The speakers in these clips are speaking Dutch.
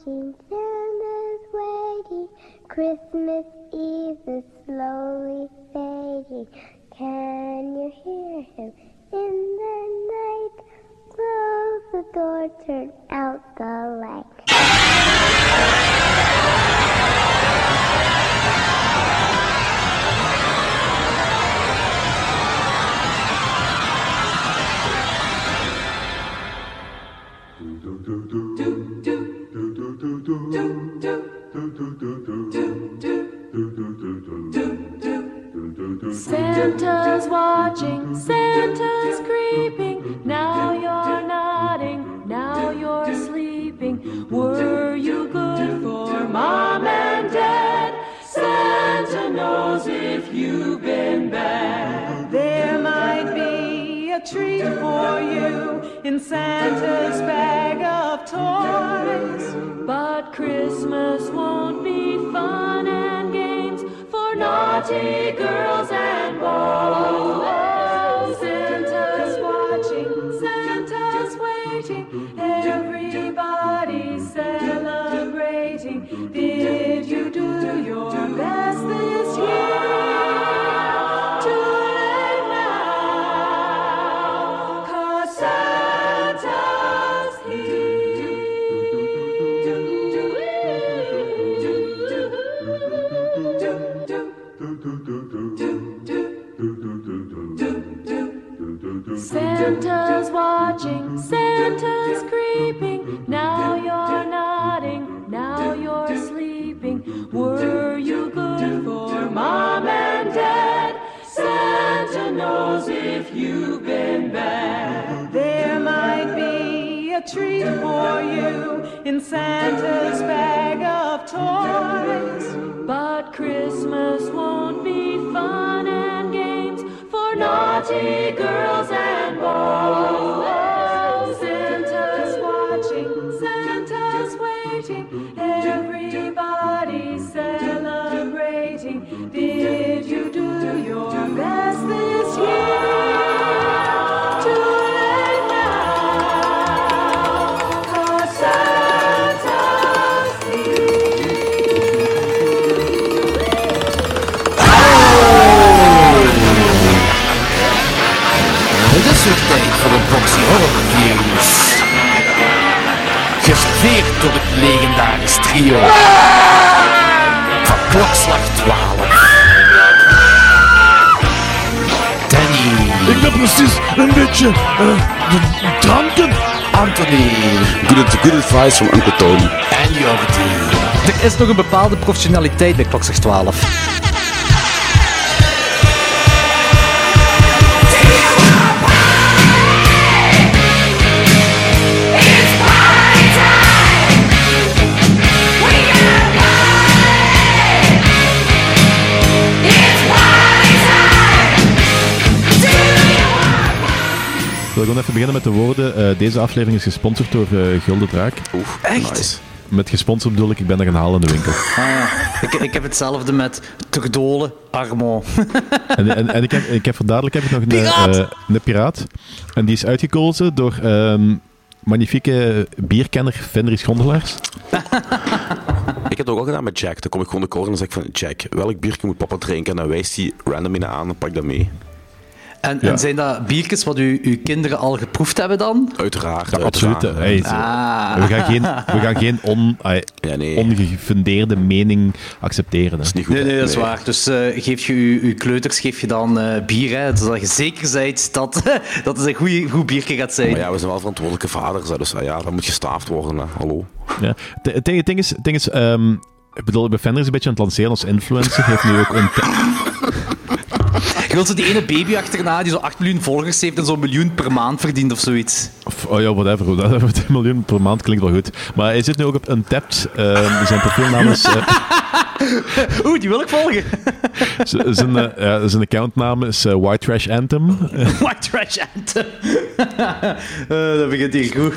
watching, Santa's waiting. Christmas Eve is slowly fading. Can you hear him in the night? Close the door, turn out the light. Santa's watching, Santa's creeping. Now you're nodding, now you're sleeping. Were you good for mom and dad? Santa knows if you've been bad. There might be a treat for you in Santa's bag of toys. But Christmas won't be fun and games for naughty girls and for you legendarisch trio van klokslag 12. Danny, Ik ben precies een beetje uh, dranken. Anthony Good, good advice from Uncle Tony. en Jordi. Er is nog een bepaalde professionaliteit bij klokslag 12. Wil gewoon even beginnen met de woorden. Eh, deze aflevering is gesponsord door eh, Gulden Draak. Oeh, Echt? Nice. Met gesponsord bedoel ik, ik ben er gaan halen in de winkel. Ik, ik heb hetzelfde met Terdolen Armand. En, en, en ik, heb, ik heb voor dadelijk heb ik nog een Piraat! eh, een piraat. En die is uitgekozen door ehm, magnifieke bierkenner Fenris Gondelaars. Ik heb het ook al gedaan met Jack. Dan kom ik gewoon de corner en zeg ik van... Jack, welk biertje moet papa drinken? En dan wijst hij random in aan en pak dat mee. En, Ja. en zijn dat biertjes wat u, uw kinderen al geproefd hebben dan? Uiteraard. Ja, absoluut. Hey, Ah. we, gaan geen, we gaan geen on, ai, Ja, nee. ongefundeerde mening accepteren. Hè. Dat is niet goed. Nee, nee, dat is Nee. waar. Dus eh, geef je uw, uw kleuters geef je dan eh, bier, hè, zodat je zeker bent dat, dat het een goeie, goed biertje gaat zijn. Maar ja, we zijn wel verantwoordelijke vaders. hè, Dus ah ja, dan moet je staafd worden. Hè. Hallo. Ja. Het ding, is, ding is ehm, ik bedoel, ik ben Fenris een beetje aan het lanceren als influencer. Heeft nu ook een... Je wilt zo die ene baby achterna die zo 8 miljoen volgers heeft en zo'n miljoen per maand verdient of zoiets. Of, oh ja, whatever. whatever. 10 miljoen per maand klinkt wel goed. Maar hij zit nu ook op Untapped. ehm zijn profielnaam is... eh, Oeh, die wil ik volgen. zijn, eh, ja, zijn accountnaam is eh, White Trash Anthem. White Trash Anthem. Eh, dat begint hier goed.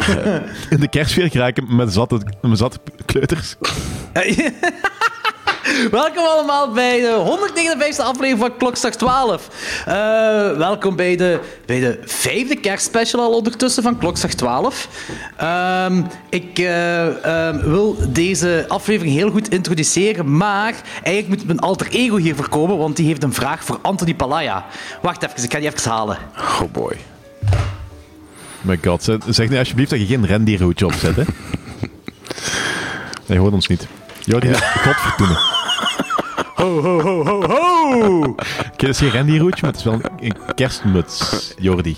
In de kerstfeer geraken met zatte, met zatte kleuters. Welkom allemaal bij de 159e aflevering van Klokslag 12. Eh, welkom bij de, bij de vijfde kerstspecial al ondertussen van Klokslag 12. Ehm, ik eh, ehm, wil deze aflevering heel goed introduceren, maar eigenlijk moet mijn alter ego hier voorkomen, want die heeft een vraag voor Anthony Palaya. Wacht even, ik ga die even halen. Oh boy. My god, zeg- nu alsjeblieft dat je geen rendierhoedje opzet, hè? Nee, hoort ons niet. Jordi, godverdomme. Ho, ho, ho, ho, ho! Dat is geen rendierhoedje, maar het is wel een, kerstmuts, Jordi.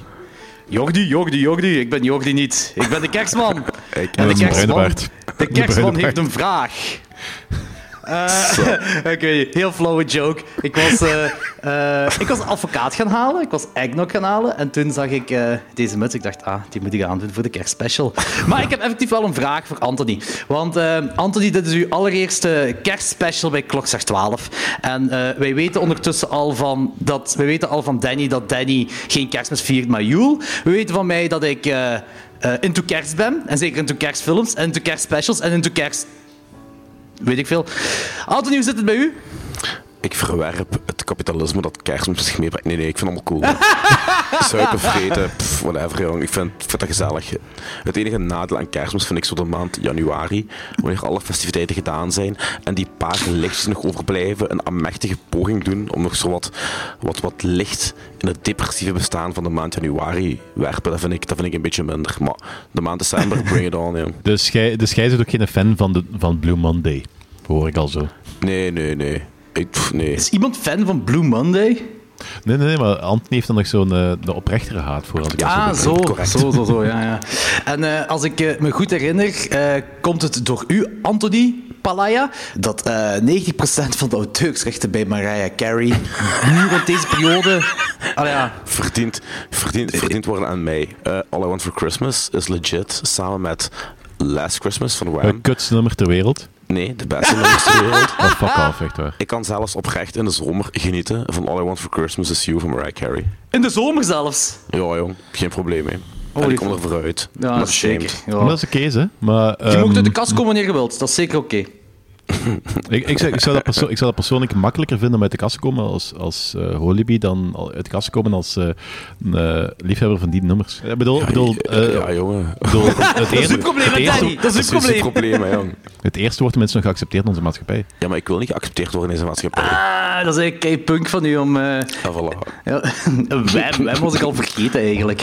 Jordi, Jordi, Jordi. Ik ben Jordi niet. Ik ben de kerstman. Ik, En de kerstman, baard. de kerstman heeft een vraag. Eh, Oké, heel flauwe joke. Ik was, eh, ik was advocaat gaan halen. Ik was eggnog gaan halen. En toen zag ik deze muts. Ik dacht, ah, die moet ik aandoen voor de kerstspecial. Maar ik heb effectief wel een vraag voor Anthony. Want Anthony, dit is uw allereerste kerstspecial bij Klokslag 12. En wij weten ondertussen al van, dat, wij weten al van Danny dat Danny geen kerstmis viert, maar Joel. We weten van mij dat ik... into kerst ben. En zeker into kerstfilms. En into kerstspecials. En into kerst weet ik veel. Anthony, hoe zit het bij u? Ik verwerp het kapitalisme dat kerstmis met zich meebrengt. Nee, nee, ik vind het allemaal cool. Zuipen, vreten, pff, whatever, jong. Ik vind, vind dat gezellig. Het enige nadeel aan kerstmis vind ik zo de maand januari, wanneer alle festiviteiten gedaan zijn en die paar lichtjes nog overblijven, een amechtige poging doen om nog zo wat, wat, wat licht in het depressieve bestaan van de maand januari werpen. Dat vind ik, dat vind ik een beetje minder. Maar de maand december, bring it on, jong. Dus jij, dus jij bent ook geen fan van, de, van Blue Monday, hoor ik al zo. Nee, nee, nee. Ik, pff, nee. Is iemand fan van Blue Monday? Nee, nee, nee, maar Anthony heeft dan nog zo'n eh, de oprechtere haat voor. Als ik Ah, dat zo zo, zo, zo, zo, ja, ja. En eh, als ik eh, me goed herinner, eh, komt het door u, Anthony Palaya, dat eh 90% van de auteursrechten bij Mariah Carey nu rond deze periode... Ah ja, verdiend, verdiend, verdiend worden aan mij. Eh, All I Want for Christmas is legit samen met Last Christmas van Het Wham. kutste nummer ter wereld. Nee, de beste nummers ter wereld. Oh, fuck off, echt waar. Ik kan zelfs oprecht in de zomer genieten van All I Want for Christmas is You van Mariah Carey. in de zomer zelfs. Ja, jong, geen probleem mee. En Holy ik kom er vooruit. Ja, Not zeker. ashamed. Ja. Dat is oké, hè. Maar, Je mag ehm, uit de kast komen wanneer je wilt, dat is zeker oké. Ik, ik, zou, ik, zou dat perso- ik zou dat persoonlijk makkelijker vinden om uit de kast te komen als, als eh Holibi dan al uit de kast te komen als eh, een eh, liefhebber van die nummers. Ik bedoel, eh, ja, jongen. bedoel, het, Dat is eerste, uw probleem, het, eerste, Danny. Dat is het probleem. probleem, jong. het eerste wordt tenminste nog geaccepteerd in onze maatschappij. Ja, maar ik wil niet geaccepteerd worden in deze maatschappij. Ah, dat is eigenlijk kei punk van u om... eh Ja, voilà. ja, Wem, Wem was ik al vergeten eigenlijk.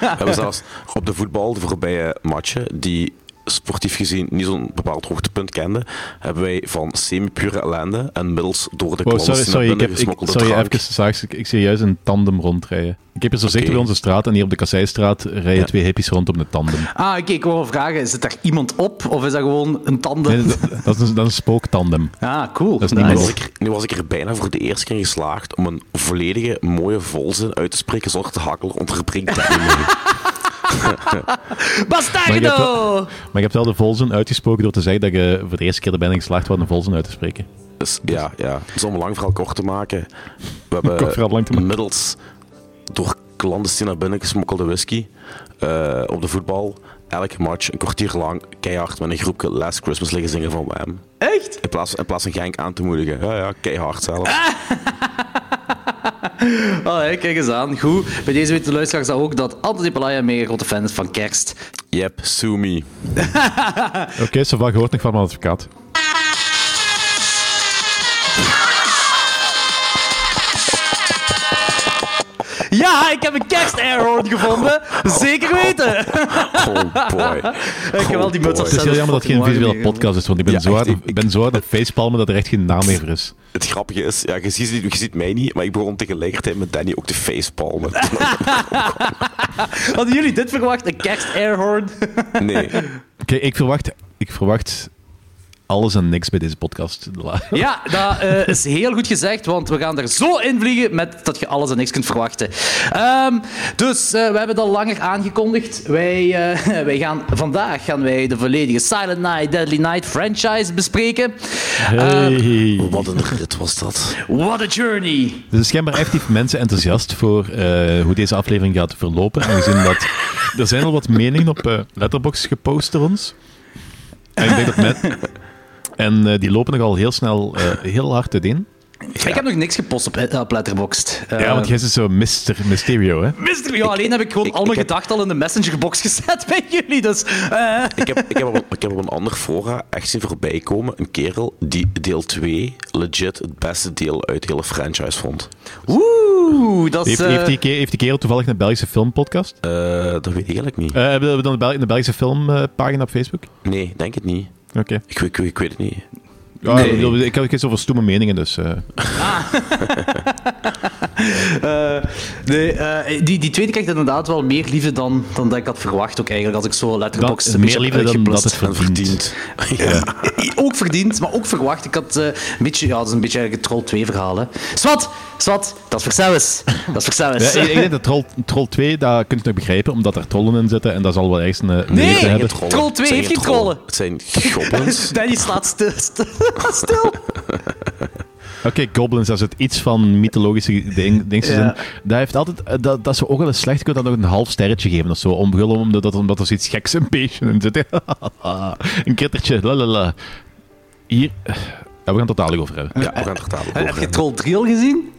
We hebben zelfs op de voetbal, de voorbije matchen, die sportief gezien niet zo'n bepaald hoogtepunt kenden, hebben wij van semi-pure ellende en middels door de Wow, sorry, sorry, ik heb, ik, sorry drank. even, ik, ik zie juist een tandem rondrijden. Ik heb hier zo zicht Oké. bij onze straat en hier op de Kasseistraat rijden Ja. twee hippies rond op een tandem. Ah, oké, ik wil wel vragen, zit daar iemand op of is dat gewoon een tanden? Nee, dat, dat is een, dat is een spooktandem. Ah, cool. Dat is Nu niemand. was, ik er, nu was ik er bijna voor de eerste keer geslaagd om een volledige mooie volzin uit te spreken zonder te hakkelen onderbreekt Bastardo! Maar je hebt wel de volzin uitgesproken door te zeggen dat je voor de eerste keer er bijna geslaagd was om een volzin uit te spreken. Dus ja, ja. Dus om een lang verhaal kort te maken, we Kort verhaal lang te hebben maken. middels door clandestien naar binnen gesmokkelde whisky eh, op de voetbal elke match een kwartier lang keihard met een groepje Last Christmas liggen zingen van Wham. Echt? In plaats, in plaats van Genk aan te moedigen. Ja, ja, keihard zelf. Kijk eens aan. Goed. Bij deze weten de luisteraars dat ook dat Anthony Palaya een mega grote fan is van kerst. Yep, sue me. Oké, okay, zo vaak gehoord nog van mijn advocaat. Ja, ik heb een kerst-airhorn gevonden. Zeker weten. Oh boy. Ik heb wel die muts Het is heel jammer dat het geen visuele podcast is, want ik ben Ja, zo hard ik- ik ben zo hard op facepalmen dat er echt geen naam meer is. Het grappige is, ja, je, ziet, je ziet mij niet, maar ik begon tegelijkertijd met Danny ook de facepalmen. Hadden jullie dit verwacht? Een kerst-airhorn? Nee. Oké, ik, verwacht, ik verwacht alles en niks bij deze podcast. Ja, dat eh, is heel goed gezegd, want we gaan er zo in vliegen met dat je alles en niks kunt verwachten. Ehm, dus eh, we hebben het al langer aangekondigd. Wij, eh, wij gaan, vandaag gaan wij de volledige Silent Night, Deadly Night franchise bespreken. Hey. Wat een rit was dat. What a journey! Er zijn schijnbaar effectief mensen enthousiast voor eh, hoe deze aflevering gaat verlopen. Aangezien dat er zijn al wat meningen op Letterboxd gepost door ons. En ik denk dat men, En eh, die lopen nogal heel snel, eh, heel hard uiteen. Ik heb nog niks gepost op, op Letterboxd. Eh, ja, want jij is zo Mr. Mysterio, hè? Mister, ja, alleen heb ik gewoon ik- al mijn ik heb- gedachten al in de messengerbox gezet bij jullie. Dus, eh, Ik heb, ik, heb op, een- ik heb op een ander fora echt zien voorbij komen een kerel die deel 2 legit het beste deel uit de hele franchise vond. Oeh, dat is... Heeft, heeft, eh, die, ke- heeft die kerel toevallig een Belgische filmpodcast? Eh, dat weet ik eigenlijk niet. Eh, hebben we dan een, Bel- een Belgische filmpagina op Facebook? Nee, denk het niet. Oké. Ik, ik, ik weet het niet. Ja, Nee. ik, ik heb iets over stomme meningen, dus... eh, eh, nee, eh, die, die tweede krijgt inderdaad wel meer liefde dan, dan dat ik had verwacht. Ook eigenlijk, als ik zo Letterboxd dat, een meer beetje liefde heb dan dat het En verdient. verdient. Ja. Ook verdiend, maar ook verwacht. Ik had eh, een beetje, ja, dat is een beetje eigenlijk het Troll 2 verhaal. Hè. Swat, Swat, dat is voor zelfs. Dat is. Ja, ik, ik denk dat Troll, Troll 2, dat kun je nog begrijpen, omdat er trollen in zitten en dat zal wel ergens een, een Nee! Geen hebben. trollen. Troll 2 Het zijn heeft geen trollen. trollen. Het zijn goblins. Danny slaat stil. stil. Oké, Goblins, daar zit iets van mythologische ding, dingetjes Ja. Dat heeft altijd, eh, dat, dat is ook wel eens slecht, je kunt dat nog een half sterretje geven of zo, om, omdat, dat- omdat er zoiets geks een beetje in zit. een kittertje, lalala. Hier, eh, ja, we gaan het totaal over hebben. Ja, we gaan het er dadelijk Heb over je. Troll 3 al gezien?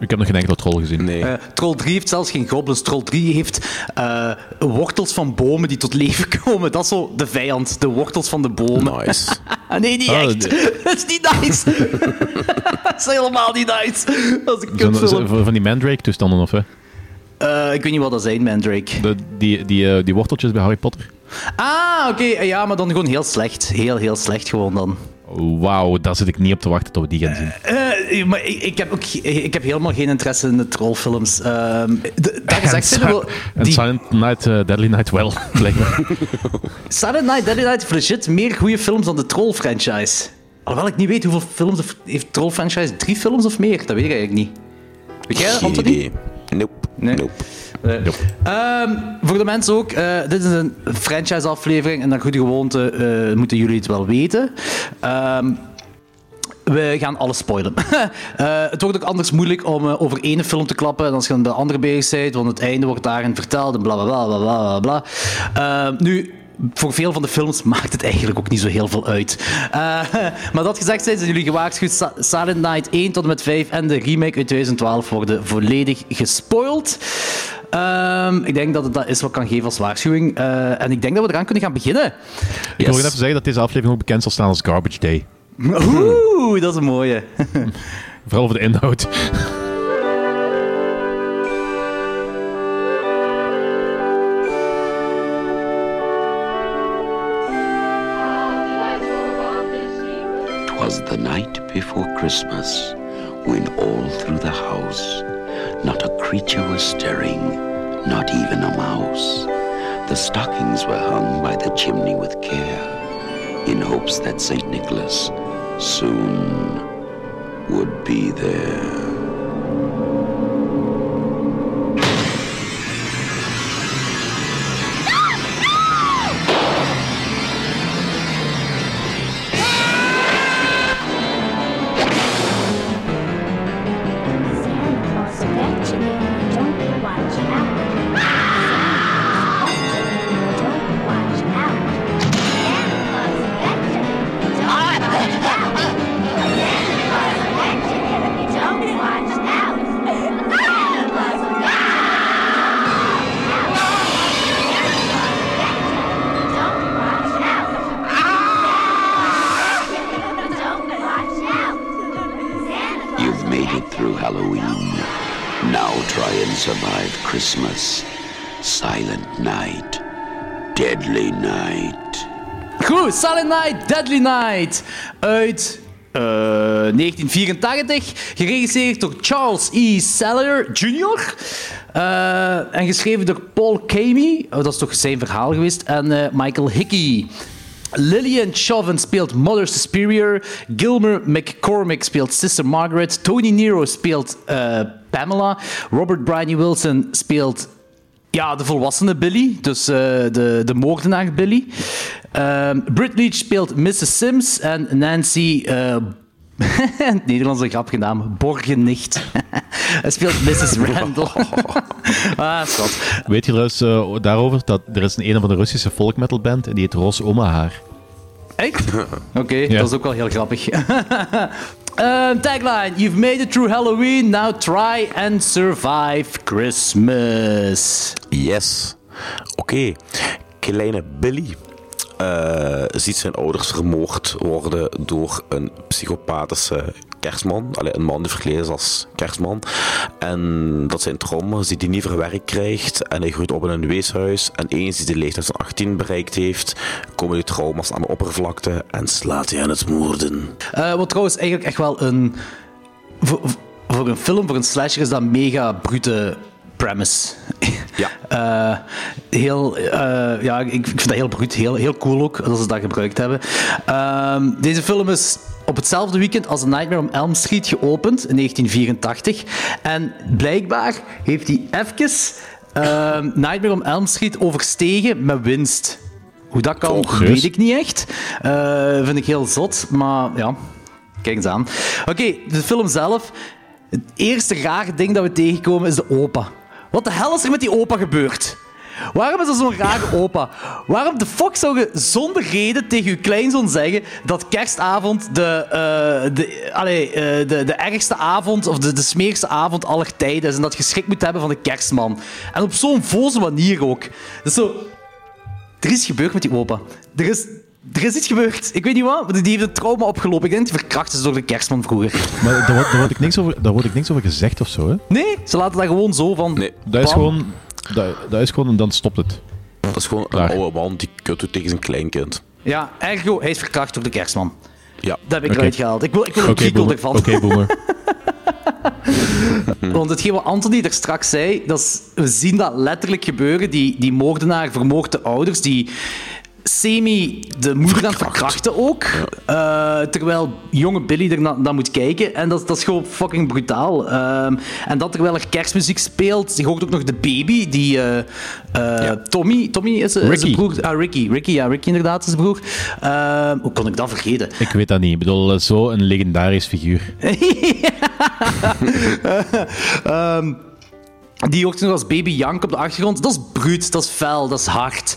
Ik heb nog geen enkele troll gezien. Nee. Eh, Troll 3 heeft zelfs geen goblins. Troll 3 heeft eh, wortels van bomen die tot leven komen. Dat is zo de vijand, de wortels van de bomen. Nice. Ah, nee, niet Oh, echt. Dat is niet nice. Dat is helemaal niet nice. Dat is een kutfilm. zo- van die Mandrake-toestanden, of hè? Eh, ik weet niet wat dat zijn, Mandrake. De, die, die, eh, die worteltjes bij Harry Potter. Ah, oké. ja, maar dan gewoon heel slecht. Heel, heel slecht gewoon dan. Wauw, daar zit ik niet op te wachten tot we die gaan zien. Eh, maar ik, ik, heb ook, ik heb helemaal geen interesse in de trollfilms. Ehm de- dat gezegd zijn, wel, En die Silent Night, eh, Deadly Night wel, blijkbaar. Silent Night, Deadly Night heeft legit meer goede films dan de Troll-franchise. Alhoewel ik niet weet hoeveel films... of- Heeft Troll-franchise drie films of meer? Dat weet ik eigenlijk niet. Weet jij, Anthony? Nope. Nee. Nope. Ehm, voor de mensen ook, eh, dit is een franchise-aflevering en naar goede gewoonte eh, moeten jullie het wel weten. Ehm, we gaan alles spoilen. Eh, het wordt ook anders moeilijk om over ene film te klappen en als je aan de andere bezig bent, want het einde wordt daarin verteld en bla bla bla bla bla. Ehm, nu, voor veel van de films maakt het eigenlijk ook niet zo heel veel uit. Maar dat gezegd zijn, zijn jullie gewaarschuwd. Silent Night 1 tot en met 5 en de remake uit 2012 worden volledig gespoild. Ehm, ik denk dat het dat is wat ik kan geven als waarschuwing. Eh, en ik denk dat we eraan kunnen gaan beginnen. Ik wil gewoon even zeggen dat deze aflevering ook bekend zal staan als Garbage Day. Oeh, dat is een mooie. Vooral over de inhoud. Twas the night before Christmas, when all through the house not a creature was stirring, not even a mouse. The stockings were hung by the chimney with care, in hopes that St. Nicholas soon would be there. Christmas. Silent night. Deadly night. Goed, Silent Night, Deadly Night. Uit eh, 1984. Geregisseerd door Charles E. Seller Jr. Eh, en geschreven door Paul Kamey. Oh, dat is toch zijn verhaal geweest. En eh, Michael Hickey. Lillian Chauvin speelt Mother Superior. Gilmer McCormick speelt Sister Margaret. Tony Nero speelt eh, Pamela. Robert Bryan Wilson speelt ja, de volwassene Billy, dus eh, de, de moordenaar Billy. Ehm Britt Leach speelt Mrs. Sims en Nancy... eh in het Nederlands een grapje naam, Borgenicht. Hij speelt Mrs. Randall. ah, schat. Weet je trouwens eh, daarover dat er is een een of andere Russische folkmetalband en die heet Ros. Echt? Oké, dat is ook wel heel grappig. Ehm, tagline: You've made it through Halloween, now try and survive Christmas. Yes. Oké. Kleine Billy eh, ziet zijn ouders vermoord worden door een psychopathische kerstman. Allee, een man die verkleed is als kerstman. En dat zijn trauma's die hij niet verwerkt krijgt. En hij groeit op in een weeshuis. En eens hij de leeftijd van 18 bereikt heeft, komen die trauma's aan de oppervlakte en slaat hij aan het moorden. Eh, wat trouwens eigenlijk echt wel een. Voor, voor een film, voor een slasher, is dat een mega brute premise. Ja. Eh, heel, eh, ja, ik, ik vind dat heel bruut, heel, heel cool ook dat ze dat gebruikt hebben. Ehm, deze film is op hetzelfde weekend als The Nightmare on Elm Street geopend in 1984. En blijkbaar heeft hij even ehm, Nightmare on Elm Street overstegen met winst. Hoe dat kan, Oh, weet ik niet echt. Eh, vind ik heel zot, maar ja, kijk eens aan. Oké, de film zelf. Het eerste rare ding dat we tegenkomen is de opa. Wat de hel is er met die opa gebeurd? Waarom is er zo'n rare opa? Waarom de fuck zou je zonder reden tegen je kleinzoon zeggen dat kerstavond de, eh, de, allee, eh, de, de ergste avond of de, de smerigste avond aller tijden is en dat je schrik moet hebben van de kerstman? En op zo'n voze manier ook. Dus zo, er is gebeurd met die opa. Er is, er is iets gebeurd. Ik weet niet wat, maar die heeft een trauma opgelopen. Ik denk dat hij verkracht is door de kerstman vroeger. Maar daar wordt, ik niks over, daar wordt ik niks over gezegd of zo, hè? Nee, ze laten dat gewoon zo van... Nee. Dat is bam. gewoon... Dat, dat is gewoon en dan stopt het. Dat is gewoon Klaar. een oude man die kut doet tegen zijn kleinkind. Ja, ergo, hij is verkracht door de kerstman. Ja. Dat heb ik eruit gehaald. Ik wil, ik wil een prequel boomer. ervan. Oké, boomer. Want hetgeen wat Anthony er straks zei, dat is, we zien dat letterlijk gebeuren. Die, die moordenaar vermoordt de ouders, die semi de moeder aan het verkrachten ook. Eh, terwijl jonge Billy er na- naar moet kijken. En dat, dat is gewoon fucking brutaal. Ehm, en dat terwijl er kerstmuziek speelt. Je hoort ook nog de baby, die eh, eh, Tommy, Tommy is, is Ricky. zijn broer. Ah, Ricky, Ricky, ja, Ricky inderdaad is zijn broer. Ehm, hoe kon ik dat vergeten? Ik weet dat niet. Ik bedoel, zo een legendarisch figuur. Ehm, die hoort nog als baby jank op de achtergrond. Dat is bruut, dat is fel, dat is hard.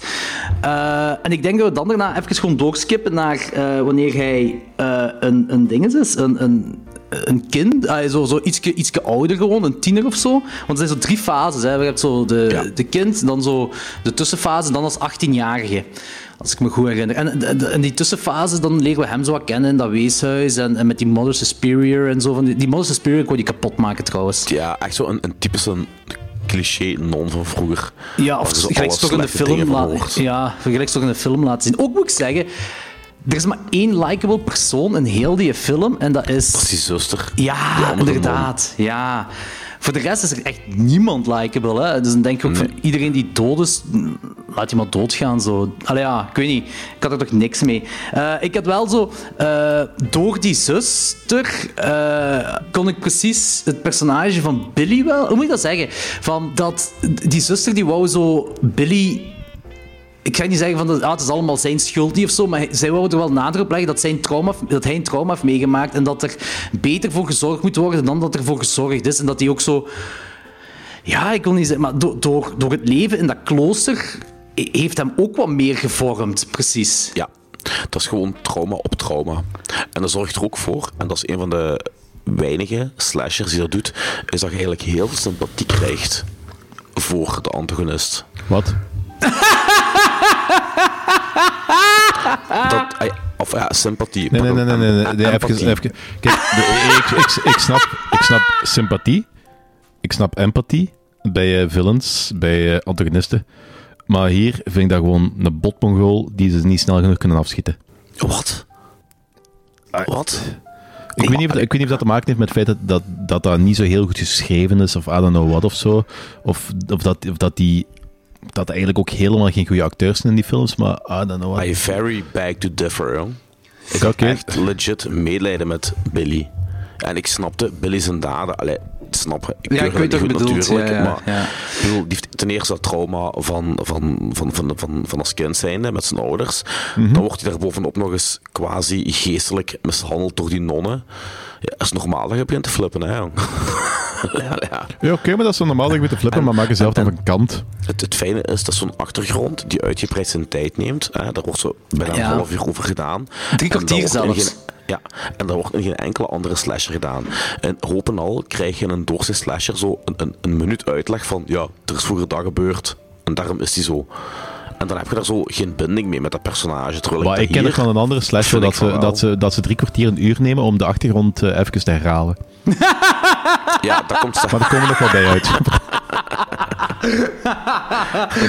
Eh, en ik denk dat we dan daarna even gewoon doorskippen naar eh, wanneer hij eh, een, een ding is, een, een, een kind, eh, zo, zo ietske, ietske ouder gewoon, een tiener of zo. Want er zijn zo drie fases. Hè. Je hebt zo de, Ja. de kind, dan zo de tussenfase, dan als 18-jarige. Als ik me goed herinner. En in die tussenfase, dan leren we hem zo wat kennen in dat weeshuis. En, en met die Mother Superior en zo. Van die, die Mother Superior, wou die kapot maken trouwens. Ja, echt zo een, een typische cliché non van vroeger. Ja, of je gelijk toch in de film laten. Ja, gelijk toch in de film laten zien. Ook moet ik zeggen, er is maar één likable persoon in heel die film en dat is. Dat is die zuster. Ja, inderdaad. Ja. Voor de rest is er echt niemand likable. Hè? Dus dan denk ik ook van iedereen die dood is, laat die maar doodgaan. Zo. Allee, ja, ik weet niet. Ik had er toch niks mee. Eh, ik had wel zo, eh, door die zuster eh, kon ik precies het personage van Billy wel. Hoe moet je dat zeggen? Van dat die zuster die wou zo Billy ik ga niet zeggen van dat ah, het is allemaal zijn schuld of zo, maar zij wou er wel nadruk op leggen dat, zijn trauma, dat hij een trauma heeft meegemaakt en dat er beter voor gezorgd moet worden dan dat er voor gezorgd is. En dat hij ook zo... Ja, ik wil niet zeggen, maar door, door, door het leven in dat klooster heeft hem ook wat meer gevormd, precies. Ja, dat is gewoon trauma op trauma. En dat zorgt er ook voor, en dat is een van de weinige slashers die dat doet, is dat je eigenlijk heel veel sympathie krijgt voor de antagonist. Wat? Dat, ah of ja, sympathie. Nee, nee, nee, nee. nee, nee, even, even. Kijk, de- ik, ik, ik, snap, ik snap sympathie. Ik snap empathie bij eh, villains, bij eh, antagonisten. Maar hier vind ik dat gewoon een botmongool die ze niet snel genoeg kunnen afschieten. Wat? Wat? Ik weet, niet of, dat- ik weet niet of dat te maken heeft met het feit dat dat, dat, dat niet zo heel goed geschreven is, of I don't know what of zo. Of, of, dat, of dat die. Dat er eigenlijk ook helemaal geen goede acteurs zijn in die films, maar I don't know what. I very beg to differ, jong. Ik had echt legit medelijden met Billy. En ik snapte Billy zijn daden. Allee, snappen. Ik Ja, ik het weet wat niet je goed bedoelt, natuurlijk, ja, ja, maar ja. ik bedoel, die heeft ten eerste dat trauma van, van, van, van, van, van als kind zijnde met zijn ouders. Mhm. Dan wordt hij daar bovenop nog eens quasi geestelijk mishandeld door die nonnen. Ja, dat is normaal dat je begint te flippen, hè, jong. ja. Ja, oké, maar dat is zo normaal dat je moet te flippen, maar maak jezelf dan van kant. Het, het fijne is dat zo'n achtergrond die uitgebreid zijn tijd neemt. Hè, daar wordt zo bijna Ja. een half uur over gedaan. Drie kwartier zelfs. geen- ja, en daar wordt in geen enkele andere slasher gedaan. En hopen al krijg je in een doorsnee slasher zo een, een, een minuut uitleg van ja, er is vroeger dat gebeurd. En daarom is die zo. En dan heb je daar zo geen binding mee met dat personage. Terwijl Maar ik ken hier- ook van een andere slasher dat ze, dat, ze, dat ze drie kwartier een uur nemen om de achtergrond eh, even te herhalen. Ja, dat komt Maar daar komen we nog wel bij uit.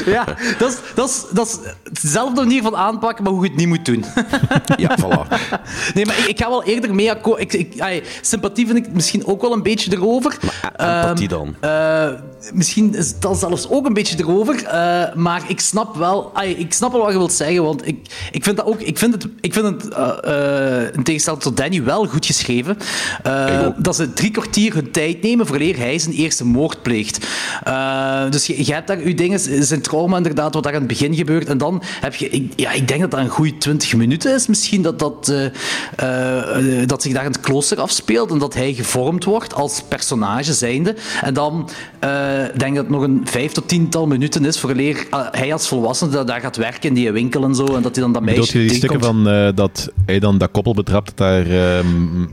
Ja, dat is, dat, is, dat is dezelfde manier van aanpakken, maar hoe je het niet moet doen. Ja, voilà. Nee, maar ik, ik ga wel eerder mee akkoord. Ik, ik, ai, sympathie vind ik misschien ook wel een beetje erover. Maar empathie dan? Eh, misschien is dat zelfs ook een beetje erover. eh, maar ik snap wel, ai, ik snap wel wat je wilt zeggen. Want ik, ik vind dat ook. Ik vind het, ik vind het eh, eh, in tegenstelling tot Danny, wel goed geschreven. eh, Ik ook. dat ze drie kwartier hun tijd nemen voordat hij zijn eerste moord pleegt. Eh, dus je, je hebt daar je dingen, zijn trauma inderdaad, wat daar aan het begin gebeurt. En dan heb je, ik, ja, ik denk dat dat een goede 20 minuten is misschien, dat, dat, eh, eh, dat zich daar in het klooster afspeelt en dat hij gevormd wordt als personage zijnde. En dan denk ik dat het nog een vijf tot tiental minuten is voor hij als volwassene dat daar gaat werken in die winkel en zo. En dat hij dan dat meisje Bedoel je die stukken van dat hij dan dat koppel betrapt dat daar ehm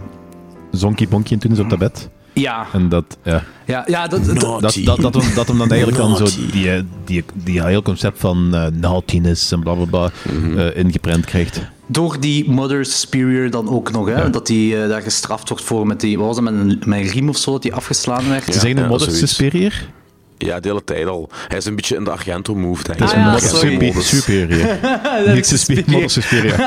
zonkie bonkie in toen is op dat bed? Ja, En dat, ja. ja, ja dat, dat- Dat, dat, dat, hem, dat hem dan eigenlijk dan zo die, eh, die, die heel concept van eh naughtiness en blablabla eh, ingeprent krijgt. Door die Mother Superior dan ook nog, hè? Dat hij eh, daar gestraft wordt voor met die, wat was dat, met een, met een riem of zo, dat hij afgeslaan werd. Ze zeggen Modern zoiets. Superior? Ja, de hele tijd al. Hij is een beetje in de Argento-move, denk ik. Dat is Ah, een ja, Superior. Niet Suspe- Modern Superior.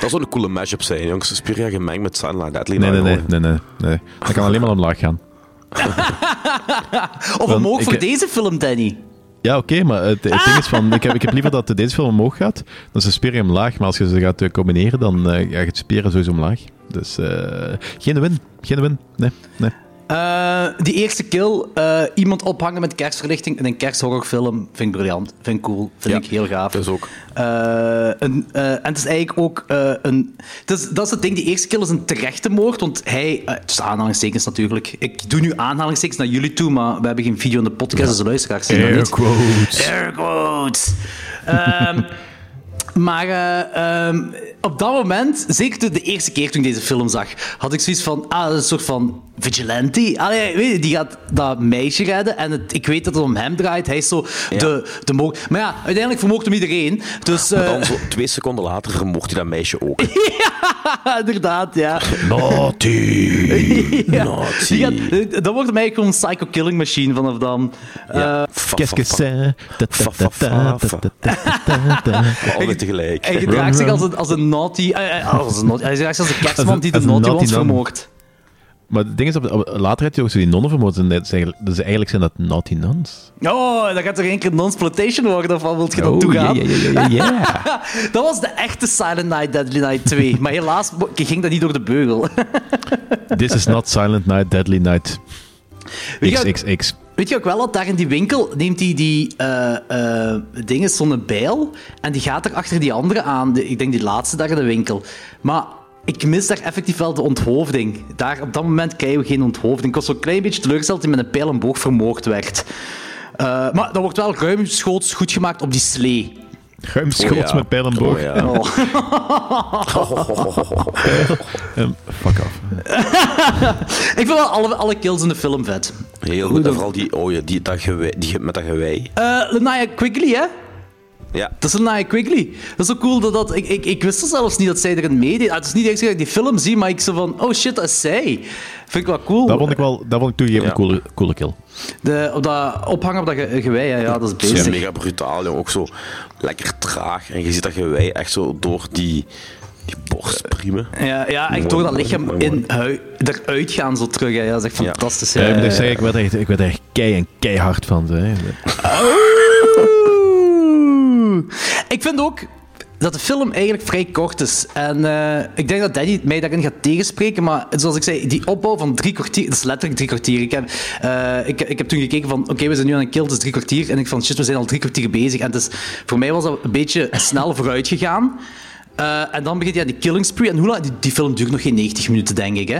Dat zou een coole mashup zijn, jongens. Suspiria gemengd met Silent Deadly Nee, nee, nee, nee, nee, nee. Dat kan alleen maar omlaag gaan. Of Dan- omhoog ik- voor deze film, Danny. Ja, oké, maar het, het ding is van, ik heb, ik heb liever dat deze film omhoog gaat, dan is de Suspiria omlaag. Maar als je ze gaat eh, combineren, dan eh gaat het Suspiria sowieso omlaag. Dus eh, geen win, geen win. Nee, nee. Eh, die eerste kill, eh, iemand ophangen met kerstverlichting in een kersthorrorfilm, vind ik briljant. Vind ik cool. Vind Ja, ik heel gaaf. dat is ook. Eh, een, en het is eigenlijk ook een... Het is, dat is het ding, die eerste kill is een terechte moord, want hij... eh, tussen aanhalingstekens natuurlijk. Ik doe nu aanhalingstekens naar jullie toe, maar we hebben geen video in de podcast, dus de luisteraars zien dat niet. quotes. Air quotes. Ehm, maar eh, ehm, op dat moment, zeker de eerste keer toen ik deze film zag, had ik zoiets van, ah, een soort van vigilante. Allee, weet je, die gaat dat meisje redden en het, ik weet dat het om hem draait. Hij is zo de, de mo- Maar ja, uiteindelijk vermoogt hem iedereen. Dus, dan eh, twee seconden later vermoord hij dat meisje ook. ja, inderdaad, ja. Naughty. ja. Naughty. Gaat, eh, dat wordt mij gewoon een psycho killing machine vanaf dan. Ja. Eh, uh, Alle tegelijk. Hij gedraagt zich als een, als een naughty... eh, eh, een naughty hij gedraagt zich als een kerstman die de naughty naughty ones nun. vermoordt. Maar het ding is, op, later heb je ook zo die nonnen vermoord. En dat is eigenlijk, dus eigenlijk zijn dat naughty nuns. Oh, dat gaat toch één keer non-sploitation worden, of wat wilt je dan Oh, toegaan? ja, ja, ja, ja, ja. dat was de echte Silent Night, Deadly Night 2. Maar helaas ging dat niet door de beugel. This is not Silent Night, Deadly Night. XXX. Weet je ook wel dat daar in die winkel neemt hij die eh eh dingen, zo'n bijl, en die gaat er achter die andere aan. De- ik denk die laatste daar in de winkel. Maar ik mis daar effectief wel de onthoofding. Daar, op dat moment krijgen we geen onthoofding. Ik was zo'n klein beetje teleurgesteld dat hij met een pijl en boog vermoord werd. Eh, maar dat wordt wel ruimschoots goed gemaakt op die slee. Ruimschoots Oh ja. met pijl en boog. Oh ja. Ehm, fuck off. Ik vind wel alle, alle kills in de film vet. Heel goed. En vooral die, oh ja, die, dat gewei, die met dat gewei. Eh Linnea Quigley, hè? Ja. Dat is Linnea Quigley. Dat is zo cool dat dat... Ik, ik, ik wist zelfs niet dat zij erin meedeed. Ah, het is niet de eerste keer dat ik die film zie, maar ik zo van... Oh shit, dat is zij. Vind ik wel cool. Dat vond ik wel, dat vond ik toegegeven Ja. een coole, coole kill. De, op dat ophangen op dat ge- gewei, ja, ja, dat is Het is bezig. mega brutaal, jong. Ook zo lekker traag. En je ziet dat gewei echt zo door die, die borst priemen. Ja, ja echt door dat lichaam in, hui- eruit gaan zo terug. Hè. Ja, dat is echt Ja. fantastisch. Ja, Ja, ik moet ja, echt zeggen, ik werd er echt, ik werd er echt kei en keihard van. Hè. Ik vind ook dat de film eigenlijk vrij kort is. En eh, ik denk dat Danny mij daarin gaat tegenspreken, maar zoals ik zei, die opbouw van drie kwartier, dat is letterlijk drie kwartier. Ik heb, eh, ik, heb toen gekeken van, oké, we zijn nu aan een kill, is drie kwartier. En ik van, shit, we zijn al drie kwartier bezig. En het voor mij was dat een beetje snel vooruit gegaan. Eh, en dan begint aan die killing spree. En hoe lang? Die, film duurt nog geen 90 minuten, denk ik. Hè?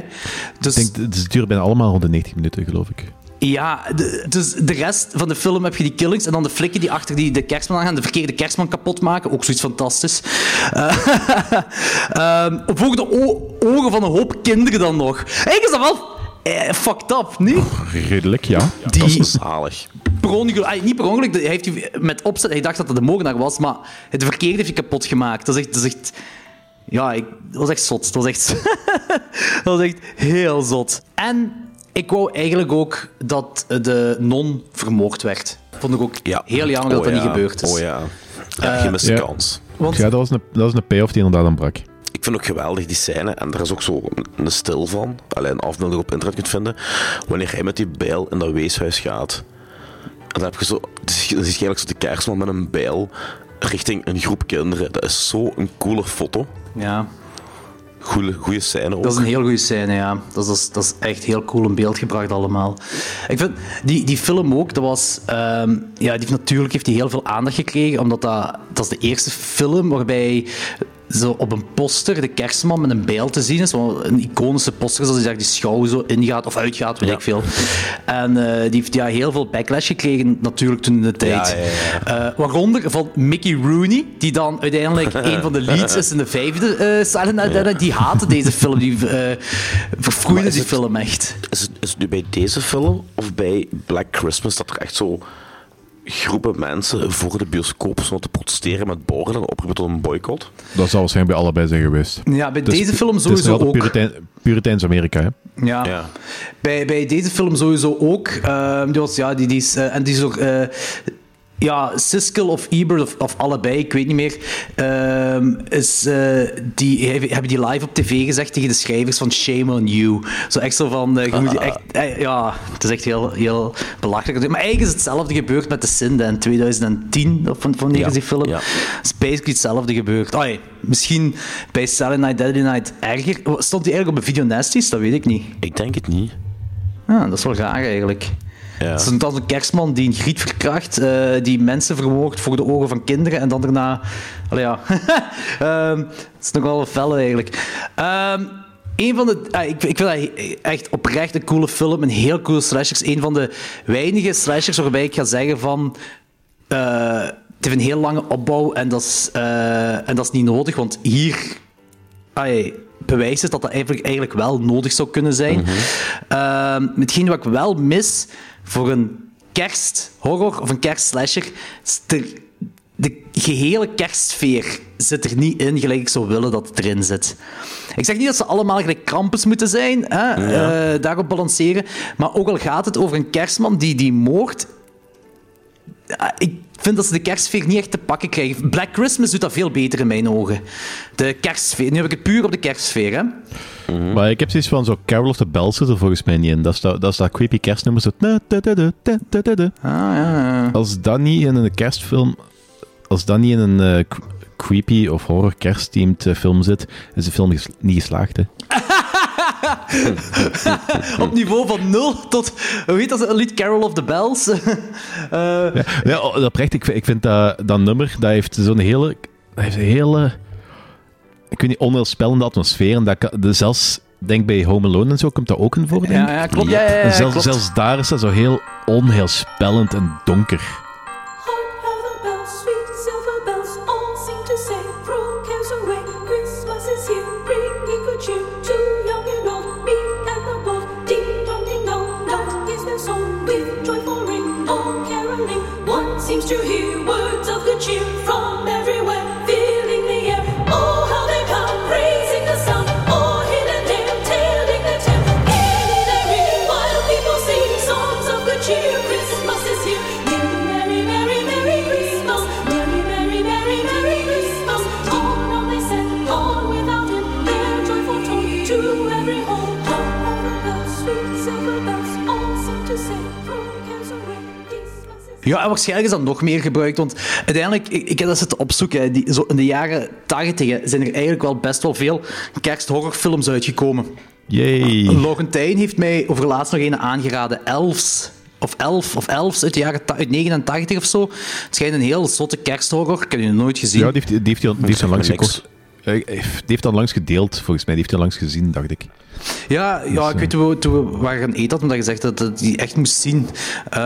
Dus, het duurt bijna allemaal rond de 90 minuten, geloof ik. Ja, de, dus de rest van de film heb je die killings en dan de flikken die achter die, de kerstman aan gaan, de verkeerde kerstman kapot maken. Ook zoiets fantastisch. Eh, ehm, voor de ogen van een hoop kinderen dan nog. Eigenlijk is dat wel eh, fucked up, niet? Redelijk, ja. Dat is Die zalig. per ongeluk, ah, niet per ongeluk, hij heeft die met opzet, hij dacht dat het de moordenaar was, maar het verkeerde heeft hij kapot gemaakt. Dat is echt, dat is echt ja, ik, dat was echt zot. Dat was echt, dat was echt heel zot. En ik wou eigenlijk ook dat de non vermoord werd. Vond ik ook Ja. heel jammer dat Oh dat ja. niet gebeurd is. Oh ja. Ja, gemiste Ja. kans. Want, Ja, dat was een, dat was een payoff die inderdaad ontbrak. Ik vind ook geweldig die scène, en er is ook zo een stil van, alleen een afbeelding op internet kunt vinden, wanneer hij met die bijl in dat weeshuis gaat. En dan heb je zo, dan zie je eigenlijk zo de kerstman met een bijl richting een groep kinderen. Dat is zo een coole foto. ja, Goeie, goeie scène ook. dat is een heel goede scène, ja. Dat is, dat is echt heel cool in beeld gebracht allemaal. Ik vind, die, die film ook, dat was... ehm, ja, die natuurlijk heeft die heel veel aandacht gekregen, omdat dat, dat is de eerste film waarbij zo op een poster de kerstman met een bijl te zien is. Een iconische poster, zoals die daar die schouw zo ingaat of uitgaat, weet Ja. ik veel. En eh, die heeft ja, heel veel backlash gekregen, natuurlijk, toen in de tijd. Ja, ja, Eh, waaronder van Mickey Rooney, die dan uiteindelijk een van de leads is in de vijfde eh Silent Dead. Die haatte deze film, die verfroeide die het- film echt. Is het, is het nu bij deze film of bij Black Christmas dat er echt zo groepen mensen voor de bioscoop stonden te protesteren met borden en oproepen tot een boycott? Dat zal waarschijnlijk bij allebei zijn geweest. Ja, bij Dus deze film Het is nog sowieso ook. Puritein, Puriteins Amerika, hè. Ja. Ja. Bij, bij deze film sowieso ook. Ehm, die was, ja, die, die is, eh, en die is ook... eh, ja, Siskel of Ebert of, of allebei, ik weet niet meer. ehm, is, eh, die, hebben die live op tv gezegd tegen de schrijvers van Shame on You. Zo echt zo van... eh, je moet echt, eh, ja, het is echt heel, heel belachelijk. Maar eigenlijk is hetzelfde gebeurd met de Sinde in 2010. Of van- wanneer Ja, die film? ja. Het is basically hetzelfde gebeurd. Ai, misschien bij Silent Night, Deadly Night erger. Stond die eigenlijk op een video Nasties? Dat weet ik niet. Ik denk het niet. Ja, dat is wel raar eigenlijk. Ja. Het is een, een kerstman die een griet verkracht, eh, die mensen vermoordt voor de ogen van kinderen en dan daarna... Ja. Ehm, het is nog wel een fel eigenlijk. Een van de... ah, ik, ik vind dat echt oprecht een coole film, een heel coole slashers. Een van de weinige slashers waarbij ik ga zeggen van... eh, het heeft een heel lange opbouw en dat is, eh, en dat is niet nodig, want hier Ai, bewijs is dat dat eigenlijk, eigenlijk wel nodig zou kunnen zijn. Ehm, hetgeen wat ik wel mis voor een kersthorror of een kerstslasher, er, de gehele kerstsfeer zit er niet in gelijk ik zou willen dat het erin zit. Ik zeg niet dat ze allemaal gelijk krampus moeten zijn, hè, eh, daarop balanceren, maar ook al gaat het over een kerstman die die moord ik vind dat ze de kerstsfeer niet echt te pakken krijgen. Black Christmas doet dat veel beter in mijn ogen. De kerstsfeer. Nu heb ik het puur op de kerstsfeer, hè. Maar ik heb zoiets van, zo Carol of the Bells zit er volgens mij niet in. Dat is dat, dat, is dat creepy kerstnummer. Zo... Ah, ja, ja. Als dat niet in een kerstfilm... Als dat niet in een eh, cre- creepy of horror kerstthemed eh, film zit, is de film ges- niet geslaagd, hè. Op niveau van 0 tot... Heet dat? Lied Carol of the Bells? Eh, Ja, oh, oprecht, ik, vind- ik vind dat, dat nummer, dat heeft zo'n hele... Dat heeft een hele... Ik weet niet, onheilspellende atmosfeer. En dat zelfs, denk bij Home Alone en zo, komt dat ook in voor, denk ik. ja, ja, klopt. Ja, ja, ja, zelfs, klopt. zelfs daar is dat zo heel onheilspellend en donker. Ja, en waarschijnlijk is dat nog meer gebruikt, want uiteindelijk, ik, ik heb dat zitten opzoeken, hè, die, zo in de jaren 80 zijn er eigenlijk wel best wel veel kersthorrorfilms uitgekomen. Yay. Laurentijn heeft mij over laatst nog een aangeraden, Elves. Of Elf, of Elves uit de jaren uit 89 of zo. Het schijnt een heel zotte kersthorror. Ik heb die nog nooit gezien. Ja, die heeft, die heeft, die, die heeft zo langs niks. gekocht. Eh, Die heeft dan langs gedeeld, volgens mij. Die heeft hij langs gezien, dacht ik. Ja, ja ik weet toen we, toen we waren gaan eten, had omdat je zegt dat dat die echt moest zien. Eh,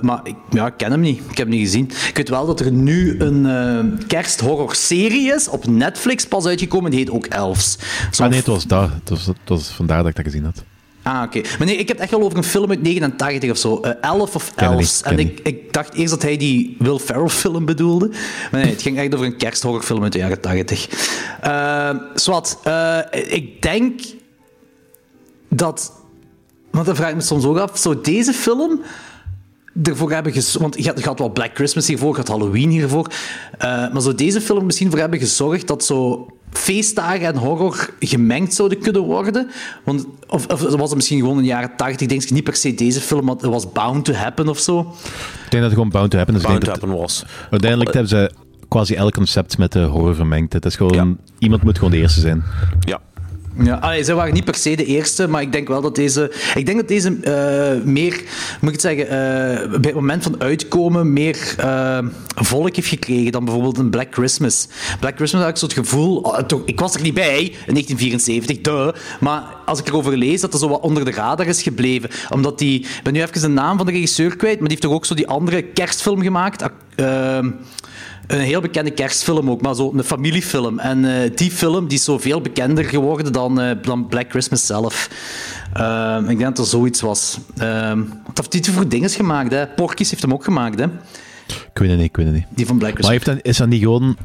maar ik, ja, ik ken hem niet. Ik heb hem niet gezien. Ik weet wel dat er nu een eh kersthorror-serie is op Netflix pas uitgekomen. Die heet ook Elves. Ah nee, het was daar. Het was, het was vandaar dat ik dat gezien had. Ah, oké. Maar nee, ik heb het echt wel over een film uit 89 of zo. Eh, Elf of ken En ik ik, dacht eerst dat hij die Will Ferrell film bedoelde. Maar nee, het ging echt over een kersthorrorfilm uit de jaren 80. Eh Swat, eh, ik denk dat... Want dan vraag ik me soms ook af, zou deze film ervoor hebben gezorgd... Want je had, je had wel Black Christmas hiervoor, je had Halloween hiervoor. eh, maar zou deze film misschien voor hebben gezorgd dat zo feestdagen en horror gemengd zouden kunnen worden? Want, of, of was het misschien gewoon in de jaren 80? Ik denk niet per se deze film, maar het was bound to happen of zo. Ik denk dat het gewoon bound to happen is. Bound to happen was. Uiteindelijk hebben ze quasi elk concept met de horror vermengd. Het is gewoon... Ja. Iemand moet gewoon de eerste zijn. Ja. Ja, allee, ze waren niet per se de eerste, maar ik denk wel dat deze... Ik denk dat deze eh, meer, moet ik het zeggen, eh, bij het moment van uitkomen meer eh, volk heeft gekregen dan bijvoorbeeld een Black Christmas. Black Christmas had ik zo het gevoel... toch, ik was er niet bij, in 1974, duh. Maar als ik erover lees, dat er zo wat onder de radar is gebleven. Omdat die... Ik ben nu even de naam van de regisseur kwijt, maar die heeft toch ook zo die andere kerstfilm gemaakt... een heel bekende kerstfilm ook, maar zo een familiefilm. En eh, die film die is zo veel bekender geworden dan, eh, dan Black Christmas zelf. Ehm, ik denk dat er zoiets was. Ehm wat heeft hij voor dingen gemaakt? Hè? Porky's heeft hem ook gemaakt, hè? Ik weet het niet, ik weet het niet. Die van Black Maar Christmas. heeft dat, is dat niet gewoon,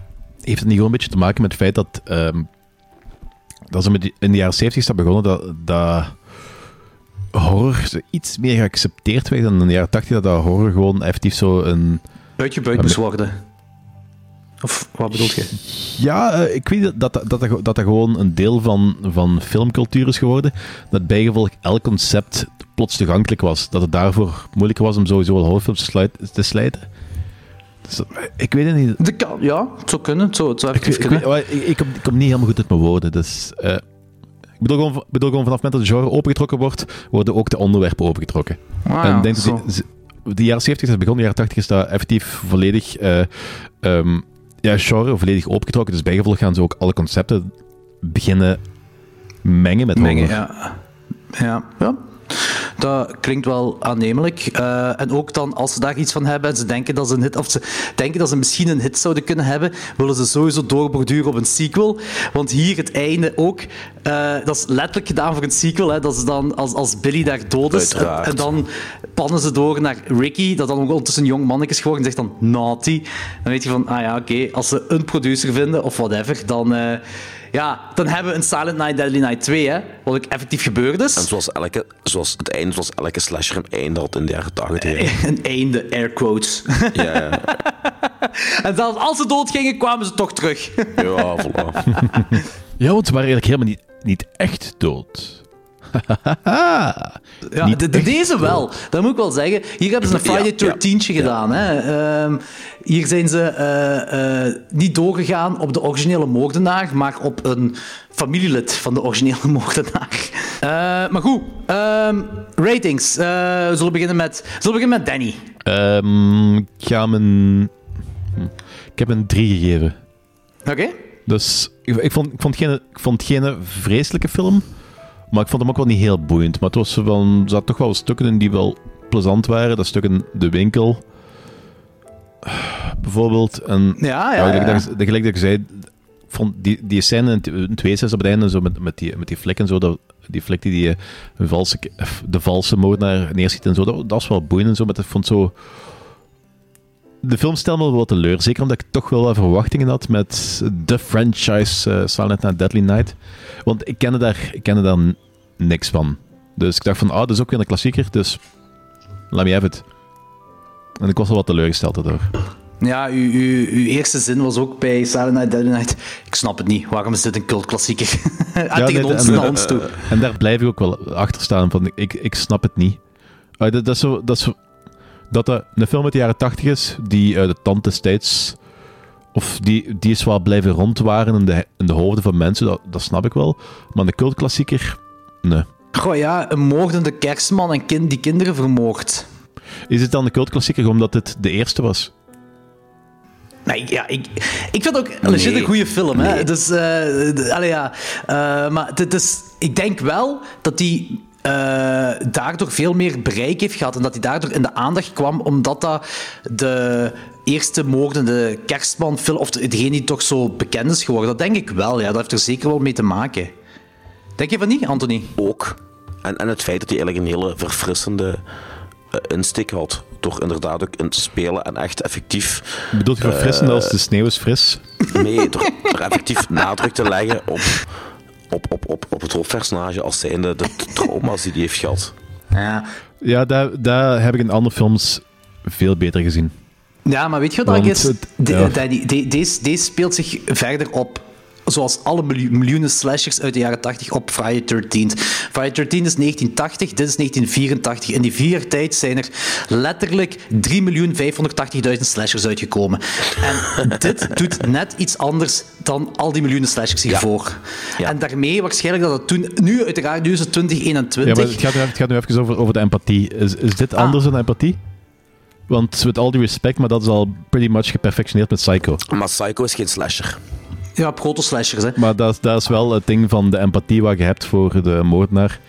heeft het niet gewoon een beetje te maken met het feit dat, ehm, dat ze met die- in de jaren 70 is dat begonnen dat, dat horror iets meer geaccepteerd werd dan in de jaren 80 dat, dat horror gewoon effectief zo een... Uitgebuit moest worden. Of wat bedoel je? Ja, eh, ik weet dat dat, dat, dat, dat dat gewoon een deel van, van filmcultuur is geworden. Dat bijgevolg elk concept plots toegankelijk was. Dat het daarvoor moeilijker was om sowieso al horrorfilms te, sluit- te slijten. Dus, dat- ik weet het niet. De kan, ja, het zou kunnen. Het zou, het zou Ik, kunnen. weet- ik, ik, kom, ik kom niet helemaal goed uit mijn woorden. Dus, eh, ik bedoel gewoon, ik bedoel gewoon vanaf het moment dat de genre opengetrokken wordt, worden ook de onderwerpen opengetrokken. Ah, en ja, denk dat die- de jaren 70 is begonnen, de jaren 80 is dat effectief volledig eh, ehm, ja, genre volledig opengetrokken. Dus bijgevolg gaan ze ook alle concepten beginnen mengen met Mengen, horror. ja. Ja, ja. Dat klinkt wel aannemelijk. Eh, en ook dan, als ze daar iets van hebben en ze denken dat ze een hit, of ze denken dat ze misschien een hit zouden kunnen hebben, willen ze sowieso doorborduren op een sequel. Want hier het einde ook, eh, dat is letterlijk gedaan voor een sequel. Hè. Dat is dan als, als Billy daar dood is. En, dan pannen ze door naar Ricky, dat dan ook ondertussen een jong manneke is geworden, en zegt dan naughty. Dan weet je van, ah ja, oké, als ze een producer vinden of whatever, dan. eh, ja, dan hebben we een Silent Night, Deadly Night 2, hè, wat ook effectief gebeurd is. En zoals, elke, zoals het einde, zoals elke slasher een einde had in de jaren 80. Een einde, air quotes. Ja, ja, en zelfs als ze doodgingen, kwamen ze toch terug. ja, voilà. Ja, want ze waren eigenlijk helemaal niet, niet echt dood. Ja, Niet de, deze wel. Dat moet ik wel zeggen. Hier hebben ze een Friday Ja, ja. 13 gedaan. Hè. Ehm, hier zijn ze eh, eh, niet doorgegaan op de originele moordenaar, maar op een familielid van de originele moordenaar. Eh, maar goed, ehm, ratings. We zullen beginnen met, we zullen beginnen met Danny. Ehm, ik ga hem een... hm. Ik heb een 3 gegeven. Oké? Dus ik, ik, vond, ik, vond geen, ik vond geen vreselijke film, maar ik vond hem ook wel niet heel boeiend. Maar het was van, er zaten toch wel stukken in die wel plezant waren. Dat stuk in de winkel, bijvoorbeeld. En, Ja, ja, ja. Gelijk dat ik zei, vond die, die scène in, twee zes op het einde, zo met, met, die, met die flik en zo, dat, die flik die, die eh, een valse, of de valse moordenaar neerschiet en zo, dat, dat was wel boeiend en zo, maar ik vond zo... De film stelde me wel teleur, zeker omdat ik toch wel wat verwachtingen had met de franchise eh, Silent Night, Deadly Night. Want ik kende daar, ik kende daar niks van. Dus ik dacht van, ah, dat is ook weer een klassieker, dus laat me even het. En ik was wel wat teleurgesteld daardoor. Ja, uw, uw, uw eerste zin was ook bij Silent Night, Deadly Night. Ik snap het niet. Waarom is dit een cultklassieker? ah, tegen nee, ons, en- naar ons toe. En daar blijf ik ook wel achter staan. Van, ik, ik snap het niet. Uh, dat, dat, is zo, dat, is zo- dat dat een film uit de jaren tachtig is, die uh, de tand destijds... Of die, die is wel blijven rondwaren in de, in de hoofden van mensen, dat, dat snap ik wel. Maar de cultklassieker, nee. Goh ja, een moordende kerstman en kind die kinderen vermoordt. Is het dan de cultklassieker omdat het de eerste was? Nee, ik- ja, ik, ik vind het ook legit Nee. een goede film. Hè? Nee. Dus, eh, allee, ja. Eh, maar dit is, ik denk wel dat die eh, daardoor veel meer bereik heeft gehad. En dat hij daardoor in de aandacht kwam, omdat dat de eerste moordende kerstmanfilm, of de- degene die toch zo bekend is geworden. Dat denk ik wel, ja. Dat heeft er zeker wel mee te maken. Denk je van niet, Anthony? ook. En, en het feit dat hij eigenlijk een hele verfrissende eh, insteek had. Door inderdaad ook in te spelen en echt effectief. Bedoelt je verfrissend als de sneeuw is fris? Nee, door, door effectief nadruk te leggen op, op, op, op, op het hoofdpersonage als zijnde de trauma's die hij heeft gehad. Ja. Ja, daar, daar heb ik in andere films veel beter gezien. Ja, maar weet je wat Want dat is? het- De- ja. Danny, de- deze, deze speelt zich verder op, zoals alle miljoen- miljoenen slashers uit de jaren 80, op Friday 13. Friday 13 is 1980, dit is 1984. In die vier jaar tijd zijn er letterlijk 3.580.000 slashers uitgekomen. En dit doet net iets anders dan al die miljoenen slashers hiervoor. Ja. En daarmee waarschijnlijk dat het toen... Nu, uiteraard, nu is het 2021. Ja, maar het gaat nu, even- het gaat nu even over, over de empathie. Is, is dit Ah. anders dan empathie? Want met all due respect, maar dat is al pretty much geperfectioneerd met Psycho. Maar Psycho is geen slasher. Ja, proto-slashers, hè. Maar dat, is- dat is wel het ding van de empathie wat je hebt voor de moordenaar.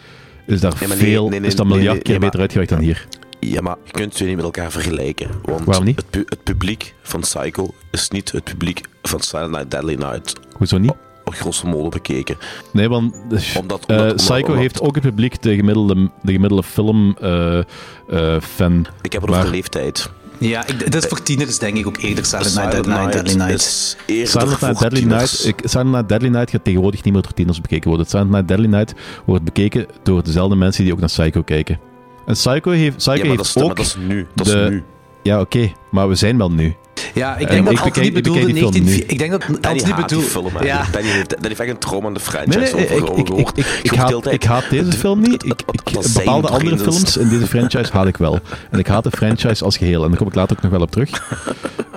Is daar Nee, maar nee, veel, nee, nee, is dat miljard nee, keer nee, beter maar- uitgewerkt dan hier. Ja, maar je kunt ze niet met elkaar vergelijken. Want Waarom niet? Het, pu- het publiek van Psycho is niet het publiek van Silent Night Deadly Night. Hoezo niet? Op grosso modo bekeken. Nee, want Omdat- omdat- eh, omdat- Psycho omdat- heeft ook het publiek, de gemiddelde, de gemiddelde film-fan. Ik heb het over Maar- de leeftijd. Ja, ik, dat is voor tieners denk ik ook eerder Silent Night, Deadly Night, Deadly Night. is eerder Silent Night voor Deadly. Night, ik, Silent Night Deadly Night gaat tegenwoordig niet meer door tieners bekeken worden. Silent Night Deadly Night wordt bekeken door dezelfde mensen die ook naar Psycho kijken. En Psycho heeft, Psycho Ja, maar dat, heeft is, maar ook... dat is nu. Dat de- is nu. Ja, oké, maar we zijn wel nu. Ja, ik En denk dat ik Anthony ik bedoelde bekijk die film 19... nu. Ik denk dat Anthony die bedoelde... film Ja, eigenlijk. Danny heeft, Danny heeft echt een trauma aan de franchise Nee, nee, over, ik, ik, ik, ik, ik, haat, ik deze film niet. Ik, ik, dat bepaalde andere films in deze franchise haat ik wel. En ik haat de franchise als geheel. En daar kom ik later ook nog wel op terug.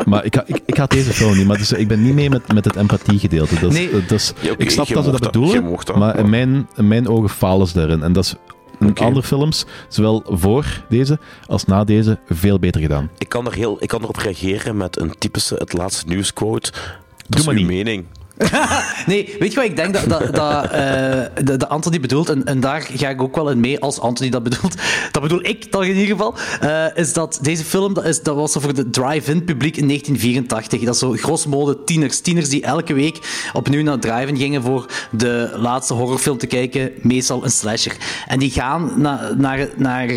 Maar ik, ik, ik haat deze film niet. Maar het is- ik ben niet mee met, met het empathiegedeelte. Dat is, Nee. dat Ja, ik snap dat ze dat dat, bedoelen. dat, maar in mijn, in mijn ogen falen ze daarin. En dat is andere films, zowel voor deze als na deze, veel beter gedaan. Ik kan, er heel, ik kan erop reageren met een typische het laatste nieuwsquote. Dat Doe is maar uw niet. mening. Nee, weet je wat ik denk dat, dat, dat, eh, dat Anthony bedoelt? En, en daar ga ik ook wel in mee als Anthony dat bedoelt. Dat bedoel ik dan in ieder geval. eh, is dat deze film, dat, is, dat was voor de drive-in publiek in 1984. Dat is zo grosso modo tieners. Tieners die elke week opnieuw naar drive-in gingen voor de laatste horrorfilm te kijken. Meestal een slasher. En die gaan na, naar, naar eh,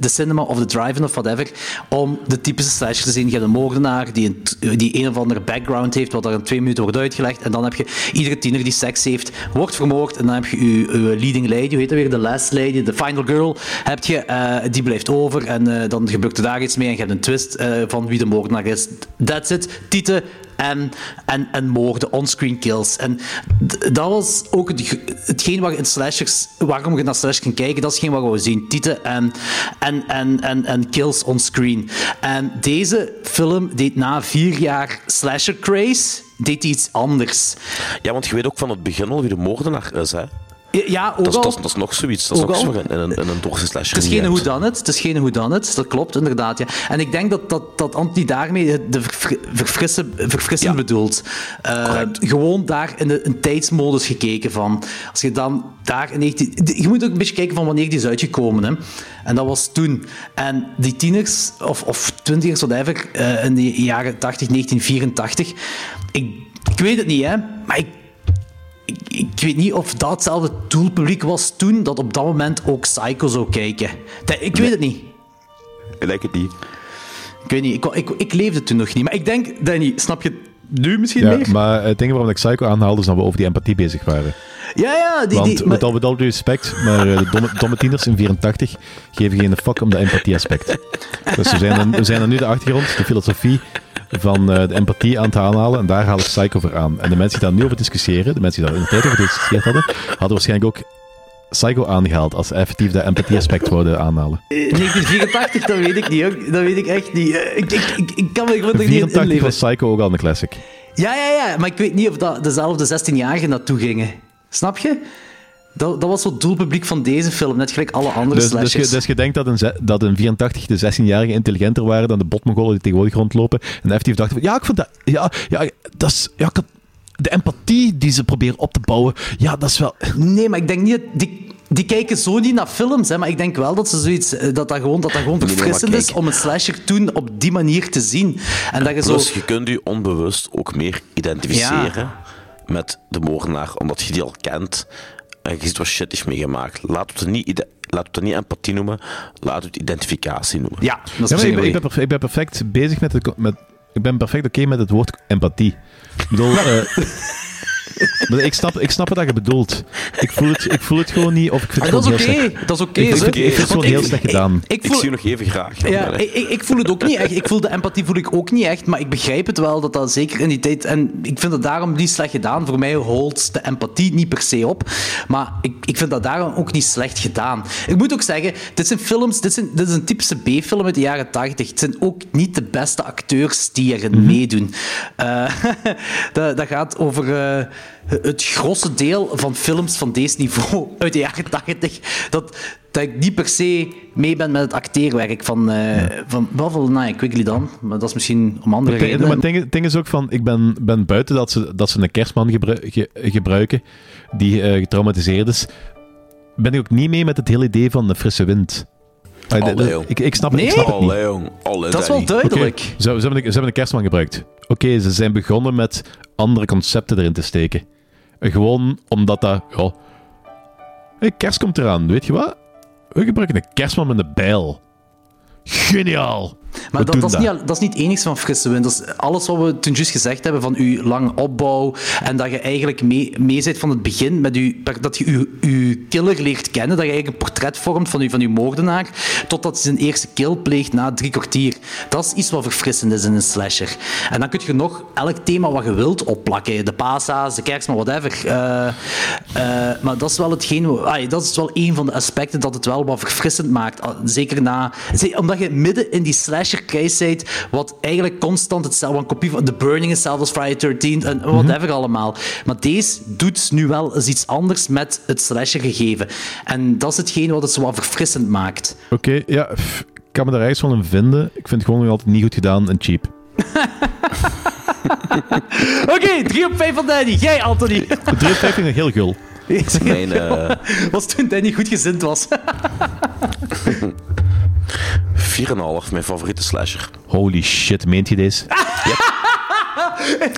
de cinema of de drive-in of whatever. Om de typische slasher te zien. Je hebt een moordenaar die een, die een of andere background heeft. Wat er in twee minuten wordt uitgelegd. En dan heb je iedere tiener die seks heeft, wordt vermoord. En dan heb je je, leading lady, hoe heet dat weer? De last lady, de final girl. Heb je, eh, die blijft over. En eh, dan gebeurt er daar iets mee. En je hebt een twist eh, van wie de moordenaar is. That's it. Tieten en, en, en moorden, onscreen kills. En dat was ook het, hetgeen waar in slashers, waarom je naar slashers kan kijken, dat is hetgeen wat we zien. Tieten en, en, en, en, en kills onscreen. En deze film deed na vier jaar slasher craze, hij iets anders. Ja, want je weet ook van het begin al wie de moordenaar is, hè? Ja, ook Dat is, al. dat, is, dat is nog zoiets. Dat is Ook in een, een slasher. Het is geen hoe dan het. Het is geen hoe dan het. Dat klopt inderdaad. Ja. En ik denk dat, dat, dat Anthony daarmee de verfri- verfrissen, verfrissend Ja. bedoelt. Eh, gewoon daar in de, een tijdsmodus gekeken van. Als je dan daar in 19, je moet ook een beetje kijken van wanneer die is uitgekomen. Hè. En dat was toen. En die tieners, of, of twintigers, whatever, eh, in de jaren 80, 1984. Ik, ik weet het niet, hè. Maar ik ik, ik weet niet of dat hetzelfde doelpubliek was toen, dat op dat moment ook Psycho zou kijken. Dat- ik weet het niet. Ik denk het niet. Ik weet niet. Ik, ik, ik leefde toen nog niet. Maar ik denk, Danny, snap je het nu misschien Ja, meer? maar het ding waarom ik Psycho aanhaalde is dat we over die empathie bezig waren. Ja, ja. Die, Want die, met maar- al met due respect, maar eh, de domme, domme tieners in 84 geven geen fuck om de empathie-aspect. Dus we zijn, er, we zijn er nu de achtergrond, de filosofie van eh, de empathie aan het aanhalen en daar haal ik Psycho voor aan. En de mensen die daar nu over discussiëren, de mensen die daar in de tijd over gediscussieerd hadden, hadden waarschijnlijk ook Psycho aangehaald als ze effectief dat empathie-aspect wouden aanhalen. eh, 1984, dat weet ik niet. hoor. Dat weet ik echt niet. Eh, Ik, ik, ik, ik kan me gewoon nog niet 84 inleven. was Psycho ook al een classic. Ja, ja, ja. Maar ik weet niet of dat dezelfde 16-jarigen naartoe gingen. Snap je? Dat, dat was het doelpubliek van deze film, net gelijk alle andere Dus, dus, je, slashers. dus je denkt dat een, dat een 84 de 16-jarigen intelligenter waren dan de botmongolen die tegenwoordig rondlopen. En effectief dachten van, ja, ik vond dat... Ja, ja, dat is... Ja, ik had- de empathie die ze proberen op te bouwen, ja, dat is wel... Nee, maar ik denk niet dat... Die, die kijken zo niet naar films, hè, maar ik denk wel dat ze zoiets... eh, Dat dat gewoon, dat dat gewoon nee, verfrissend is om een slasher toen op die manier te zien. En dat je zo... Je kunt je onbewust ook meer identificeren met de moordenaar, omdat je die al kent en je ziet wat shit heeft meegemaakt. Laat het niet, laat het niet empathie noemen, laat het identificatie noemen. Ja, dat is Ja, ik, ben, ik, ben perf- ik ben perfect bezig met het... Met, ik ben perfect oké met het woord empathie. Ik bedoel... eh, ik, snap, ik snap wat je bedoelt. Ik voel het, ik voel het gewoon niet, of ik vind het dat is oké, heel slecht. dat is oké. Ik vind, hè. ik vind het gewoon heel slecht gedaan. Ik, Ik voel, zie je nog even graag. Ja, ik, ik ik voel het ook niet echt. Ik voel de empathie voel ik ook niet echt, maar ik begrijp het wel dat dat zeker in die tijd. En ik vind dat daarom niet slecht gedaan. Voor mij holt de empathie niet per se op, maar ik, ik vind dat daarom ook niet slecht gedaan. Ik moet ook zeggen, dit zijn films, dit, zijn, dit is een typische B-film uit de jaren 80. Het zijn ook niet de beste acteurs die erin meedoen. Eh, dat, dat gaat over eh, het grosse deel van films van deze niveau uit de jaren 80. Dat, dat ik niet per se mee ben met het acteerwerk van, eh van behalve nou, Quigley dan, maar dat is misschien om andere redenen. maar het ding, is ook van, ik ben, ben buiten dat ze, dat ze een kerstman gebru- ge- gebruiken die eh, getraumatiseerd is, ben ik ook niet mee met het hele idee van de frisse wind. De- de- Allee, ik, ik snap, ik Nee? snap het niet. Allee, jong. Allee, dat is wel duidelijk. Oké, Ze, ze, hebben een, ze hebben een kerstman gebruikt. Oké, ze zijn begonnen met andere concepten erin te steken. En Gewoon omdat dat... Ja, hey, kerst komt eraan, weet je wat? We gebruiken een kerstman met een bijl. Geniaal! Maar dat, is niet, dat is niet het enigste van frisse wind. Dat is alles wat we toen juist gezegd hebben van uw lange opbouw en dat je eigenlijk mee, mee zit van het begin, met uw, dat je uw, uw killer leert kennen, dat je eigenlijk een portret vormt van uw, van uw moordenaar, totdat hij zijn eerste kill pleegt na drie kwartier. Dat is iets wat verfrissend is in een slasher. En dan kun je nog elk thema wat je wilt opplakken. De pasa's, de kerstman, whatever. Eh, maar dat is wel hetgeen... dat is wel een van de aspecten dat het wel wat verfrissend maakt. Ah, Zeker na... Omdat je midden in die slasher-krijs bent, wat eigenlijk constant hetzelfde... Een kopie van The Burning is hetzelfde als Friday 13 en whatever allemaal. Maar deze doet nu wel eens iets anders met het slasher-gegeven. En dat is hetgeen wat het zo wat verfrissend maakt. Oké, ja, pff, ik kan me daar ergens van in vinden. Ik vind het gewoon nog altijd niet goed gedaan en cheap. Oké, 3 op 5 van Danny. Jij, Anthony. De 53 nog heel gul. Mijn, eh, Was toen Danny goed gezind was. 4,5, mijn favoriete slasher. Holy shit, meent je deze?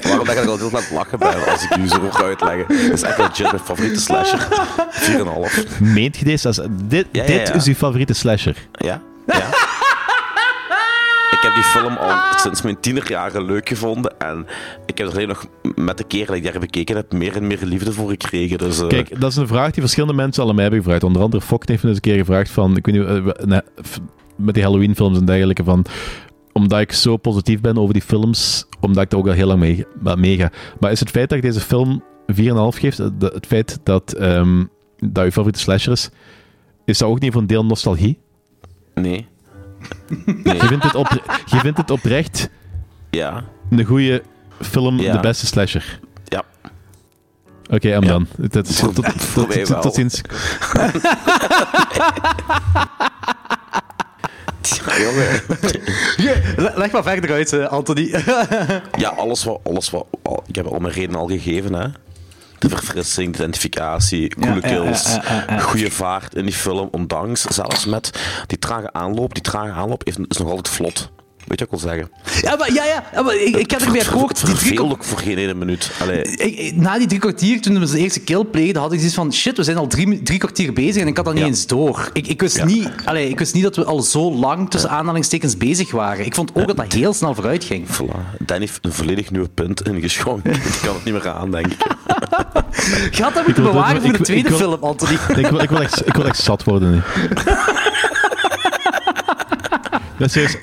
Waarom dat ik er altijd aan het lachen ben als ik u zo hoor uitleggen? Dat is echt legit mijn favoriete slasher. 4,5. Meent je deze? Als, dit Ja, ja, dit ja. is uw favoriete slasher. Ja? Ja. Ik heb die film al sinds mijn tienerjaren leuk gevonden. En ik heb er alleen nog met de keren dat ik daar bekeken heb, meer en meer liefde voor gekregen. Dus, eh, Kijk, dat is een vraag die verschillende mensen al aan mij hebben gevraagd. Onder andere Fok heeft me eens een keer gevraagd van... Ik weet niet, eh, met die Halloween-films en dergelijke van... Omdat ik zo positief ben over die films, omdat ik er ook al heel lang mee, mee ga. Maar is het feit dat ik deze film 4,5 geef, de- het feit dat, ehm dat je favoriete slasher is, is dat ook niet voor een deel nostalgie? Nee. Je vindt het, op, je vindt het oprecht Ja. een goede film, Ja. de beste slasher? Ja. Oké, Ja. done. Tot, tot, tot, tot, wel. Ja. Leg maar verder uit, eh, Anthony. Ja, alles wat, alles wat... al- ik heb al mijn redenen al gegeven, hè. De verfrissing, de identificatie, coole Ja, kills, ja, goede vaart in die film. Ondanks, zelfs met die trage aanloop, die trage aanloop is nog altijd vlot. Weet je wat ik wil zeggen? Ja, maar, ja, ja, maar ik, ik heb ermee Het akkoord. Die drie ook voor geen ene minuut. Ik, na die drie kwartier, toen we zijn eerste kill pleegden, had ik zoiets van, shit, we zijn al drie, drie kwartier bezig en ik had dat niet Ja. eens door. Ik, ik, wist Ja. niet, allee, ik wist niet dat we al zo lang tussen aanhalingstekens bezig waren. Ik vond ook dat dat heel snel vooruit ging. voilà. Danny heeft een volledig nieuwe punt ingeschonken. ik kan het niet meer aan, denk ik. Je had dat moeten wil- bewaren ik- voor de tweede ik wil- film, Anthony. Ik wil, ik, wil echt, ik wil echt zat worden nu. Dat is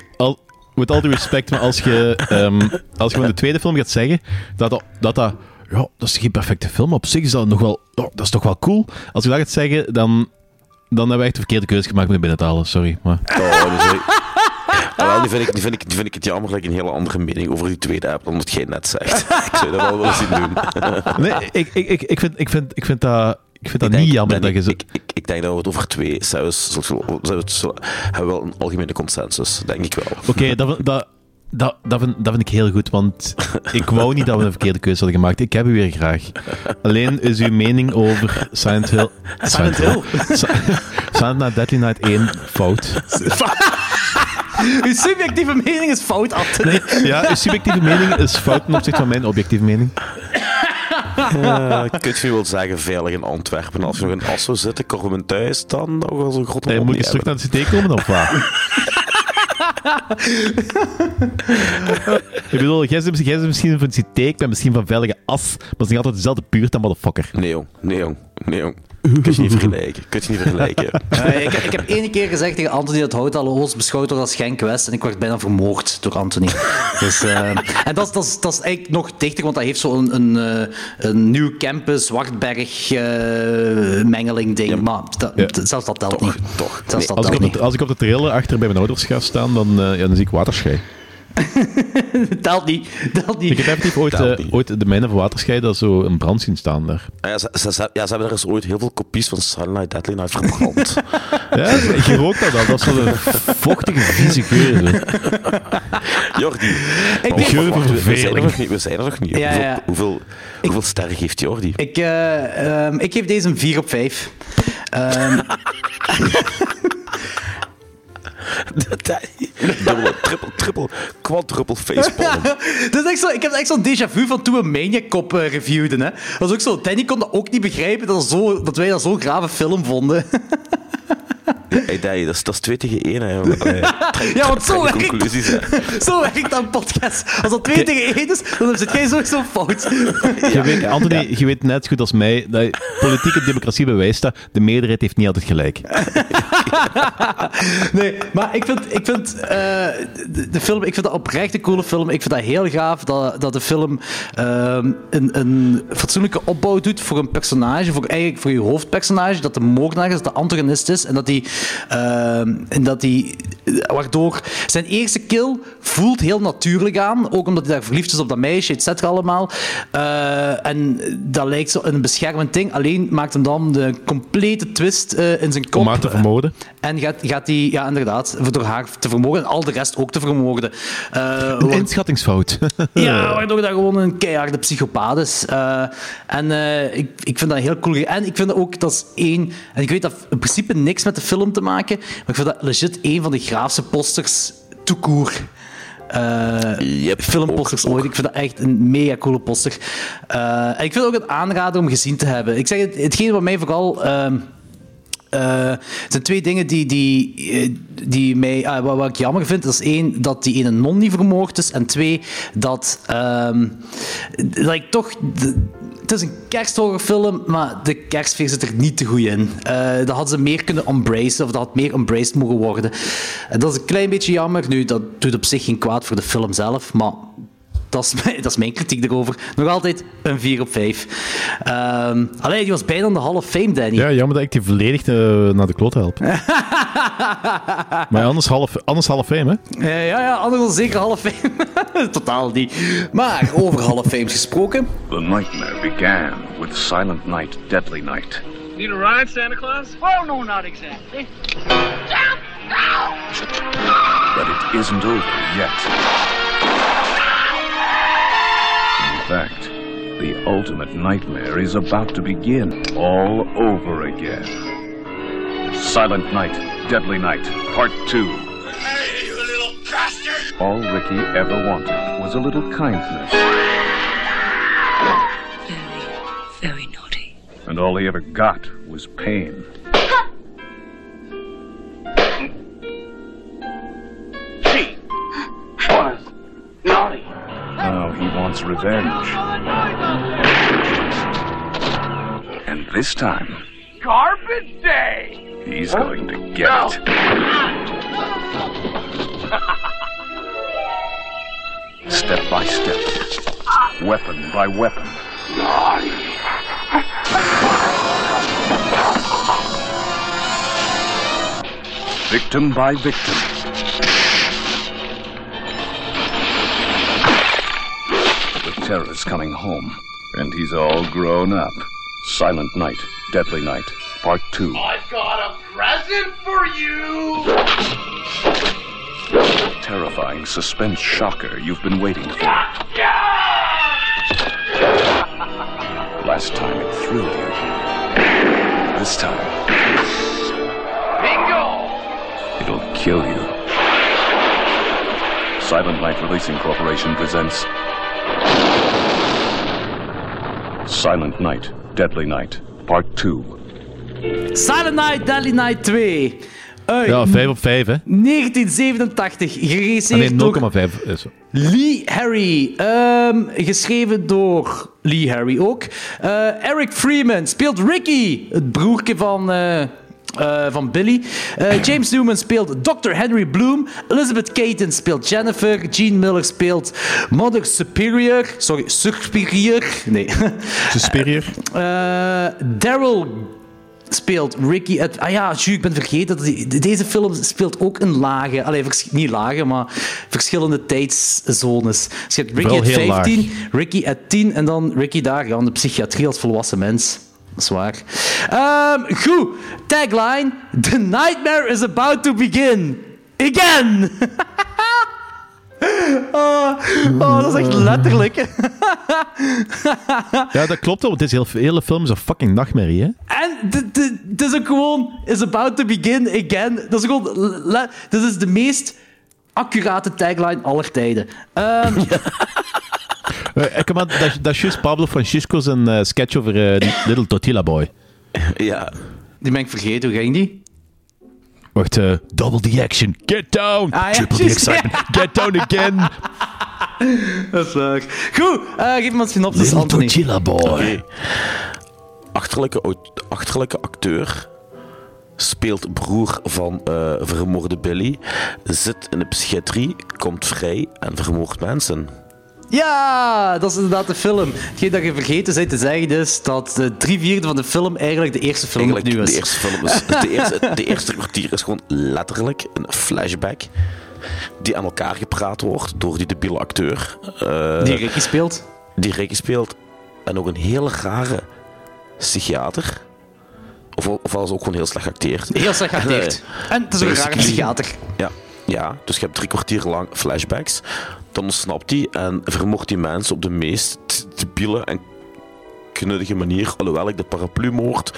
met al die respect, maar als je, ehm, als je van de tweede film gaat zeggen dat dat, dat, dat ja, dat is geen perfecte film, op zich is dat nog wel, ja, dat is toch wel cool. Als je dat gaat zeggen, dan, dan hebben we echt de verkeerde keuze gemaakt om het binnen te halen, sorry. Maar, Oh, dus, ik- Ah, nu, vind ik, nu, vind ik, nu vind ik het jammer dat ik een hele andere mening over die tweede heb dan wat jij net zegt. ik zou dat wel willen zien doen. nee, ik, ik, ik, ik, vind, ik, vind, ik vind dat... Ik vind dat denk- niet jammer nee, dat je zo... ik, ik, ik denk dat we het over twee zullen- zullen- hebben we wel een algemene consensus, denk ik wel. Oké, dat, vind- dat, dat, dat, vind, dat vind ik heel goed, want ik wou niet dat we een verkeerde keuze hadden gemaakt. Ik heb u weer graag. Alleen is uw mening over Silent Hill... Silent Hill? Si- Silent Night, Deadly Night 1 fout. Uw subjectieve mening is fout, Anthony. Ja, uw subjectieve mening is fout ten opzichte van mijn objectieve mening. Uh, kun je wel zeggen, veilig in Antwerpen. Als je nog in Asso zit, komen we thuis, dan nog wel zo'n grote moet eens terug naar de CT komen of wat? ik bedoel, jij bent, bent misschien van CT, ik ben misschien van Veilige As, maar het is niet altijd dezelfde buurt dan motherfucker. Nee, jong. Nee, jong. Nee, jong. Kun je niet vergelijken. Kun je niet vergelijken. Eh, ik, ik heb één keer gezegd tegen Anthony dat Houtale Oost beschouwd wordt als Genk West en ik werd bijna vermoord door Anthony. Dus, eh, en dat, is- dat, is- dat is eigenlijk nog dichter, want dat heeft zo'n een, een, eh, een nieuw campus, Zwartberg eh, mengeling ding. Maar dat, Ja. dat- zelfs dat telt Toch, niet. toch. Zelfs dat Als ik, op de, niet. als ik op de trailer achter bij mijn ouders ga staan, dan, eh, ja, dan zie ik waterschei. Telt niet. Telt niet. Ik heb effectief ooit, eh, niet. ooit de mijne van waterschei, dat zo een brand zien staan daar. Ah Ja, ze, ze, ze- ja, ze hebben er eens ooit heel veel kopies van Silent Night, Deadly Night verbrand. Ja, je rookt dat al. Dat is zo'n vochtige, vieze geur. Jordi. Ik wacht, denk- zijn er verveling. nog niet. We zijn er nog niet. Ja, hoeveel, ja. Hoeveel, hoeveel sterren geeft Jordi? Ik, eh, ehm, ik geef deze een 4 op 5. Ehm, Dubbele, triple, triple, quadruple facepalm. dat is echt zo, ik heb echt zo'n déjà vu van toen we Maniac Cop eh, reviewden. Hè. Dat was ook zo, Danny kon dat ook niet begrijpen dat, zo, dat wij dat zo'n grave film vonden. Hey, Danny, dat is, dat is 2 tegen 1. Hè. Allee, ja, want zo werkt, zo werkt dat een podcast. Als dat 2 tegen 1 is, dan zit jij sowieso fout. Je weet, Anthony, je weet net zo goed als mij dat politieke democratie bewijst dat de meerderheid heeft niet altijd gelijk. Nee, maar ik vind, ik vind de, de film, ik vind dat oprecht een coole film. Ik vind dat heel gaaf dat, dat de film ehm, een, een fatsoenlijke opbouw doet voor een personage, voor, eigenlijk voor je hoofdpersonage, dat de moordenaar is, dat de antagonist is en dat die, ehm, en dat die waardoor zijn eerste kill voelt heel natuurlijk aan, ook omdat hij daar verliefd is op dat meisje, et cetera allemaal. Eh, en dat lijkt zo een beschermend ding, alleen maakt hem dan de complete twist eh, in zijn kop. Om haar te vermoorden. En gaat, gaat die, ja, inderdaad, door haar te vermoorden en al de rest ook te vermoorden. Eh, Een inschattingsfout. ja, waardoor dat gewoon een keiharde psychopaat is. En ik, ik vind dat heel cool. En ik vind dat ook, dat is één... En ik weet dat in principe niks met de film te maken, maar ik vind dat legit één van de graafste posters. Eh, Yep, filmposters ooit. Ik vind dat echt een mega coole poster. Eh, en ik vind het ook een aanrader om gezien te hebben. Ik zeg het, hetgeen wat mij vooral... ehm, eh, er zijn twee dingen die, die, eh, die mij, ah, wat, ik jammer vind. Dat is één, dat die ene non niet vermoord is. En twee, dat, ehm, dat ik toch... het is een kersthorrorfilm, maar de kerstfeer zit er niet te goed in. Eh dat hadden ze meer kunnen embracen, of dat had meer embraced mogen worden. En dat is een klein beetje jammer. Nu, dat doet op zich geen kwaad voor de film zelf, maar dat is, mijn, dat is mijn kritiek erover. Nog altijd een 4 op 5. Ehm allee, die was bijna aan de Hall of Fame, Danny. Ja, jammer dat ik die volledig eh, naar de kloot help. maar anders half, anders half fame, hè? Eh, ja, ja, anders dan zeker Hall of Fame. Totaal niet. Maar over Hall of Fame gesproken. The nightmare began with Silent Night, Deadly Night. Need a ride, Santa Claus? Oh, no, not exactly. But it isn't over yet. In fact, the ultimate nightmare is about to begin all over again. Silent Night, Deadly Night, Part 2. Hey, you little bastard! All Ricky ever wanted was a little kindness, Very, very naughty. and all he ever got was pain. She was naughty. Now he wants revenge. And this time, Garbage day! he's going to get it. Step by step, weapon by weapon. Victim by victim. Terror's coming home, and he's all grown up. Silent Night, Deadly Night, Part 2. I've got a present for you! Terrifying suspense shocker you've been waiting for. Last time it thrilled you. This time, Bingo! it'll kill you. Silent Night Releasing Corporation presents Silent Night, Deadly Night, Part 2. Silent Night, Deadly Night 2. Uit Ja, 5 op 5, hè? 1987, Ah, geregisseerd nee, door 0,5. is zo. Lee Harry. Ehm, geschreven door Lee Harry ook. Eh, Eric Freeman speelt Ricky, het broertje van, eh, eh, van Billy. Eh, James Newman speelt Dr. Henry Bloom. Elizabeth Caton speelt Jennifer. Gene Miller speelt Mother Superior. Sorry, Superior. Nee. Superior. Eh, Daryl speelt Ricky. uit- ah ja, ju, ik ben vergeten. Dat die- deze film speelt ook in lagen. Allee, niet lagen, maar verschillende tijdszones. Dus je hebt Ricky Wel uit heel 15, Ricky uit 10 en dan Ricky daar ja, in de psychiatrie als volwassen mens. Dat is waar. Ehm, goed, tagline. The nightmare is about to begin. Again! oh, oh, dat is echt letterlijk. Ja, dat klopt wel, want deze hele, hele film is een fucking nachtmerrie, hè? En het is ook gewoon is about to begin again. Dat is gewoon dit is de meest accurate tagline aller tijden. Eh, kom maar, dat, dat is juist Pablo Francisco zijn eh, sketch over eh, Little Tortilla Boy. Ja, die ben ik vergeten, hoe ging die? Wacht, eh, double the action, get down! Ah, ja, Triple the excitement, get down again! Dat is leuk. Goed, eh, geef me een synopsis, Little Anthony. Tortilla Boy. Achterlijke, achterlijke acteur speelt broer van eh, vermoorde Billy, zit in de psychiatrie, komt vrij en vermoordt mensen. Ja, dat is inderdaad de film. Hetgeen dat je vergeten bent te zeggen is dat de drie vierde van de film eigenlijk de eerste film Eigenlijk, opnieuw is. de eerste film is... De eerste, de eerste kwartier is gewoon letterlijk een flashback die aan elkaar gepraat wordt door die debiele acteur. eh, Die Ricky speelt. die Ricky speelt. En ook een hele rare psychiater. Of, ofwel ze ook gewoon heel slecht acteert. Heel slecht geacteerd. En het is ook een rare psychiater. Ja, ja, dus je hebt drie kwartier lang flashbacks. Dan ontsnapt hij en vermoordt die mensen op de meest debiele en knuddige manier. Alhoewel ik de paraplu-moord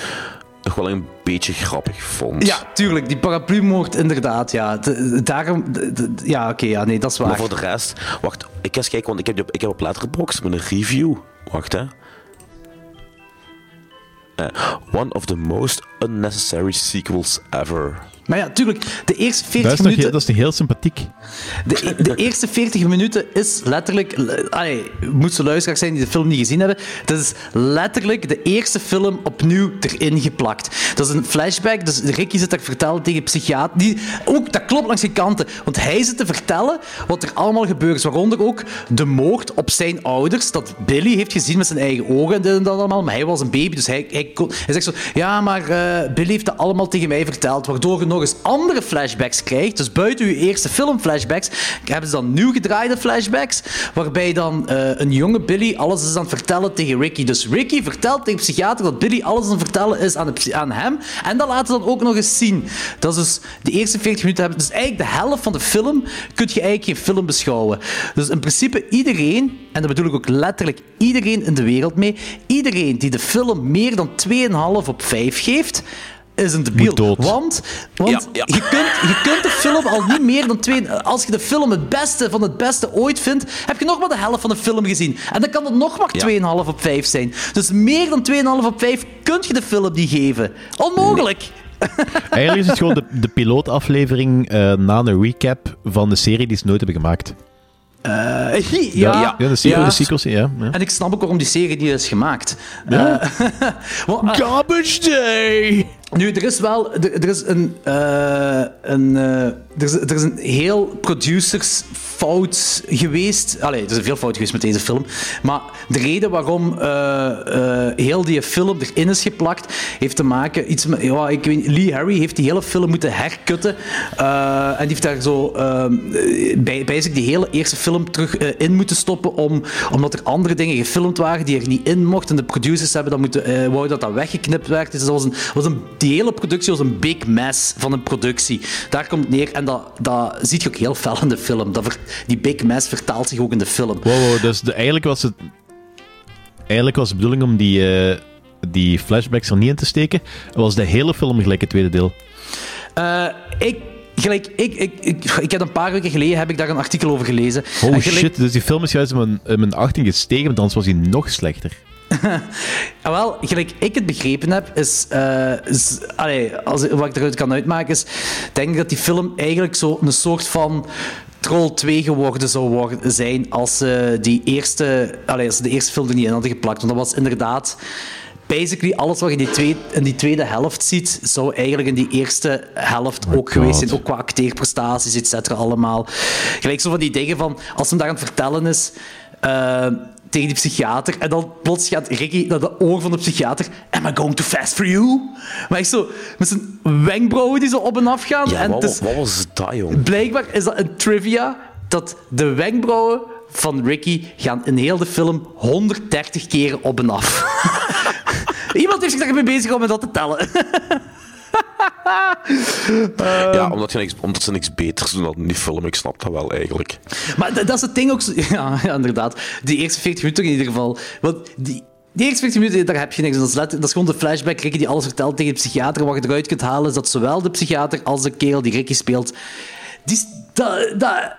nog wel een beetje grappig vond. Ja, tuurlijk. Die paraplu-moord, inderdaad. Ja. De- daarom... de- de- ja, oké. ja, nee, dat is waar. Maar voor de rest... Wacht, ik ga eens kijken, want ik heb, ik heb op Letterboxd met een review. Wacht, hè. Eh, one of the most unnecessary sequels ever. Maar ja, tuurlijk. De eerste 40 Dat is, toch minuten... heel, dat is toch heel sympathiek? De, de eerste 40 minuten is letterlijk. Allee, moet ze luisteraars zijn die de film niet gezien hebben. Dat is letterlijk de eerste film opnieuw erin geplakt. Dat is een flashback. Dus Ricky zit daar vertellen tegen een psychiater. Die, ook, dat klopt langs de kanten. Want hij zit te vertellen wat er allemaal gebeurd is. Waaronder ook de moord op zijn ouders. Dat Billy heeft gezien met zijn eigen ogen en dit en dat allemaal. Maar hij was een baby, dus hij, hij, kon- hij zegt zo... Ja, maar eh, Billy heeft dat allemaal tegen mij verteld. Waardoor je nog andere flashbacks krijgt. Dus buiten uw eerste filmflashbacks hebben ze dan nieuw gedraaide flashbacks. Waarbij dan eh, een jonge Billy alles is aan het vertellen tegen Ricky. Dus Ricky vertelt tegen de psychiater dat Billy alles aan het vertellen is aan, aan hem. En dat laten ze dan ook nog eens zien. Dat is dus de eerste 40 minuten hebben. Dus eigenlijk de helft van de film kun je eigenlijk geen film beschouwen. Dus in principe iedereen, en daar bedoel ik ook letterlijk iedereen in de wereld mee, iedereen die de film meer dan 2,5 op 5 geeft, is een debiel. Moet dood. Want, want Ja, ja. Je, kunt, je kunt de film al niet meer dan twee... Als je de film het beste van het beste ooit vindt, heb je nog maar de helft van de film gezien. En dan kan het nog maar 2,5 op 5 zijn. Dus meer dan 2,5 op 5 kun je de film niet geven. Onmogelijk! Eigenlijk is het gewoon de, de pilootaflevering eh, na een recap van de serie die ze nooit hebben gemaakt. Eh, ja, ja, de, sequel, ja. de sequels, ja. ja. En ik snap ook waarom die serie niet is gemaakt. Want, eh, Garbage Day! Nu, er is wel er, is een, eh, een, eh, er, is, er is een heel producersfout geweest. Allee, er is veel fout geweest met deze film. Maar de reden waarom eh, heel die film erin is geplakt, heeft te maken iets met. Ja, ik weet, Lee Harry heeft die hele film moeten herkutten. En die heeft daar zo ehm, bij, bij zich die hele eerste film terug in moeten stoppen. Om, omdat er andere dingen gefilmd waren die er niet in mochten. En de producers hebben dat moeten, wouden dat dat weggeknipt werd. Dus dat was een, was een, die hele productie was een big mess van een productie. Daar komt het neer. En dat, dat zie je ook heel fel in de film. Dat ver- die big mess vertaalt zich ook in de film. Wow, wow, dus de, eigenlijk was het... Eigenlijk was de bedoeling om die, eh, die flashbacks er niet in te steken. Was de hele film gelijk het tweede deel. Eh, ik, gelijk, ik, ik, ik, ik heb een paar weken geleden heb ik daar een artikel over gelezen. Oh gelijk- shit, dus die film is juist in mijn, in mijn 18 gestegen, maar dan was hij nog slechter. Ah, wel, gelijk ik het begrepen heb, is... eh, is allee, als, wat ik eruit kan uitmaken is... denk ik dat die film eigenlijk zo een soort van... Troll 2 geworden zou worden, zijn als ze die eerste, allee, als ze de eerste film er niet in hadden geplakt. Want dat was inderdaad... Basically, alles wat je in die, tweede, in die tweede helft ziet, zou eigenlijk in die eerste helft ook geweest zijn. Ook qua acteerprestaties, et cetera, allemaal. Gelijk zo van die dingen van, als hem daar aan het vertellen is... eh, tegen die psychiater. En dan plots gaat Ricky naar de oor van de psychiater. Am I going too fast for you? Maar echt zo, met zijn wenkbrauwen die zo op en af gaan. Ja, en wat, is- wat was dat, jong? blijkbaar is dat een trivia dat de wenkbrauwen van Ricky gaan in heel de film 130 keren op en af. Iemand heeft zich daarmee bezig om met dat te tellen. ja, omdat, je niks, omdat ze niks beters doen dan die film. Ik snap dat wel, eigenlijk. Maar dat, is het ding ook. zo- Ja, ja, inderdaad. Die eerste 40 minuten in ieder geval. Want die, die eerste 40 minuten, daar heb je niks. Dat is, dat is gewoon de flashback Ricky die alles vertelt tegen de psychiater. Wat je eruit kunt halen is dat zowel de psychiater als de kerel die Ricky speelt... Die, dat,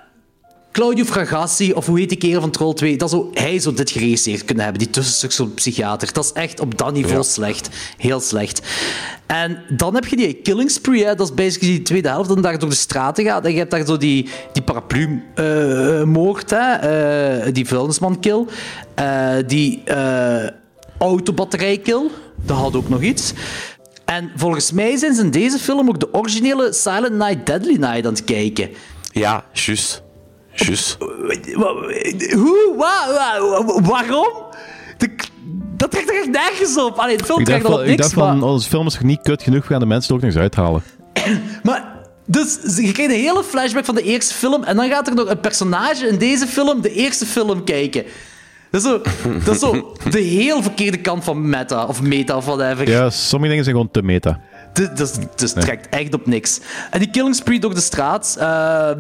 Claudio Fragassi, of hoe heet die kerel van Troll 2, dat zou hij zo dit geregisseerd kunnen hebben, die tussenstuk zo'n psychiater. Dat is echt op dat niveau Ja. slecht. Heel slecht. En dan heb je die killing spree, hè. dat is basically die tweede helft, dat daar door de straten gaat. En je hebt daar zo die, die paraplu-moord, hè, eh, die vuilnisman-kill, eh, die eh autobatterij-kill, dat had ook nog iets. En volgens mij zijn ze in deze film ook de originele Silent Night, Deadly Night aan het kijken. Ja, juist. Juist. Hoe? Wa- wa- wa- waarom? De- dat trekt er echt nergens op. Allee, de film Ik trekt op van, ik niks, dacht van, onze film is toch niet kut genoeg, we gaan de mensen er ook niks uithalen. maar dus je krijgt een hele flashback van de eerste film en dan gaat er nog een personage in deze film de eerste film kijken. Dat is zo, dat is zo de heel verkeerde kant van meta, of meta, of whatever. Ja, sommige dingen zijn gewoon te meta. Dus, het trekt echt op niks. En die killing spree door de straat, eh,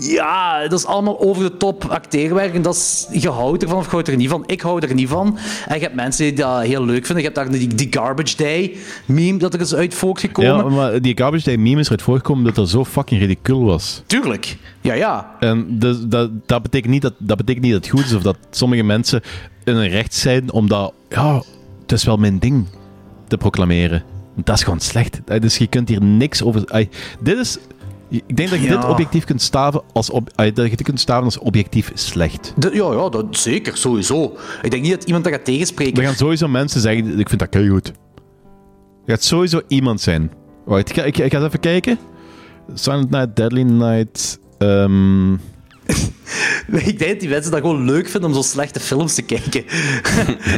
ja, dat is allemaal over de top acteerwerk. En dat is, je houdt ervan of je houdt er niet van. Ik hou er niet van. En je hebt mensen die dat heel leuk vinden. Je hebt daar die, die Garbage Day meme dat er is uit voortgekomen. Ja, maar die Garbage Day meme is eruit voorgekomen omdat dat zo fucking ridicul was. Tuurlijk. Ja, ja. En dus, dat, dat, betekent niet dat, dat betekent niet dat het goed is of dat sommige mensen in een recht zijn om dat, ja, het is wel mijn ding te proclameren. Dat is gewoon slecht. Dus je kunt hier niks over. dit is. Ik denk dat je Ja. dit objectief kunt staven als, ob, dat je dit kunt staven als objectief slecht. De- ja, ja, dat zeker, sowieso. Ik denk niet dat iemand dat gaat tegenspreken. Er gaan sowieso mensen zeggen, ik vind dat heel goed. Er gaat sowieso iemand zijn. Wacht, ik ga, ik, ik ga eens even kijken. Silent Night, Deadly Night. ehm, Ik denk dat die mensen dat gewoon leuk vinden om zo slechte films te kijken.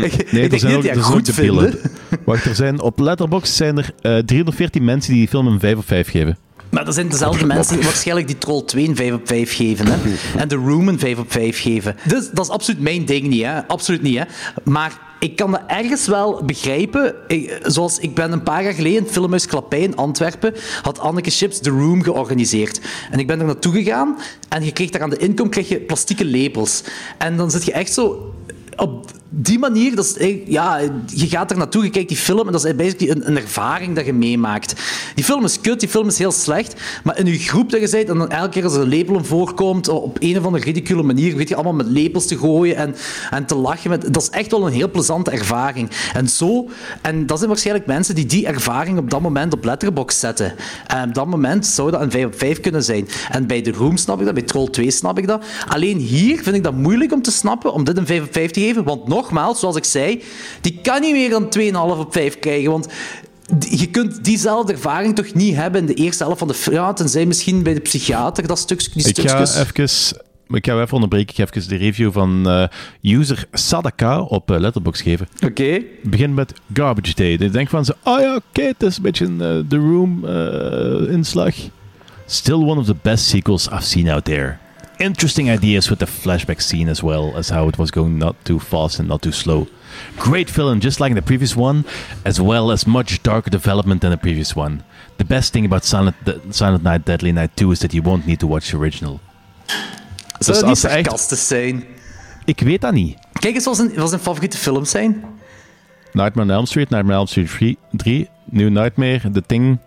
Nee, ik er denk niet zijn dat ook, die dat goed vinden. Wacht, er zijn, op Letterboxd zijn er eh 314 mensen die die film een 5 op 5 geven. Maar dat zijn dezelfde mensen die waarschijnlijk die Troll 2 een 5 op 5 geven. Hè? En The Room een 5 op 5 geven. Dus dat is absoluut mijn ding niet. Hè? Absoluut niet. Hè? Maar ik kan dat ergens wel begrijpen. Zoals ik ben een paar jaar geleden in het Filmhuis Klappij in Antwerpen, had Anneke Chips The Room georganiseerd. En ik ben er naartoe gegaan en je kreeg daar aan de inkom kreeg je plastieke lepels. En dan zit je echt zo op die manier, dat eigenlijk- ja, je gaat er naartoe, je kijkt die film en dat is basically een, een ervaring dat je meemaakt. Die film is kut, die film is heel slecht, maar in je groep dat je bent, en dan elke keer als er een lepel voorkomt, op een of andere ridicule manier, weet je, allemaal met lepels te gooien en, en te lachen, met, dat is echt wel een heel plezante ervaring. En zo, en dat zijn waarschijnlijk mensen die die ervaring op dat moment op Letterboxd zetten. En op dat moment zou dat een 5 op 5 kunnen zijn. En bij The Room snap ik dat, bij Troll 2 snap ik dat. Alleen hier vind ik dat moeilijk om te snappen, om dit een 5 op 5 te geven, want nogmaals, zoals ik zei, die kan niet meer dan 2,5 op 5 krijgen, want je kunt diezelfde ervaring toch niet hebben in de eerste helft van de film. Ja, tenzij misschien bij de psychiater dat stukje, die Ik ga even... Ik ga even onderbreken. Ik ga even de review van eh, user Sadaka op eh, Letterboxd geven. Oké. Begin met Garbage Day. Ik denk van zo, oh ja, oké, het is een beetje een eh, The Room inslag. Still one of the best sequels I've seen out there. Interesting ideas with the flashback scene as well as how it was going not too fast and not too slow. Great film, just like the previous one, as well as much darker development than the previous one. The best thing about Silent, Silent Night, Deadly Night 2 is that you won't need to watch the original. Zou Dus dat niet als echt- zijn? Ik weet dat niet. Kijk eens wat zijn, wat zijn favoriete films zijn. Nightmare on Elm Street, Nightmare on Elm Street 3, 3 New Nightmare, The Thing.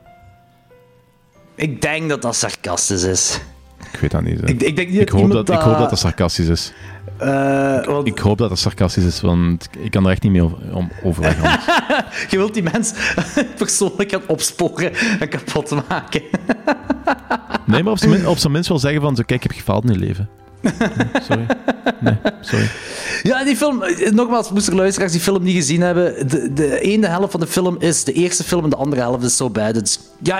Ik denk dat dat sarcastisch is. Ik weet dat niet. Ik, ik denk niet Ik dat hoop iemand dat, ik hoop dat dat sarcastisch is. eh, want Ik hoop dat dat sarcastisch is, want ik kan er echt niet meer om, overweg. anders. je wilt die mens persoonlijk gaan opsporen en kapot maken. Nee, maar op zijn, min- op zijn minst wel zeggen van, zo, kijk, ik heb gefaald in je leven. Sorry. Nee, sorry. Ja, die film, eh, nogmaals, moest er luisteraars die film niet gezien hebben. De, de ene helft van de film is de eerste film en de andere helft is So Bad. It's, ja,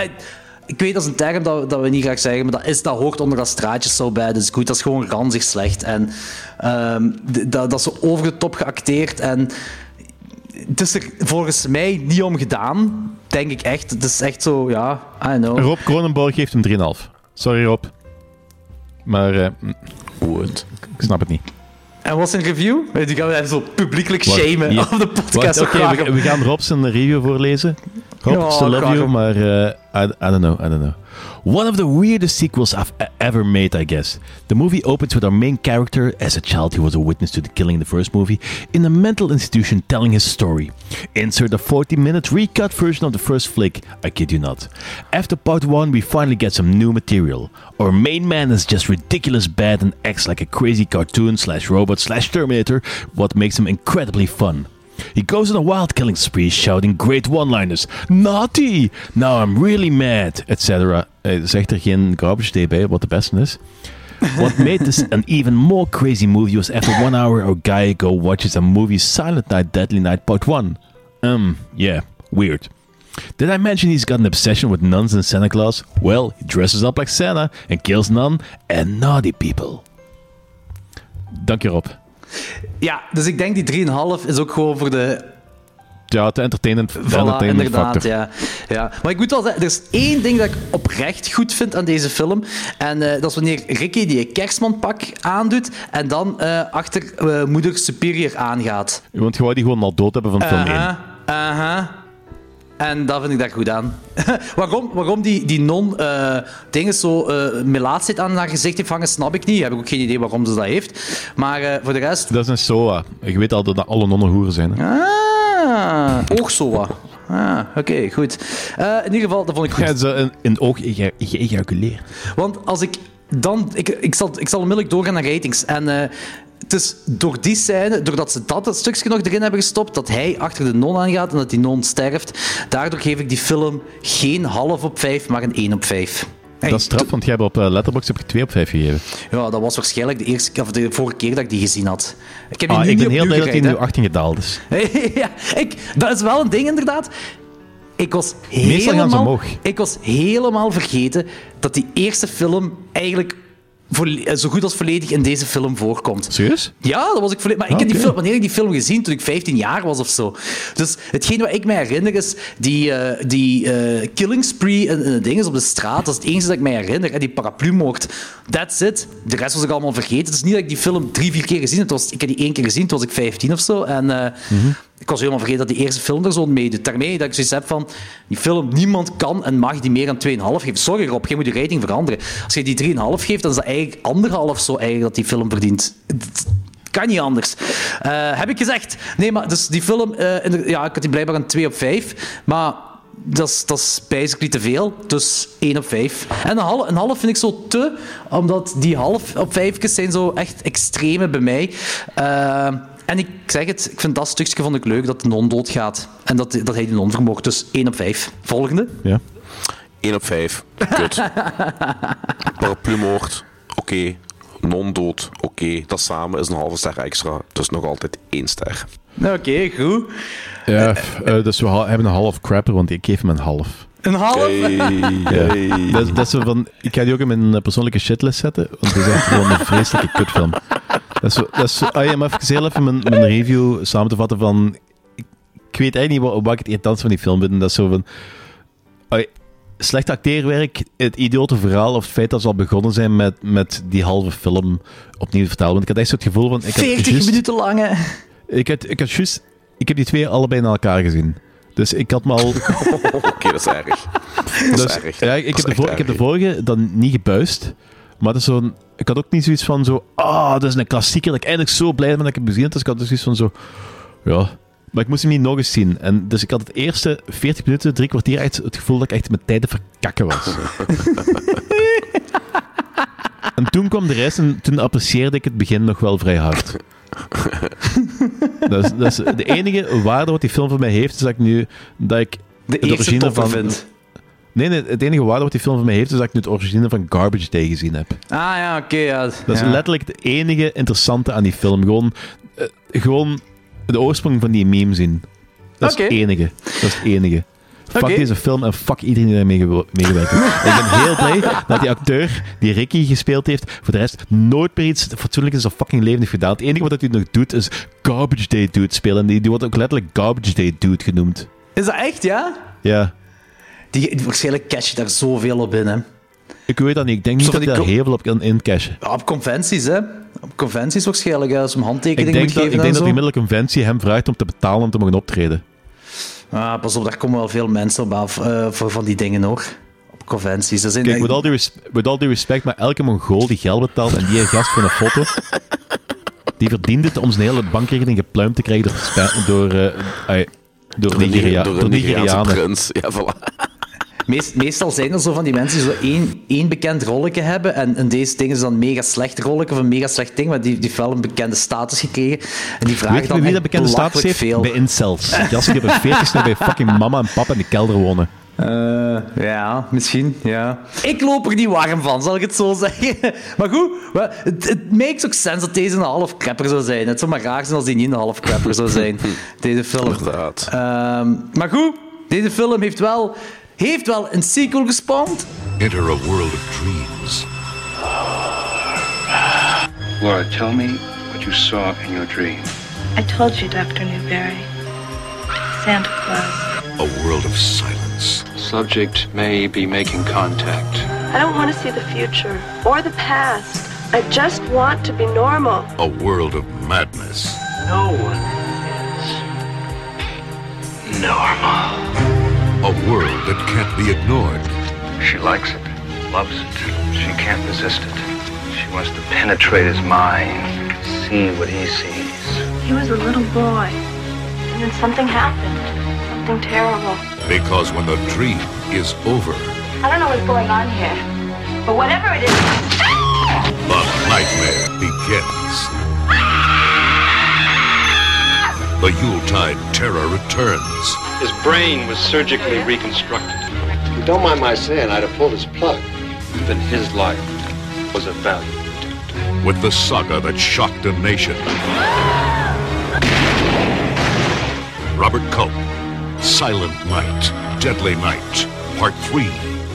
ik weet dat is een term dat, dat we niet graag zeggen, maar dat, is, dat hoort onder dat straatje So Bad. It's Good. Dat is gewoon ranzig slecht. En ehm, dat, dat is zo over de top geacteerd. En het is er volgens mij niet om gedaan, denk ik echt. Het is echt zo, ja, I don't know. Rob Kronenborg geeft hem 3,5. Sorry, Rob. Maar Goed. Ah, ik snap het niet. En wat is een review? Die gaan we even zo publiekelijk shamen op de podcast. Oké, we, we gaan Rob zijn review voorlezen. Rob, Ja, love you, maar I, I don't know, I don't know. One of the weirdest sequels I've ever made, I guess. The movie opens with our main character, as a child he was a witness to the killing in the first movie, in a mental institution telling his story. Insert a 40-minute recut version of the first flick, I kid you not. After part 1, we finally get some new material. Our main man is just ridiculous bad and acts like a crazy cartoon slash robot slash Terminator, what makes him incredibly fun. He goes on a wild killing spree, shouting great one-liners. Naughty! Now I'm really mad, etc. Eh, zegt er geen garbage day bij, wat de beste is. What made this an even more crazy movie was after one hour, our guy go watches a movie Silent Night, Deadly Night Part 1. Um, yeah, weird. Did I mention he's got an obsession with nuns and Santa Claus? Well, he dresses up like Santa and kills none and naughty people. Dank je Rob. Ja, dus ik denk die 3,5 is ook gewoon voor de Ja, de entertainment, de Voilà, entertainment inderdaad, factor. ja. ja. Maar ik moet wel zeggen, er is één ding dat ik oprecht goed vind aan deze film. En eh, dat is wanneer Ricky die kerstmanpak aandoet en dan eh, achter eh, moeder Superior aangaat. Want je wou die gewoon al dood hebben van film 1. Aha, aha. En dat vind ik daar goed aan. waarom, waarom die, die non eh dingen zo eh melaatsheid aan haar gezicht heeft hangen, snap ik niet. Heb ik ook geen idee waarom ze dat heeft. Maar eh, voor de rest... Dat is een SOA. Je weet al dat alle nonnen hoeren zijn. Hè? Ah, oogsoa. Ah, oké, goed. In ieder geval, dat vond ik goed. Ja, ze in, in het oog geëjaculeerd. Want als ik dan... Ik, ik, zal, ik zal onmiddellijk doorgaan naar ratings. En het is door die scène, doordat ze dat, stukje nog erin hebben gestopt, dat hij achter de non aangaat en dat die non sterft, daardoor geef ik die film geen half op vijf, maar een 1 op 5. Hey, Dat is straf, want jij hebt op eh, Letterboxd heb je 2 op 5 gegeven. Ja, dat was waarschijnlijk de, eerste, of de vorige keer dat ik die gezien had. Ik heb Ah, nu ik ben heel blij dat hij nu gereid, 18 gedaald is. ja, ik, dat is wel een ding inderdaad. Ik was Meestal gaan ze helemaal, omhoog. ik was helemaal vergeten dat die eerste film eigenlijk eh, zo goed als volledig in deze film voorkomt. Serieus? Ja, dat was ik volledig. Maar ik heb die film, wanneer ik die film gezien? Toen ik 15 jaar was of zo. Dus hetgeen wat ik me herinner is die, eh, die eh, killing spree en, en dingen op de straat. Dat is het enige dat ik me herinner. En die paraplu-moord. That's it. De rest was ik allemaal vergeten. Het is niet dat ik die film drie, vier keer gezien heb. Het was- Ik heb die één keer gezien, toen was ik 15 of zo. En eh, ik was helemaal vergeten dat die eerste film er zo meedoet. Daarmee dat ik zoiets heb van, die film, niemand kan en mag die meer dan 2,5 geven. Sorry Rob, jij moet die rating veranderen. Als je die 3,5 geeft, dan is dat eigenlijk anderhalf zo eigenlijk dat die film verdient. Kan niet anders. Eh, heb ik gezegd. Nee, maar dus die film, in de- ja, ik had die blijkbaar een 2 op 5. Maar dat is, basically te veel. Dus 1 op 5. En een half, een half vind ik zo te, omdat die half op 5 zijn zo echt extreme bij mij. Eh, en ik zeg het, ik vind dat stukje vond ik leuk, dat de non doodgaat. En dat, dat hij die non vermoord. Dus 1 op 5. Volgende. Ja. 1 op 5. Kut. Paraplumoord. Oké. Non-dood. Oké. Dat samen is een halve ster extra. Dus nog altijd één ster. Oké, goed. Ja, eh, dus we hebben een half crapper, want ik geef hem een half. Een half? Hey, hey. Dat, dat is van, ik ga die ook in mijn persoonlijke shitlist zetten, want het is echt gewoon een vreselijke kutfilm. Dat is dat is ah ja, maar even heel even mijn, mijn review samen te vatten van, ik, ik weet eigenlijk niet wat, wat ik het irritantste van die film vind. Dat is zo van, ah, slecht acteerwerk, het idiote verhaal of het feit dat ze al begonnen zijn met, met die halve film opnieuw te vertellen. Want ik had echt zo het gevoel van, ik had 40 juist- minuten lang, hè. ik had, ik had juist, ik heb die twee allebei naar elkaar gezien. Dus ik had me al... Oké, dat is erg. Dat is Dus, erg. ja, ik, Dat heb de ik heb de vorige dan niet gebuist. Maar dat is zo'n... Ik had ook niet zoiets van zo... Ah, dat is een klassieker. Dat ik eindelijk zo blij ben dat ik heb gezien. Dus ik had dus zoiets van zo... Ja... Maar ik moest hem niet nog eens zien. En dus ik had het eerste 40 minuten, drie kwartier echt het gevoel dat ik echt mijn tijden verkakken was. en toen kwam de rest en toen apprecieerde ik het begin nog wel vrij hard. dat, is, dat is de enige waarde wat die film voor mij heeft, is dat ik nu... Dat ik De het eerste van- vind. Nee, nee, het enige waarde wat die film voor mij heeft, is dat ik nu het origineel van Garbage Day gezien heb. Ah ja, oké. ja. Dat is ja. letterlijk het enige interessante aan die film. Gewoon, eh, gewoon de oorsprong van die meme zien. Dat is het enige. Dat is het enige. Fuck deze film en fuck iedereen die daarmee meegewerkt heeft. ik ben heel blij dat die acteur die Ricky gespeeld heeft, voor de rest nooit meer iets fatsoenlijks zijn fucking leven heeft gedaan. Het enige wat hij nog doet is Garbage Day Dude spelen. En die, die wordt ook letterlijk Garbage Day Dude genoemd. Is dat echt, ja? Ja. Die, die- waarschijnlijk cash je daar zoveel op in, hè. Ik weet dat niet. Ik denk niet Zo dat hij daar heel veel op kan incashen. Ja, op conventies, hè. Op conventies waarschijnlijk, hè, als hem handtekening moet dat, geven ik denk dat en die middelijke conventie hem vraagt om te betalen om te mogen optreden. Ah, pas op, daar komen wel veel mensen op af eh, voor van die dingen, hoor. Op conventies. Dat zijn Kijk, met al, die met al die respect, maar elke Mongool die geld betaalt en die een gast voor een foto, die verdient het om zijn hele bankrekening gepluimd te krijgen door, eh, door, Door Nigeria, door door een Nigeriaanse Nigerianen. prins. Ja, voilà. Meest- meestal zijn er zo van die mensen die zo één, één bekend rolletje hebben. En, en deze dingen is dan een mega slecht rolletje of een mega slecht ding. Maar die, die heeft wel een bekende status gekregen. En die vragen Weet je dan wie dat bekende status heeft? veel. Bij incels. Gasten die op een 40 bij fucking mama en papa in de kelder wonen. Eh, ja, misschien, ja. Ik loop er niet warm van, zal ik het zo zeggen. Maar goed, het, het makes ook sense dat deze een half crapper zou zijn. Het zou maar raar zijn als die niet een half crapper zou zijn, deze film. Inderdaad. Ehm, maar goed, deze film heeft wel, heeft wel een sequel gespawnd. Enter a world of dreams. Laura, tell me what you saw in your dream. I told you, Dr. Newberry. Santa Claus. A world of silence. Subject may be making contact. I don't want to see the future or the past. I just want to be normal. A world of madness. No one is normal. A world that can't be ignored. She likes it, loves it. She can't resist it. She wants to penetrate his mind, see what he sees. He was a little boy, and then something happened. Something terrible. Because when the dream is over, I don't know what's going on here, but whatever it is, the nightmare begins. Ah! The Yuletide terror returns. His brain was surgically reconstructed. You don't mind my saying I'd have pulled his plug. Even his life was of value. with the saga that shocked a nation. Robert Culp, Silent Night, Deadly Night, Part 3.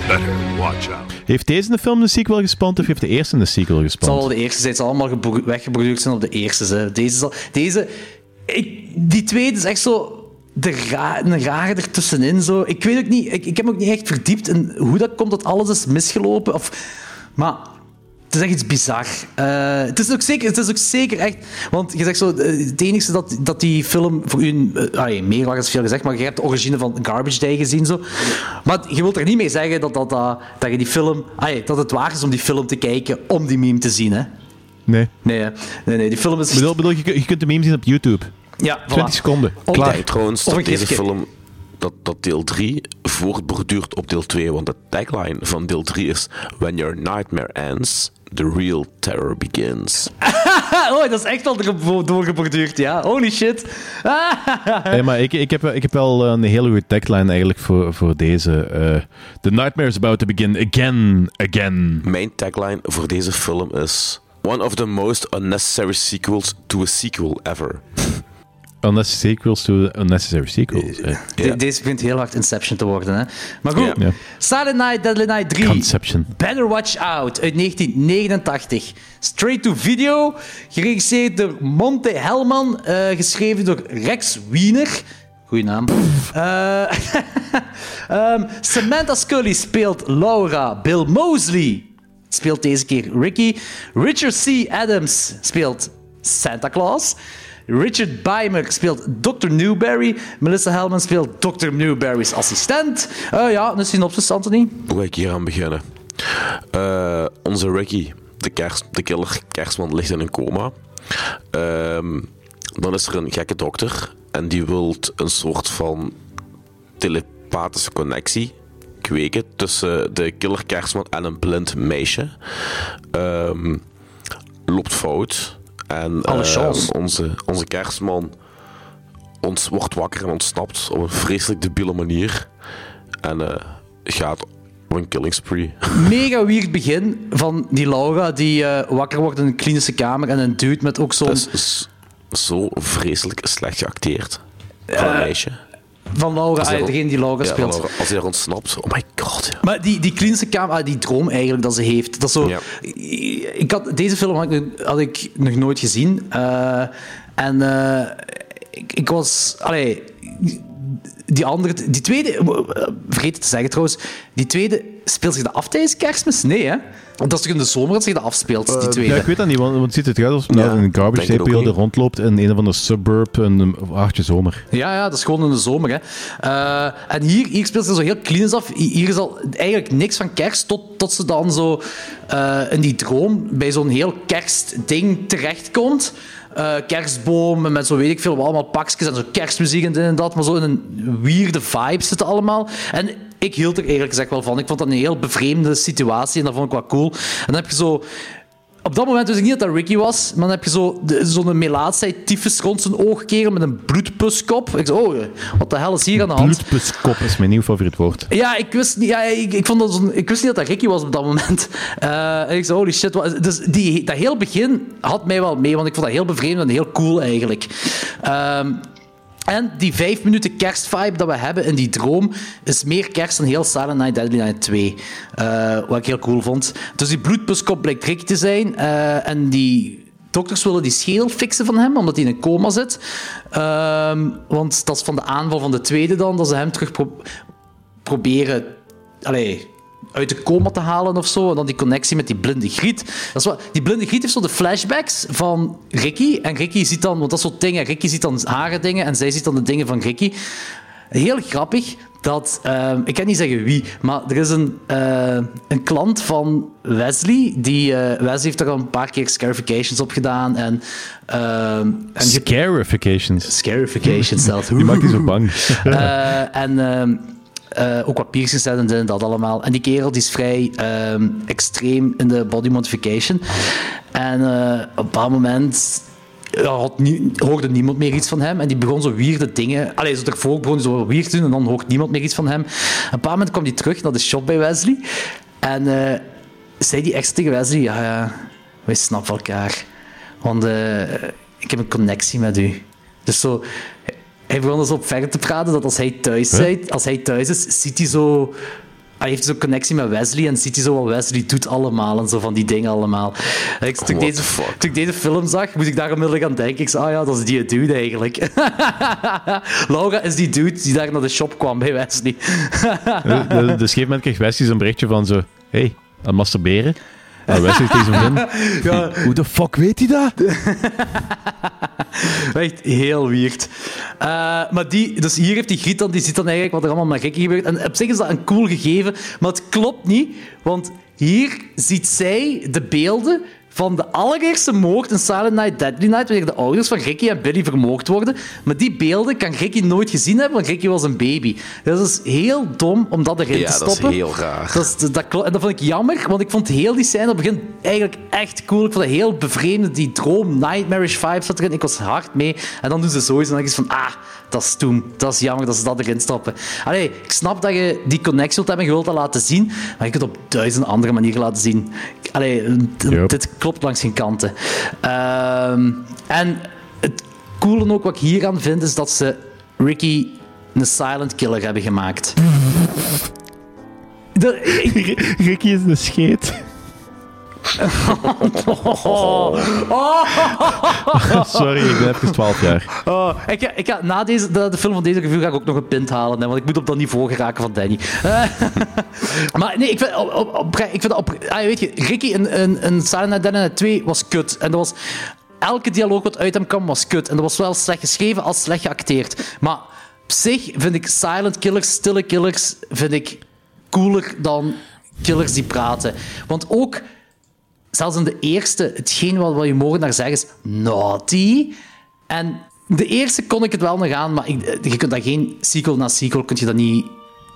Better watch out. Heeft deze een film een sequel gespand of heeft de eerste een sequel Het zal wel de eerste zijn. Het zal allemaal gebro- weggeproduceerd zijn op de eerste. Hè. Deze, zal, deze ik, die tweede is echt zo de ra een rare ertussenin. Zo. Ik weet ook niet, ik, ik heb ook niet echt verdiept in hoe dat komt dat alles is misgelopen. Of, maar het is echt iets bizar. Eh, het, is ook zeker, het is ook zeker echt... Want je zegt zo, eh, het enige dat, dat die film voor u... Uh, allee, meerwaarde is veel gezegd, maar je hebt de origine van Garbage Day gezien. Zo. Maar je wilt er niet mee zeggen dat, dat, dat, dat je die film... allee, dat het waar is om die film te kijken om die meme te zien. Hè? Nee. Nee, hè. nee, nee, die film is... Bedoel, bedoel, je, je kunt de meme zien op YouTube. Ja, voilà. 20 seconden. Klaar. Ik denk trouwens dat deze film, dat, dat deel 3 voortborduurt op deel 2. Want de tagline van deel 3 is When your nightmare ends, the real terror begins. oh, dat is echt wel erop doorgeborduurd, ja. Holy shit. Hey, maar ik, ik, heb, ik heb wel een hele goede tagline eigenlijk voor, voor deze. eh, The nightmare is about to begin again, again. Mijn tagline voor deze film is One of the most unnecessary sequels to a sequel ever. unnecessary sequels to unnecessary sequels. De- Deze begint heel hard Inception te worden. Hè? Maar goed, Ja. Silent Night, Deadly Night 3. Conception. Better Watch Out uit 1989. Straight to video, geregisseerd door Monte Hellman, eh, geschreven door Rex Wiener. Goeie naam. Eh, ehm, Samantha Scully speelt Laura. Bill Mosley speelt deze keer Ricky. Richard C. Adams speelt Santa Claus. Richard Beimer speelt Dr. Newberry. Melissa Hellman speelt Dr. Newberry's assistent. Eh, ja, een synopsis, Anthony. Hoe ga ik hier aan beginnen? Eh, onze Ricky, de, de killer kerstman, ligt in een coma. Ehm, dan is er een gekke dokter en die wil een soort van telepathische connectie kweken tussen de killer kerstman en een blind meisje. Ehm, loopt fout. En eh, onze, onze kerstman ons wordt wakker en ontsnapt op een vreselijk debiele manier. En eh, gaat op een killing spree. Mega weird begin van die Laura die eh, wakker wordt in een klinische kamer en een dude met ook zo'n... Zo vreselijk slecht geacteerd. Van een meisje. Van Laura, Als hij ah, degene die Laura Ja, speelt. Laura, als hij er ontsnapt. Oh my god. Ja. Maar die, die klinische kamer, ah, die droom eigenlijk dat ze heeft. Dat zo, ik had, deze film had ik, had ik nog nooit gezien. Eh, en eh, ik, ik was... Allee, die andere... Die tweede... eh, Vergeet het te zeggen trouwens. Die tweede speelt zich de af tijdens kerstmis? Nee, hè? Want dat is toch in de zomer dat zich dat afspeelt, die tweede? Ja, ik weet dat niet, want, want het ziet het eruit alsof Ja, naar een garbage day periode rondloopt in een of andere suburb een een hartje zomer. Ja, ja, dat is gewoon in de zomer. Hè. Eh, en hier, hier speelt ze zo heel klinisch af. Hier is al eigenlijk niks van kerst, tot, tot ze dan zo eh, in die droom bij zo'n heel kerstding terechtkomt. Eh kerstboom met zo weet ik veel, allemaal pakjes en zo kerstmuziek en dit en dat. Maar zo in een weirde vibe zit het allemaal. En ik hield er eerlijk gezegd wel van. Ik vond dat een heel bevreemde situatie en dat vond ik wel cool. En dan heb je zo op dat moment wist ik niet dat dat Ricky was, maar dan heb je zo zo'n melaatsheid tyfus rond zijn oog keren met een bloedpuskop. Ik zei, oh, wat de hel is hier aan de hand? Bloedpuskop is mijn nieuw favoriet woord. Ja, ik wist niet, ja, ik, ik, vond dat ik wist niet dat dat Ricky was op dat moment. Eh, en ik zei, holy shit. Wat, dus die, dat heel begin had mij wel mee, want ik vond dat heel bevreemd en heel cool eigenlijk. Ehm, en die vijf minuten kerstvibe dat we hebben in die droom is meer kerst dan heel Silent Night Deadly Night 2. Eh, wat ik heel cool vond. Dus die bloedpuskop blijkt Rick te zijn. eh, en die dokters willen die schedel fixen van hem, omdat hij in een coma zit. Ehm, want dat is van de aanval van de tweede dan, dat ze hem terug pro- proberen... uit de coma te halen of zo. En dan die connectie met die blinde Griet. Dat is wat, die blinde Griet heeft zo de flashbacks van Ricky. En Ricky ziet dan, want dat is zo dingen. Ricky ziet dan haar dingen en zij ziet dan de dingen van Ricky. Heel grappig dat, ehm, ik kan niet zeggen wie, maar er is een, eh, een klant van Wesley. Die, eh, Wesley heeft er al een paar keer scarifications op gedaan. En, ehm, en Scarifications. Scarifications zelfs. Die maakt die zo bang. Eh, en eh, ook wat piercings en dit en dat allemaal. En die kerel die is vrij ehm, extreem in de body modification. En eh, op een bepaald moment hoorde niemand meer iets van hem. En die begon zo weirde dingen... Allee, zo daarvoor begon hij zo weird doen en dan hoort niemand meer iets van hem. Op een bepaald moment kwam hij terug naar de shop bij Wesley. En eh, zei die echt tegen Wesley... Ja, ja, wij snappen elkaar. Want ik heb een connectie met u. Dus zo... Hij begon dus op verder te praten dat als hij thuis, Huh? zit, als hij thuis is, ziet hij zo... Hij heeft zo'n connectie met Wesley en ziet hij zo wat Wesley doet allemaal en zo van die dingen allemaal. En ik, toen, ik deze, toen ik deze film zag, moest ik daar onmiddellijk aan denken. Ik zei, ah ja, dat is die dude eigenlijk. Laura is die dude die daar naar de shop kwam bij Wesley. De- Dus op een gegeven moment kreeg Wesley zo'n berichtje van zo... Hey, aan het masturberen? En Wesley tegen vriend. Ja. Hoe de fuck weet hij dat? Echt heel weird. Eh, maar die, dus hier heeft die Griet dan, die ziet dan eigenlijk wat er allemaal met Ricky gebeurt. En op zich is dat een cool gegeven, maar het klopt niet, want hier ziet zij de beelden van de allereerste moord in Silent Night, Deadly Night, wanneer de ouders van Ricky en Billy vermoord worden. Maar die beelden kan Ricky nooit gezien hebben, want Ricky was een baby. Dat is heel dom om dat erin Ja, te dat is stoppen. heel raar. Dat is, dat en dat vond ik jammer, want ik vond heel die scène op het begin eigenlijk echt cool. Ik vond het heel bevreemd. Die droom, nightmarish vibe zat erin. Ik was hard mee. En dan doen ze zoiets en dan denk ik van, ah, dat is toen. Dat is jammer dat ze dat erin stoppen. Allee, ik snap dat je die connectie wilt hebben en je wilt dat laten zien, maar je kunt het op duizend andere manieren laten zien. Allee, Yep. dit klopt langs geen kanten. Ehm, en het coole ook wat ik hier aan vind, is dat ze Ricky een silent killer hebben gemaakt. Ik- Ricky is een scheet. Sorry, ik ben even 12 jaar. Oh, ik ga, ik ga, na deze, de, de film van deze review ga ik ook nog een pint halen, hè, want ik moet op dat niveau geraken van Danny. Eh, maar nee, ik vind, op, op, op- ik vind op, ah, weet je, Ricky in, in, in Silent Night, Dead Night 2 was kut. En dat was, elke dialoog wat uit hem kwam was kut. En dat was wel slecht geschreven als slecht geacteerd. Maar op zich vind ik silent killers, stille killers, vind ik cooler dan killers die praten. Want ook zelfs in de eerste, hetgeen wat, wat je mogen naar zeggen is naughty. En de eerste kon ik het wel nog aan, maar ik, je kunt dat geen sequel na sequel kun je dat niet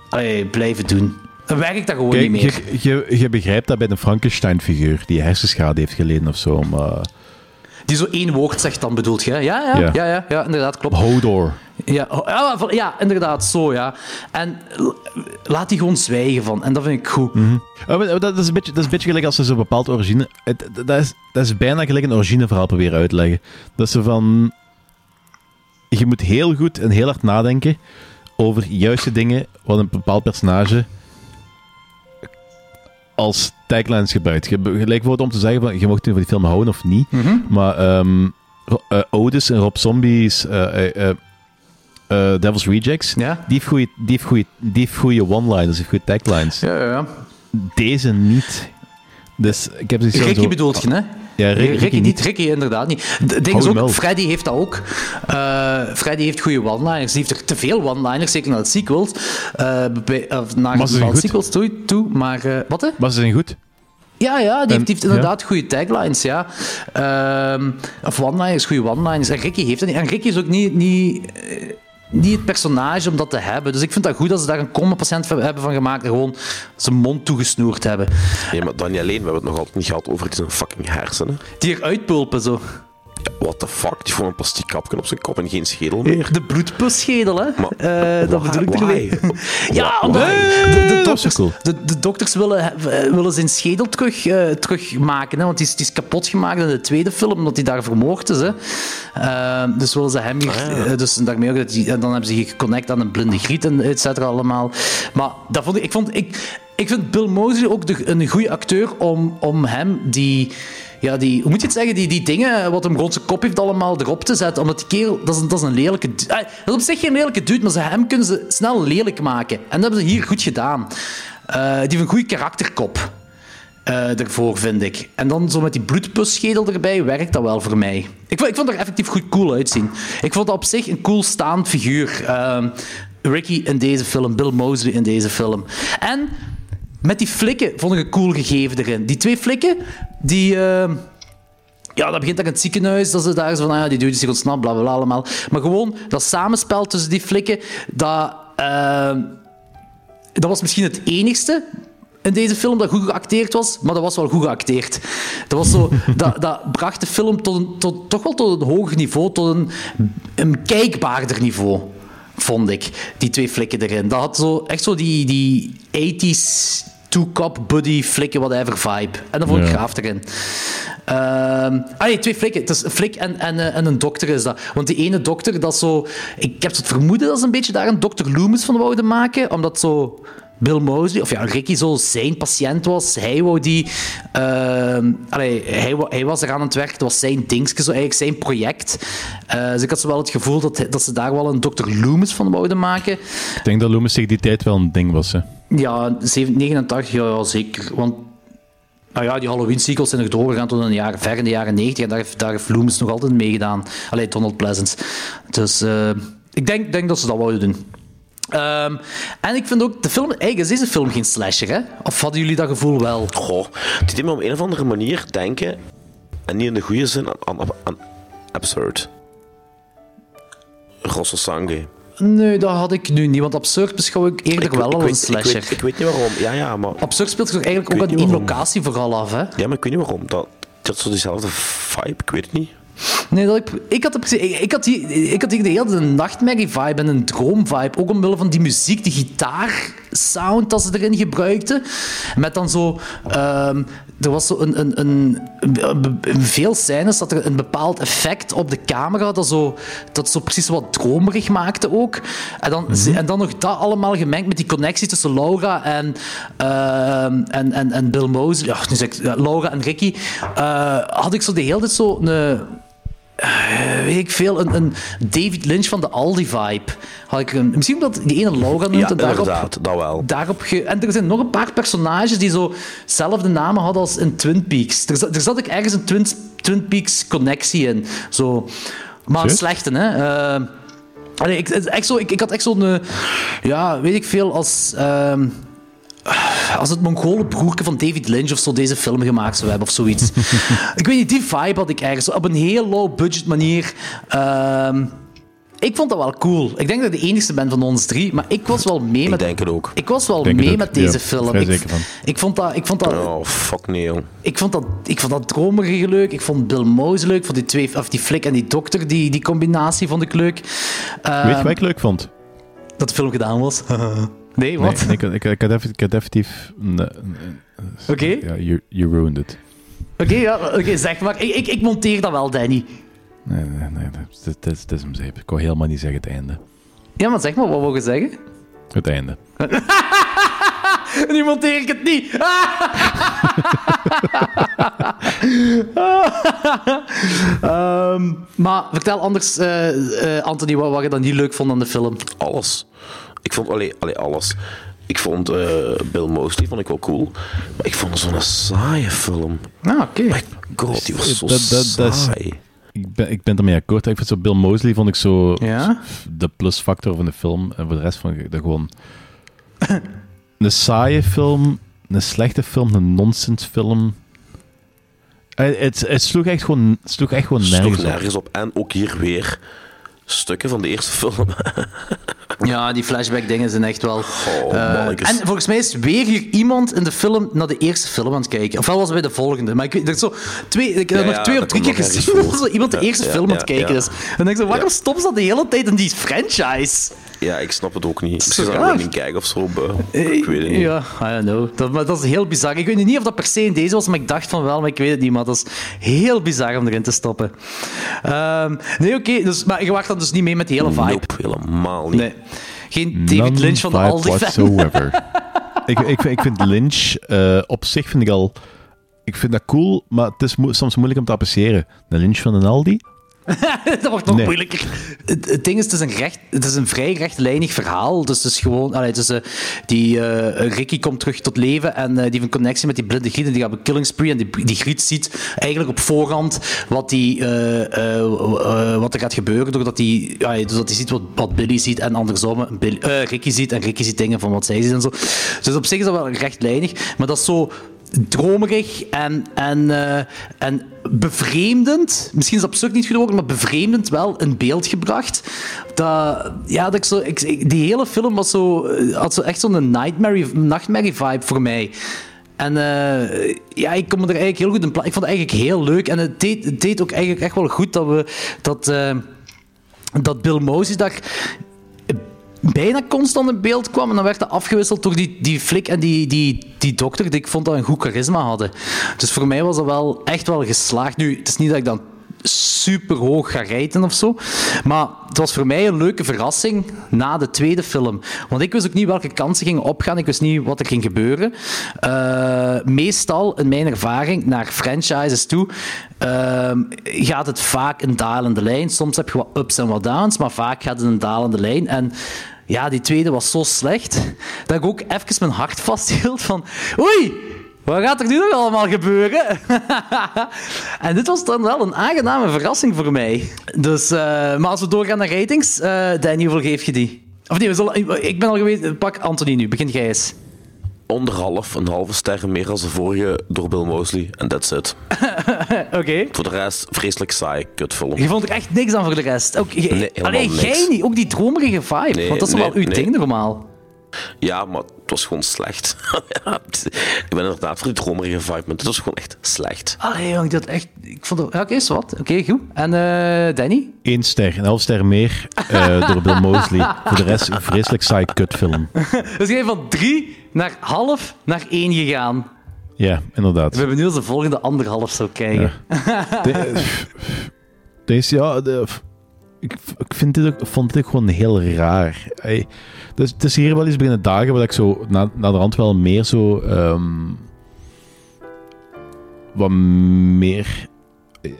allee, blijven doen. Dan werkt dat gewoon Kijk, niet meer. je, je, je begrijpt dat bij een Frankenstein-figuur die hersenschade heeft geleden of zo. Maar... Die zo één woord zegt dan, bedoelt je? Ja, ja, ja, Ja. ja, ja, inderdaad, klopt. Hodor. Ja, oh, ja, inderdaad, zo, ja. En laat die gewoon zwijgen van. En dat vind ik goed. Oh, maar dat, is een beetje, dat is een beetje gelijk als ze zo'n bepaald origine... Het, dat, is, dat is bijna gelijk een origineverhaal proberen uitleggen. Dat ze van... Je moet heel goed en heel hard nadenken over juiste dingen wat een bepaald personage als taglines gebruikt. Je, gelijk wordt om te zeggen van, je mocht nu van die film houden of niet. Maar Ro- eh, Otis en Rob Zombies... eh, eh, Devil's Rejects, Ja. die heeft goede one-liners, die heeft goede taglines. Ja, ja, ja. Deze niet. Dus ik heb zoiets zo- bedoelt je, hè? Ja, Ricky, Ricky, niet, Ricky inderdaad niet. Ding is ook. Freddy heeft dat ook. Eh, Freddy heeft goede one-liners. Die heeft er te veel one-liners, zeker naar de sequels. eh, bij, of naar Maar goed. sequels toe. toe maar eh, wat, hè? Maar ze zijn goed. Ja, ja, die heeft, die heeft inderdaad goede taglines, ja. Ehm, of one-liners, goede one-liners. En Ricky heeft dat niet. En Ricky is ook niet, niet, niet het personage om dat te hebben. Dus ik vind dat goed dat ze daar een coma-patiënt van hebben van gemaakt en gewoon zijn mond toegesnoerd hebben. Ja, maar dan niet alleen, we hebben het nog altijd niet gehad over zijn fucking hersenen. Die eruit pulpen, zo. What the fuck? Die gewoon een plastic kapje op zijn kop en geen schedel meer. De bloedpusschedel, hè? Maar Eh, dat bedoel ik ermee. Ja, omdat de, de, dokters, de, de dokters willen, he- willen zijn schedel terug, eh, terugmaken. Hè? Want die is, die is kapot gemaakt in de tweede film, omdat hij daar vermoord is. Hè? Eh, dus willen ze hem... eh, dus daarmee ook dat die, dan hebben ze geconnect aan een blinde griet en et cetera allemaal. Maar dat vond ik... Ik, vond, ik, ik vind Bill Moseley ook de, een goede acteur om, om hem die... Ja, die, hoe moet je het zeggen? Die, die dingen, wat hem rond zijn kop heeft, allemaal erop te zetten. Omdat die kerel, dat is een, dat is een lelijke... Ah, Dat is op zich geen lelijke dude, maar ze, hem kunnen ze snel lelijk maken. En dat hebben ze hier goed gedaan. Eh, die heeft een goede karakterkop eh ervoor, vind ik. En dan zo met die bloedpusschedel erbij werkt dat wel voor mij. Ik ik vond er effectief goed cool uitzien. Ik vond dat op zich een cool staand figuur. Ehm, Ricky in deze film, Bill Moseley in deze film. En met die flikken vond ik een cool gegeven erin. Die twee flikken, die... ehm, ja, dat begint dan in het ziekenhuis. Dat ze daar zo van, ah die dude is zich ontsnapt, bla bla allemaal. Maar gewoon dat samenspel tussen die flikken, dat, ehm, dat was misschien het enigste in deze film dat goed geacteerd was, maar dat was wel goed geacteerd. Dat, was zo, dat, dat bracht de film tot tot, toch wel tot een hoger niveau, tot een, een kijkbaarder niveau, vond ik. Die twee flikken erin. Dat had zo, echt zo die, die 80s two-cop buddy flikken, whatever vibe. En dat vond ik Ja. gaaf erin. Ehm ah nee, twee flikken. Het is een flik en, en, eh, en een dokter is dat. Want die ene dokter, dat zo... Ik heb het vermoeden dat ze een beetje daar een dokter Loomis van wouden maken. Omdat zo... Bill Moseley, of ja, Ricky zo zijn patiënt was. Hij wou die... allee, hij, hij was er aan het werk. Het was zijn dingetje, zo eigenlijk zijn project. Eh, dus ik had zo wel het gevoel dat, dat ze daar wel een dokter Loomis van wouden maken. Ik denk dat Loomis tegen die tijd wel een ding was. Hè. Ja, 7 89, ja, ja, zeker. Want nou ja, die Halloween-sequels zijn nog doorgegaan tot de jaren, ver in de jaren 90. En daar heeft, daar heeft Loomis nog altijd meegedaan. Allee, Donald Pleasance. Dus eh, ik denk, denk dat ze dat wouden doen. Ehm, en ik vind ook, de film, eigenlijk is deze film geen slasher, hè? Of hadden jullie dat gevoel wel? Goh, die deed me op een of andere manier denken, en niet in de goede zin, aan, aan, aan absurd. Rosso Sangue. Nee, dat had ik nu niet, want Absurd beschouw ik eerder Ik, wel als een ik, slasher. weet, ik weet niet waarom. Ja, ja, maar, Absurd speelt zich eigenlijk ook aan één locatie vooral af, hè? ja, maar ik weet niet waarom. Dat, dat is zo diezelfde vibe, ik weet het niet. Nee, dat ik, ik, had, ik, had hier, ik had hier de hele nachtmerrie-vibe en een droom-vibe. Ook omwille van die muziek, die gitaar-sound dat ze erin gebruikten. Met dan zo... ehm, er was zo een, een, een, veel scènes dat er een bepaald effect op de camera dat zo, dat zo precies wat dromerig maakte ook. En dan, en dan nog dat allemaal gemengd met die connectie tussen Laura en, ehm, en, en, en Bill Mosley. Ja, nu zeg ik, Laura en Ricky. eh, had ik zo de hele tijd zo een eh, weet ik veel, een, een David Lynch van de Aldi-vibe. Had ik een, misschien omdat die ene Laura noemt Ja, en daarop, inderdaad, dat wel. daarop ge, En er zijn nog een paar personages die zo zelfde namen hadden als in Twin Peaks. Er, zat- er zat ook ergens een Twin, Twin Peaks connectie in. Zo. Maar een slechte, hè. Eh, allee, ik, echt zo, ik, ik had echt zo'n... eh, ja, weet ik veel, als... ehm, als het Mongolen broerke van David Lynch of zo deze film gemaakt zou hebben of zoiets. ik weet niet, die vibe had ik ergens. Op een heel low budget manier. Ehm, ik vond dat wel cool. Ik denk dat ik de enige ben van ons drie, maar ik was wel mee Ik met... denk het ook. Ik was wel mee met deze ja, film. Ik, zeker van. ik vond dat... Ik vond dat Oh, fuck nee, jong. ik vond dat, ik vond dat dromerige leuk. Ik vond Bill Mosley leuk. Ik vond die, twee, of die flik en die dokter, die, die combinatie vond ik leuk. Ehm, Weet je wat ik leuk vond? Dat de film gedaan was. nee, wat? Nee, nee, ik, ik, ik, had even- ik had effectief... een- een- een- Oké. Ja, you, you ruined it. Oké, ja, oké, zeg maar. Ik, ik, ik monteer dat wel, Danny. Nee, nee, nee. dat is- Het is, het is hem zeep. Ik wou helemaal niet zeggen het einde. Ja, maar zeg maar, wat wil je zeggen? Het einde. Nu monteer ik het niet. Ehm, maar vertel anders, eh, eh, Anthony, wat, wat je dan niet leuk vond aan de film. Alles. Ik vond allee, allee, alles. Ik vond eh, Bill Mosley vond ik wel cool. Maar ik vond het zo'n saaie film. Ah, oké. My god, die was zo Dat- dat- dat is- saai. Ik ben, ik ben ermee akkoord. Ik vind zo Bill Mosley vond ik zo Ja? de plusfactor van de film. En voor de rest vond ik dat gewoon... een saaie film, een slechte film, een nonsens film. Eh, Het, het sloeg echt gewoon, het sloeg echt gewoon Sloeg nergens op. nergens op. En ook hier weer stukken van de eerste film. Ja, die flashback-dingen zijn echt wel. Oh, eh, en volgens mij is weer hier iemand in de film naar de eerste film aan het kijken. Ofwel was het bij de volgende. Maar ik weet, is zo twee, ik heb Ja, nog ja, twee of drie keer gezien dat iemand de eerste film aan het kijken is. En dan denk ik zo, waarom ze dat de hele tijd in die franchise? Ja, ik snap het ook niet. Misschien er niet kijken of zo. but Ik weet het niet. Ja, I don't know. Dat, maar dat is heel bizar. Ik weet niet of dat per se in deze was, maar ik dacht van wel, maar ik weet het niet. Maar dat is heel bizar om erin te stoppen. Ehm, nee, oké. dus, maar je wacht dan dus niet mee met die hele vibe. Nope, helemaal niet. Nee. Geen David Lynch van de Aldi whatsoever. ik, ik, vind- ik vind Lynch eh, op zich vind ik al... Ik vind dat cool, maar het is mo- soms moeilijk om te appreciëren. De Lynch van een Aldi? dat wordt nog Nee. moeilijker. Het, het ding is, het is, een recht, het is een vrij rechtlijnig verhaal. Dus het is gewoon... Allee, het is, eh, die, eh, Ricky komt terug tot leven en eh, die heeft een connectie met die blinde Griet en die gaat op een killing spree en die, die Griet ziet eigenlijk op voorhand wat, die, eh, eh, eh, wat er gaat gebeuren doordat hij doordat hij ziet wat, wat Billy ziet en andersom Billy, eh, Ricky ziet en Ricky ziet dingen van wat zij ziet en zo. Dus op zich is dat wel rechtlijnig, maar dat is zo dromerig en, en, eh, en bevreemdend. Misschien is absurd niet woord, maar bevreemdend wel in beeld gebracht. Dat, ja, dat ik zo, ik, die hele film was zo, eh, had zo echt zo'n nightmare, nachtmerrie vibe voor mij. En eh, ja, ik kom er eigenlijk heel goed in plaats. Ik vond het eigenlijk heel leuk. En het deed, deed ook eigenlijk echt wel goed dat we dat, eh, dat Bill Mosley daar bijna constant in beeld kwam. En dan werd dat afgewisseld door die, die flik en die, die, die dokter, die ik vond dat een goed charisma hadden. Dus voor mij was dat wel echt wel geslaagd. Nu, het is niet dat ik dan super hoog ga rijden of zo. Maar het was voor mij een leuke verrassing na de tweede film. Want ik wist ook niet welke kansen gingen opgaan. Ik wist niet wat er ging gebeuren. Eh, meestal, in mijn ervaring, naar franchises toe, ehm, gaat het vaak een dalende lijn. Soms heb je wat ups en wat downs, maar vaak gaat het een dalende lijn. En ja, die tweede was zo slecht dat ik ook even mijn hart vasthield van... Oei! Wat gaat er nu nog allemaal gebeuren? en dit was dan wel een aangename verrassing voor mij. Dus, eh, maar als we doorgaan naar ratings, eh Danny, hoeveel geef je die? Of nee, zullen, ik ben al geweest. Pak Anthony nu, begin jij eens. Onderhalf, een halve ster meer dan de vorige door Bill Mosley. En that's it. Oké. Voor de rest, vreselijk saai, kutfilm. Je vond er echt niks aan voor de rest. Ook, je- Nee, helemaal Allee, jij niet. Ook die dromerige vibe. Nee, want dat is nee, wel uw ding normaal. Ja, maar het was gewoon slecht. Ja, ik ben inderdaad voor die dromerige vibe, maar het was gewoon echt slecht. Allee, jong, dat echt... Ik vond het... ja, Oké, is wat. Oké, goed. En eh, Danny? Eén ster, een half ster meer eh, door Bill Mosley. Voor de rest een vreselijk saai kutfilm. Dus jij van drie naar half naar één gegaan. Ja, inderdaad. Ik ben benieuwd als de volgende anderhalf zou kijken. De- Deze, ja, de- ik, ik vind dit ook, vond dit ook gewoon heel raar. Dus het is hier wel eens beginnen dagen waar ik zo na, na de rand wel meer zo. ehm, wat meer eh,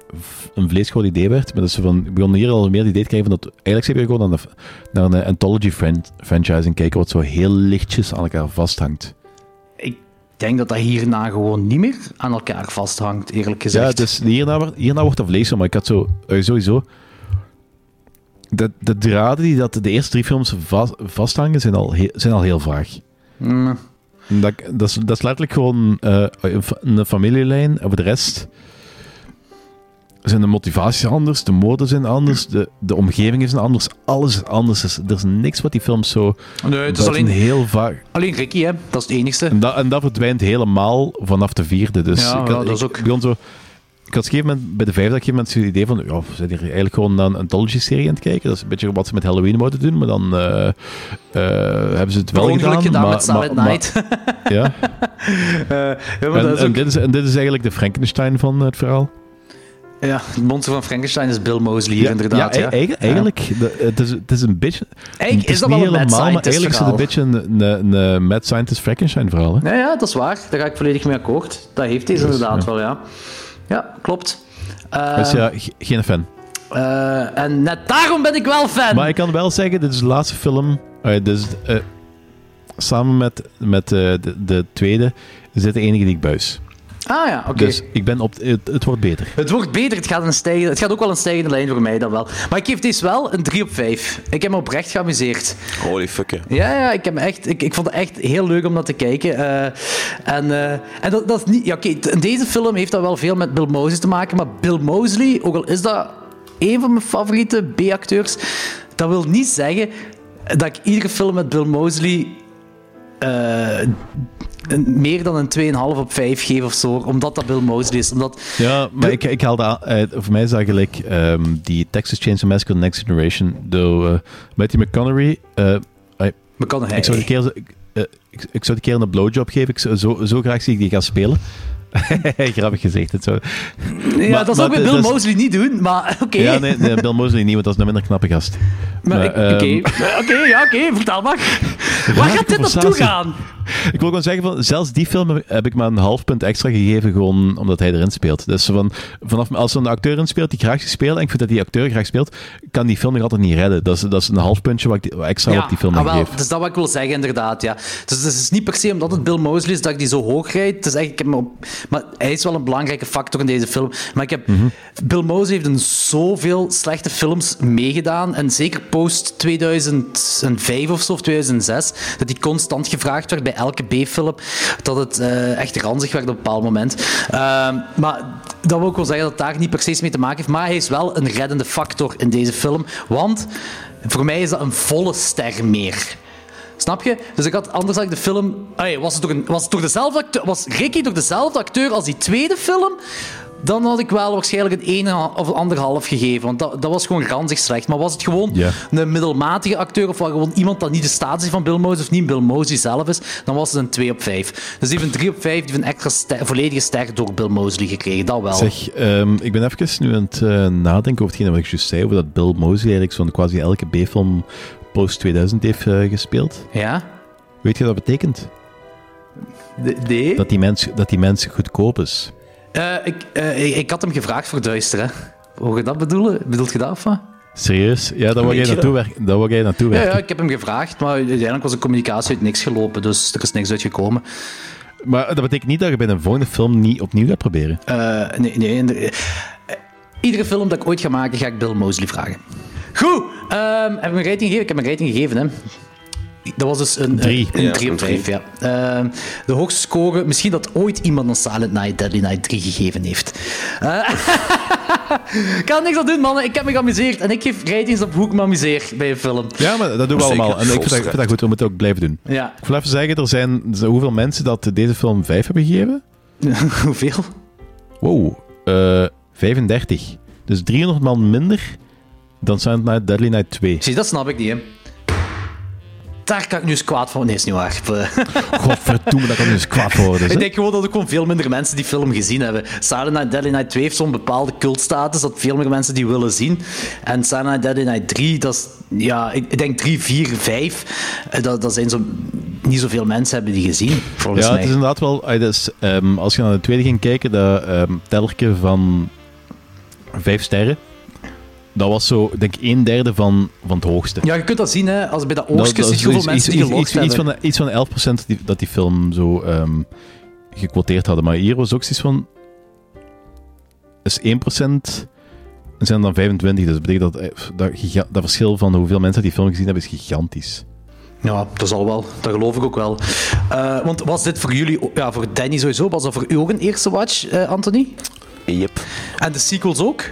een vleesgoed idee werd. Maar dat ze van, ik begon hier al meer het idee te krijgen van dat eigenlijk zit je gewoon naar, naar een anthology fran- franchise en kijken wat zo heel lichtjes aan elkaar vasthangt. Ik denk dat dat hierna gewoon niet meer aan elkaar vasthangt, eerlijk gezegd. Ja, dus hierna, wordt- hierna wordt dat vlees, maar ik had zo eh, sowieso. De, de draden die dat de eerste drie films vast, vasthangen zijn al, he- zijn al heel vaag. Mm. Dat, dat, is, dat is letterlijk gewoon eh, een fa- een familielijn. En voor de rest zijn de motivaties anders, de moorden zijn anders, de, de omgeving is anders, alles is anders. Dus er is niks wat die films zo... Nee, het is alleen- heel vaag... Alleen Ricky, hè? dat is het enigste. En dat, en dat verdwijnt helemaal vanaf de vierde. Dus Ja, ik, ja, dat is ook- zo... Ik had op een gegeven moment, bij de vijfde, had ik een zo'n idee van... Ja, we zijn hier eigenlijk gewoon naar een anthology-serie aan het kijken. Dat is een beetje wat ze met Halloween moeten doen, maar dan eh, eh, hebben ze het wel gedaan. gedaan maar, met Silent maar- Night. maar- ja. Ja, En, ook- dit is, en dit is eigenlijk de Frankenstein van het verhaal. Ja, het monster van Frankenstein is Bill Mosley hier, inderdaad. Ja, Ja, e- eigenlijk, eigenlijk de- het, is, het is een beetje... Eigenlijk het is dat wel een mad scientist eigenlijk is het een beetje een, een, een mad scientist Frankenstein verhaal. Hè? Ja, ja, dat is waar. Daar ga ik volledig mee akkoord. Dat heeft Dus, inderdaad ja. wel, ja. Ja, klopt. Dus ja, ge- geen fan. eh, en net daarom ben ik wel fan. Maar ik kan wel zeggen, dit is de laatste film. dus, samen met, met de, de tweede is dit de enige die ik buis. Ah ja, oké. Dus ik ben op, het, het wordt beter. Het wordt beter, het gaat, een stijgen, het gaat ook wel een stijgende lijn voor mij dan wel. Maar ik geef deze wel een 3 op 5. Ik heb me oprecht geamuseerd. Holy fuck, ja. Ja, ja ik, heb me echt, ik, ik vond het echt heel leuk om dat te kijken. Eh, en eh, en dat, dat is niet... Ja, oké, deze film heeft dat wel veel met Bill Mosley te maken. Maar Bill Mosley, ook al is dat een van mijn favoriete B-acteurs, dat wil niet zeggen dat ik iedere film met Bill Mosley eh, een- meer dan een 2,5 op 5 geef of zo. Omdat dat Bill Mosley is. Omdat Ja, maar ik, ik haalde aan- eh, voor mij is dat gelijk ehm, die Texas Chainsaw Massacre Next Generation door eh, Matthew McConaughey. eh, McConaughey. Ik zou die keer, ik, ik, ik zou die keer een blowjob geven. Ik zou, zo, zo graag zie ik die gaan spelen. Grappig gezegd. Het zo. ja, Maar- dat zou ik met Bill is- Mosley niet doen, maar oké. Ja, nee, nee, Bill Mosley niet, want dat is een minder knappe gast. Maar ehm, Oké, Oké, ja, oké, vertel maar. Waar gaat dit naartoe gaan? Ik wil gewoon zeggen, van, zelfs die film heb- ik maar een half punt extra gegeven, gewoon omdat hij erin speelt. Dus van, vanaf, als er een acteur in speelt die graag speelt, en ik vind dat die acteur graag speelt, kan die film nog altijd niet redden. Dat is, dat is een half puntje wat ik extra op die film ah, heb wel, gegeven. dus dat wat ik wil zeggen, inderdaad. Ja. Dus het is niet per se omdat het Bill Mosley is dat ik die zo hoog rijd. Het is echt, ik heb me op, maar hij is wel een belangrijke factor in deze film. Maar ik heb, Mhm. Bill Mosley heeft in zoveel slechte films meegedaan. En zeker post 2005 of zo, of 2006, dat hij constant gevraagd werd bij elke B-film. Dat het eh, echt ranzig werd op een bepaald moment. Ehm, maar dat wil ik wel zeggen dat het daar niet per se mee te maken heeft. Maar hij is wel een reddende factor in deze film. Want voor mij is dat een volle ster meer. Snap je? Dus ik had anders had ik de film. Was, het door een, was, het dezelfde was Ricky door dezelfde acteur als die tweede film? Dan had ik wel waarschijnlijk een 1 of anderhalf gegeven. Want dat, dat was gewoon ranzig slecht. Maar was het gewoon een middelmatige acteur of gewoon iemand dat niet de status van Bill Mosley of niet Bill Mosley zelf is, dan was het een 2 op 5. Dus die heeft een 3 op 5, die heeft een extra ster, volledige ster door Bill Mosley gekregen. Dat wel. Zeg, ehm, ik ben even nu aan het eh, nadenken over hetgeen wat ik juist zei, over dat Bill Mosley eigenlijk zo'n quasi elke B-film post 2000 heeft eh, gespeeld. Ja? Weet je wat dat betekent? Nee? Dat die mens, dat die mens goedkoop is. Eh, ik, eh, ik, ik had hem gevraagd voor duister, hè. Hoe je dat bedoelen? Bedoelt je dat of wat? Serieus? Ja, daar wou Weet jij naartoe, werken. daar wou jij naartoe werken. ja, ik heb hem gevraagd, maar uiteindelijk was de communicatie uit niks gelopen, dus er is niks uitgekomen. Maar dat betekent niet dat je bij een volgende film niet opnieuw gaat proberen. Eh, nee, nee. iedere film dat ik ooit ga maken, ga ik Bill Mosley vragen. Goed, ehm, heb ik een rating gegeven? Ik heb een rating gegeven, hè. Dat was dus een Drie. Een, Ja, 3 een op 5, ja. Ehm, de hoogste score, misschien dat ooit iemand een Silent Night, Deadly Night 3 gegeven heeft. Eh, ik kan niks aan doen, mannen. Ik heb me geamuseerd. En ik geef ratings op hoe ik me amuseer bij een film. Ja, maar dat doen we Zeker, allemaal. En ik vind dat, ik vind dat goed, we moeten het ook blijven doen. Ja. Ik wil even zeggen, er zijn hoeveel mensen dat deze film 5 hebben gegeven? Hoeveel? Wow, eh 35. Dus 300 man minder dan Silent Night Deadly Night 2. Zie, dat snap ik niet, hè. Daar kan ik nu eens kwaad van... Nee, is niet waar. Godverdomme, dat kan nu eens kwaad worden. Ik zeg. denk gewoon dat er gewoon veel minder mensen die film gezien hebben. Silent Night, Deadly Night 2 heeft zo'n bepaalde cultstatus dat veel meer mensen die willen zien. En Silent Night, Deadly Night 3, dat is... Ja, ik, ik denk 3, 4, 5. eh, Dat, dat zijn zo... Niet zoveel mensen hebben die gezien, volgens Ja, mij. het is inderdaad wel... ah, ehm, als je naar de tweede ging kijken, dat tellerke van vijf sterren, dat was zo, denk ik, een derde van, van het hoogste. Ja, je kunt dat zien, hè, als bij dat oogstje je hoeveel mensen iets, die iets, gelogd iets, hebben. van de, iets van de 11% die, dat die film zo ehm gequoteerd hadden. Maar hier was ook zoiets van... is 1% en zijn dan 25. Dus dat betekent dat, eh, dat, dat verschil van hoeveel mensen die film gezien hebben, is gigantisch. Ja, dat zal wel. Dat geloof ik ook wel. Eh, want was dit voor jullie, ja, voor Danny sowieso, was dat voor u ook een eerste watch, eh, Anthony? Yep. En de sequels ook?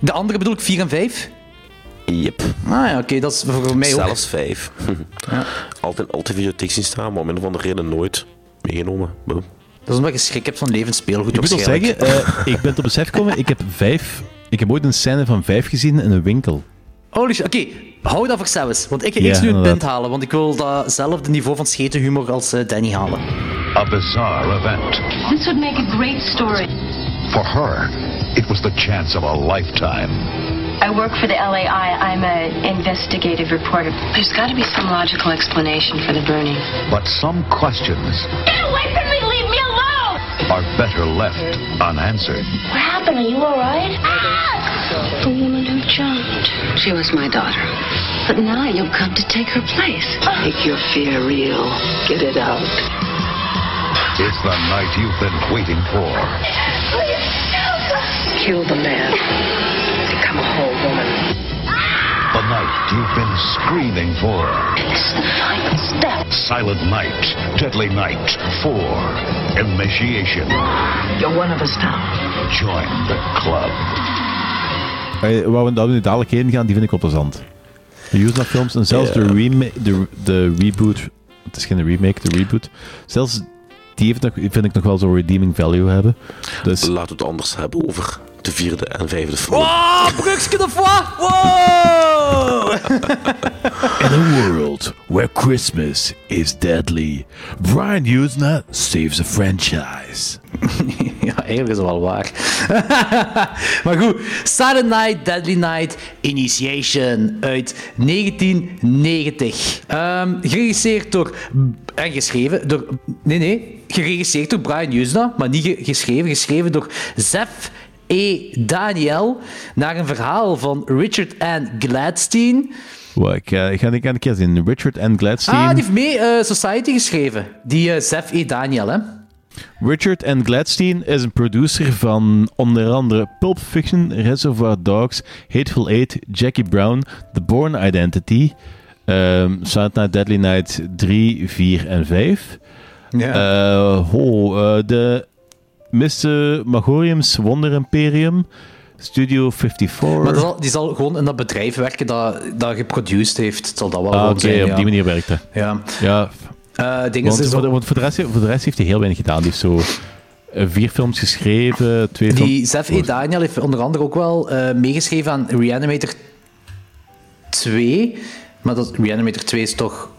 De andere bedoel ik 4 en 5? Yep. Ah ja, oké, dat is voor mij ook. Zelfs vijf. Altijd, altijd videotheek zien staan, maar om een of andere reden nooit meegenomen. Boom. Dat is omdat je schrik hebt van levend speelgoed Ik moet wel waarschijnlijk. zeggen, eh, ik ben tot besef gekomen, ik heb vijf... Ik heb ooit een scène van vijf gezien in een winkel. Holy shit, oké, hou dat voor zelfs. Want ik ga Ja, eerst nu een pint halen, want ik wil datzelfde niveau van schetenhumor als eh, Danny halen. A bizarre event. This would make a great story. For her, it was the chance of a lifetime. I work for the LAI. I'm an investigative reporter. There's got to be some logical explanation for the burning. But some questions Get away from me! Leave me alone! are better left unanswered. What happened? Are you alright? Ah! The woman who jumped. She was my daughter. But now you've come to take her place. Make your fear real. Get it out. It's the night you've been waiting for. Kill the man. Become a whole woman. The night you've been screaming for. Is the final step. Silent Night, Deadly Night 4. Initiation. You're one of us now. Join the club. Eh, Waar we, dat we nu dadelijk heen gaan, die vind ik wel plezant. De Usenet films en zelfs de, rema- de, de reboot, het is geen remake, de reboot, zelfs die heeft nog, vind ik nog wel zo'n redeeming value hebben. Dus we het anders hebben over de vierde en vijfde film. Oh, Brugske de Foix! Wow! In a world where Christmas is deadly, Brian Usna saves a franchise. ja, eigenlijk is dat wel waar. maar goed, Silent Night, Deadly Night, Initiation uit 1990. Ehm, geregisseerd door... En geschreven door... Nee, nee. Geregisseerd door Brian Usna, maar niet ge- geschreven. Geschreven door Zef E. Daniel. Naar een verhaal van Richard N. Gladstein. Wow, ik, eh, ik ga ik ga een keer zien. Richard N. Gladstein. Ah, die heeft mee eh, Society geschreven. Die eh Zef E. Daniel, hè. Richard N. Gladstein is een producer van onder andere Pulp Fiction, Reservoir Dogs, Hateful Eight, Jackie Brown, The Bourne Identity, Silent Night, Deadly Night 3, 4 en 5. Ja. Ho, eh, de Mr. Magorium's Wonder Imperium, Studio 54. Maar zal- die zal gewoon in dat bedrijf werken dat, dat geproduced heeft. Het zal dat wel ah, oké, op ja. die manier werkt het. Ja. Ja, dingen want, is voor, zo- de, want voor, de rest, voor de rest heeft hij heel weinig gedaan. Die heeft zo eh, vier films geschreven, twee Die films... Zef E. Daniel heeft onder andere ook wel eh, meegeschreven aan Reanimator 2. Maar dat, Reanimator 2 is toch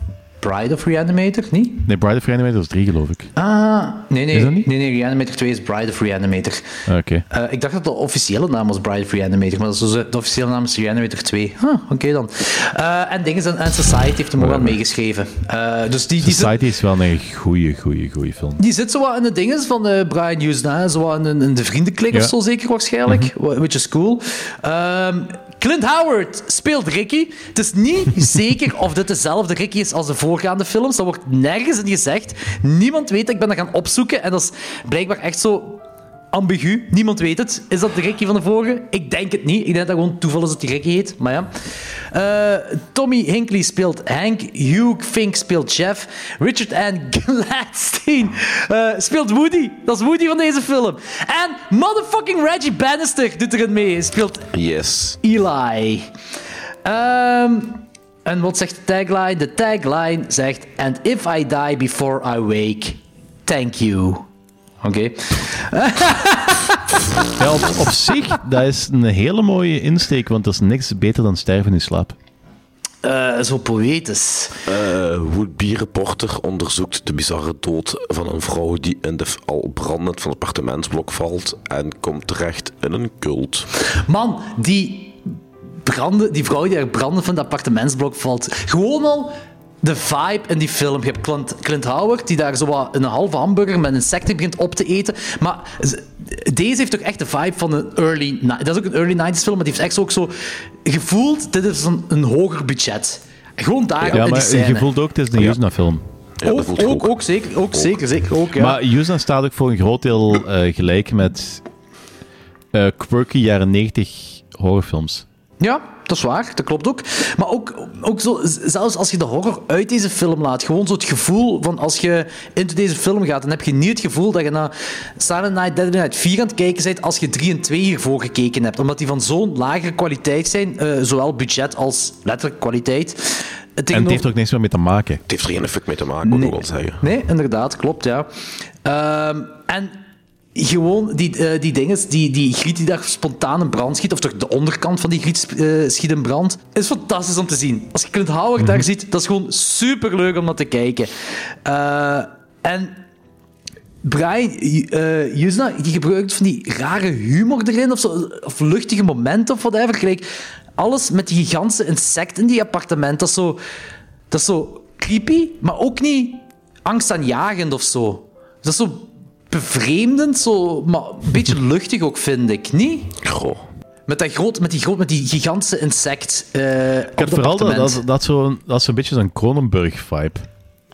Bride of Reanimator, niet? Nee, Bride of Reanimator was drie, geloof ik. Ah, nee, nee. Is dat niet? Nee, nee, Reanimator 2 is Bride of Reanimator. Ah, Oké. Eh, ik dacht dat de officiële naam was Bride of Reanimator, maar dat is dus, de officiële naam is Reanimator 2. Ah, oké dan. Eh, en dingen en Society heeft hem ook wel meegeschreven. Eh, dus die, die, Society is wel een goeie, goeie, goeie film. die zit zo wat in de dingen van eh, Brian Hughes, hè, zo wat in, in de vriendenklik of zo zeker waarschijnlijk, Wa- which is cool. Ehm, Clint Howard speelt Ricky. Het is niet zeker of dit dezelfde Ricky is als de voorgaande films. Dat wordt nergens in gezegd. Niemand weet. Ik ben dat gaan opzoeken en dat is blijkbaar echt zo ambigu. Niemand weet het. Is dat de Ricky van de vorige? Ik denk het niet. Ik denk dat gewoon toeval is dat die Ricky heet. Maar ja. Eh, Tommy Hinkley speelt Hank. Hugh Fink speelt Jeff. Richard N. Gladstein eh, speelt Woody. Dat is Woody van deze film. En motherfucking Reggie Bannister doet erin mee. Speelt Yes. Eli. Ehm, en wat zegt de tagline? De tagline zegt: And if I die before I wake, thank you. Oké. Ja, op, op zich, dat is een hele mooie insteek, want dat is niks beter dan sterven in slaap. eh, zo poëtisch. Eh Would-be-reporter onderzoekt de bizarre dood van een vrouw die in de al brandend van het appartementsblok valt en komt terecht in een cult. Man, die, branden, die vrouw die er branden van het appartementsblok valt. Gewoon al de vibe in die film. Je hebt Clint, Clint Howard, die daar zo wat een halve hamburger met insecten begint op te eten. Maar deze heeft toch echt de vibe van een early... Dat is ook een early 90s film, maar die heeft echt ook zo gevoeld... Dit is een, een hoger budget. Gewoon daar Ja, in die maar je voelt ook, het is een Yuzna-film. ook, ook, ook, zeker, ook, zeker, zeker ook, ja. Maar Yuzna staat ook voor een groot deel eh, gelijk met eh, quirky jaren 90 horrorfilms. Ja, dat is waar. Dat klopt ook. Maar ook, ook zo, zelfs als je de horror uit deze film laat, gewoon zo het gevoel van als je into deze film gaat, dan heb je niet het gevoel dat je naar Silent Night, Deadly Night 4 aan het kijken bent als je 3 en 2 hiervoor gekeken hebt. Omdat die van zo'n lagere kwaliteit zijn, eh, zowel budget als letterlijk kwaliteit. En het heeft er ook niks meer mee te maken. Het heeft er geen effect mee te maken, moet ik wel zeggen. Nee, inderdaad, klopt, ja. Ehm, en gewoon die, eh, die dingen, die, die griet die daar spontaan in brand schiet, of toch de onderkant van die griet eh, schiet in brand, is fantastisch om te zien. Als je Clint Howard daar ziet, dat is gewoon superleuk om naar te kijken. Eh, en Brian uh, Yuzna, die gebruikt van die rare humor erin, of, zo, of luchtige momenten of whatever. Gelijk, alles met die gigantische insecten in die appartement, dat is zo, dat is zo creepy, maar ook niet angstaanjagend of zo. Dat is zo bevreemdend, zo, maar een beetje luchtig ook, vind ik, niet? Goh. Met, dat groot, met, die groot, met die gigantische insect uh, Ik had vooral dat, dat, dat zo'n dat zo beetje zo'n Cronenberg-vibe.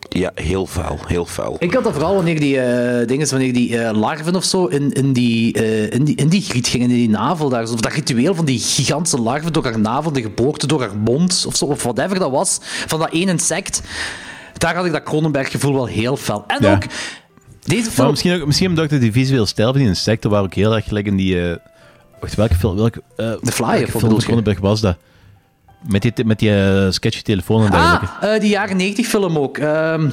Ja, heel vuil, heel vuil. Ik had dat vooral wanneer die uh, dingen, wanneer die uh, larven of zo in, in, die, uh, in, die, in die griet gingen, in die navel daar. Of dat ritueel van die gigantische larven door haar navel, de geboorte door haar mond, of zo, of whatever dat was, van dat één insect. Daar had ik dat Cronenberg-gevoel wel heel fel. En ja. ook deze film... Maar misschien, ook, misschien omdat ik die visuele stijl van die insecten waar ook heel erg gelijk in die... Uh, wacht, welke film? Welke, uh, de Flyer, film van was dat? Met die, met die uh, sketchy telefoon en dergelijke. Ah, die jaren 90 film ook. Um,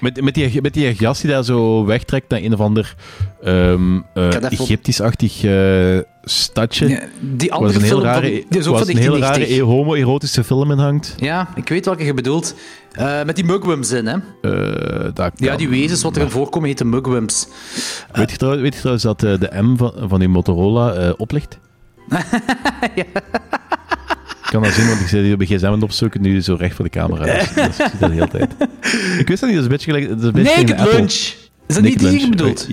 Met, met, die, met die gast die daar zo wegtrekt naar een of ander um, uh, Egyptisch-achtig uh, stadje. Ja, die andere een heel film rare, van, die is ook van een heel rare e- homo-erotische film in hangt. Ja, ik weet welke je bedoelt. Uh, met die mugwumps in, hè? Uh, ja, die wezens wat erin voorkomen heten mugwumps. Weet, je trouwens, weet je trouwens dat uh, de M van, van die Motorola oplicht? ja. Ik kan dat zien, want ik zit hier op gsm aan het opzoeken, nu zo recht voor de camera. Dus, dat zie dat de hele tijd. Ik wist dat niet, dat is een beetje gelijk... Dat is een beetje Naked Apple. Lunch! Is dat niet die je bedoelt?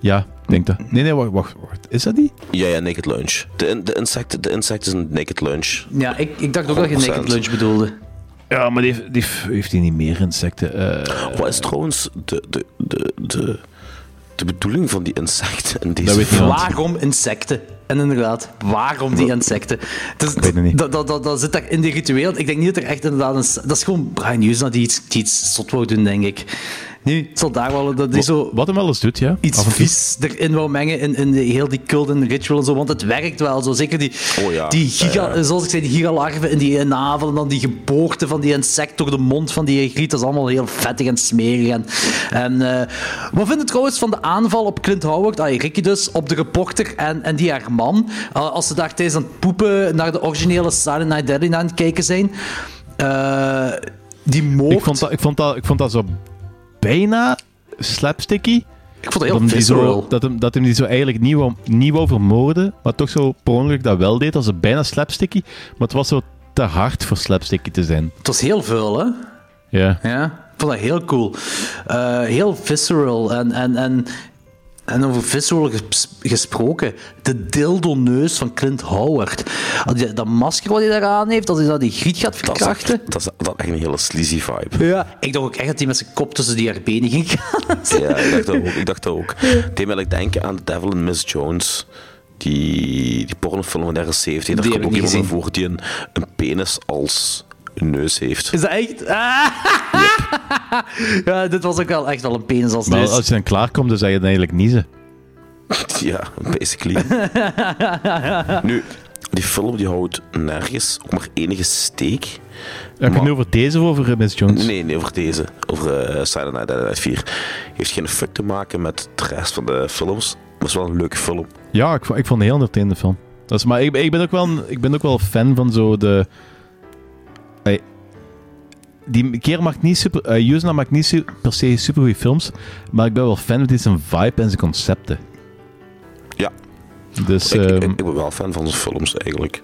Ja, ik denk dat. Nee, nee, wacht, wacht, wacht. Is dat die? Ja, ja, Naked Lunch. De, de, insect, de insect is een Naked Lunch. Ja, ik, ik dacht ook dat je Naked Lunch bedoelde. Ja, maar die heeft, die heeft hij niet meer insecten. Uh, Wat is trouwens de, de, de, de, de bedoeling van die insecten in deze dat weet film? Waarom insecten? En inderdaad, waarom die insecten? Dus, ik weet het niet. Dat, dat, dat, dat zit daar in die ritueel. Ik denk niet dat er echt inderdaad een... Dat is gewoon Brian Usna die iets, die iets zot wou doen, denk ik. Nu, het zal daar wel... Dat die zo Wat hem wel eens doet, ja. iets vies erin wou mengen in, in de, heel die cult en ritual en zo, want het werkt wel zo. Zeker die, oh ja. die giga, ja. zoals ik zei, die gigalarven in die navel en dan die geboorte van die insect door de mond van die griet, dat is allemaal heel vettig en smerig. En, en uh, wat vind je trouwens van de aanval op Clint Howard, ah, Ricky dus, op de reporter en, en die haar man, uh, als ze daar tijdens aan het poepen naar de originele Silent Night Deadly aan het kijken zijn? Uh, die moord... Ik vond dat, ik vond dat, ik vond dat zo bijna slapsticky. Ik vond het heel visceral. Dat, hem, dat hem die zo eigenlijk niet wou, niet wou vermoorden, maar toch zo per ongeluk dat wel deed. Dat was bijna slapsticky, maar het was zo te hard voor slapsticky te zijn. Het was heel veel, hè? Ja. Ja, ik vond dat heel cool. Uh, heel visceral en... en, en en over visceral gesproken, de dildo-neus van Clint Howard. Dat masker wat hij daar aan heeft, als hij dat die griet gaat verkrachten. Dat is, dat is echt een hele sleazy vibe. Ja. Ik dacht ook echt dat hij met zijn kop tussen die haar benen ging gaan. Ja, ik dacht dat ook. Ik dacht dat ook. Deed like denken aan The Devil and Miss Jones. Die, die pornofilm van de jaren 70. Daar komt ook iemand voor die een, een penis als een neus heeft. Is dat echt? Ah. Yep. ja, dit was ook wel echt wel een penis als maar neus. als je dan klaarkomt, dan zeg je dan eigenlijk niezen. ja, basically. nu, die film die houdt nergens ook maar enige steek. Heb je het nu over deze of over Miss Jones? Nee, nee, over deze. Over uh, Silent Night, Night 4. Heeft geen effect te maken met de rest van de films. Maar het is wel een leuke film. Ja, ik, ik vond een heel entertainende film. Dat is, maar ik, ik, ben ook wel, een- ik ben ook wel fan van zo de... Ey, die keer maakt niet super... eh Yuzna maakt niet su- per se super goede films, maar ik ben wel fan van zijn vibe en zijn concepten. Ja. Dus... Ik, ik, ehm, ik ben wel fan van zijn films eigenlijk.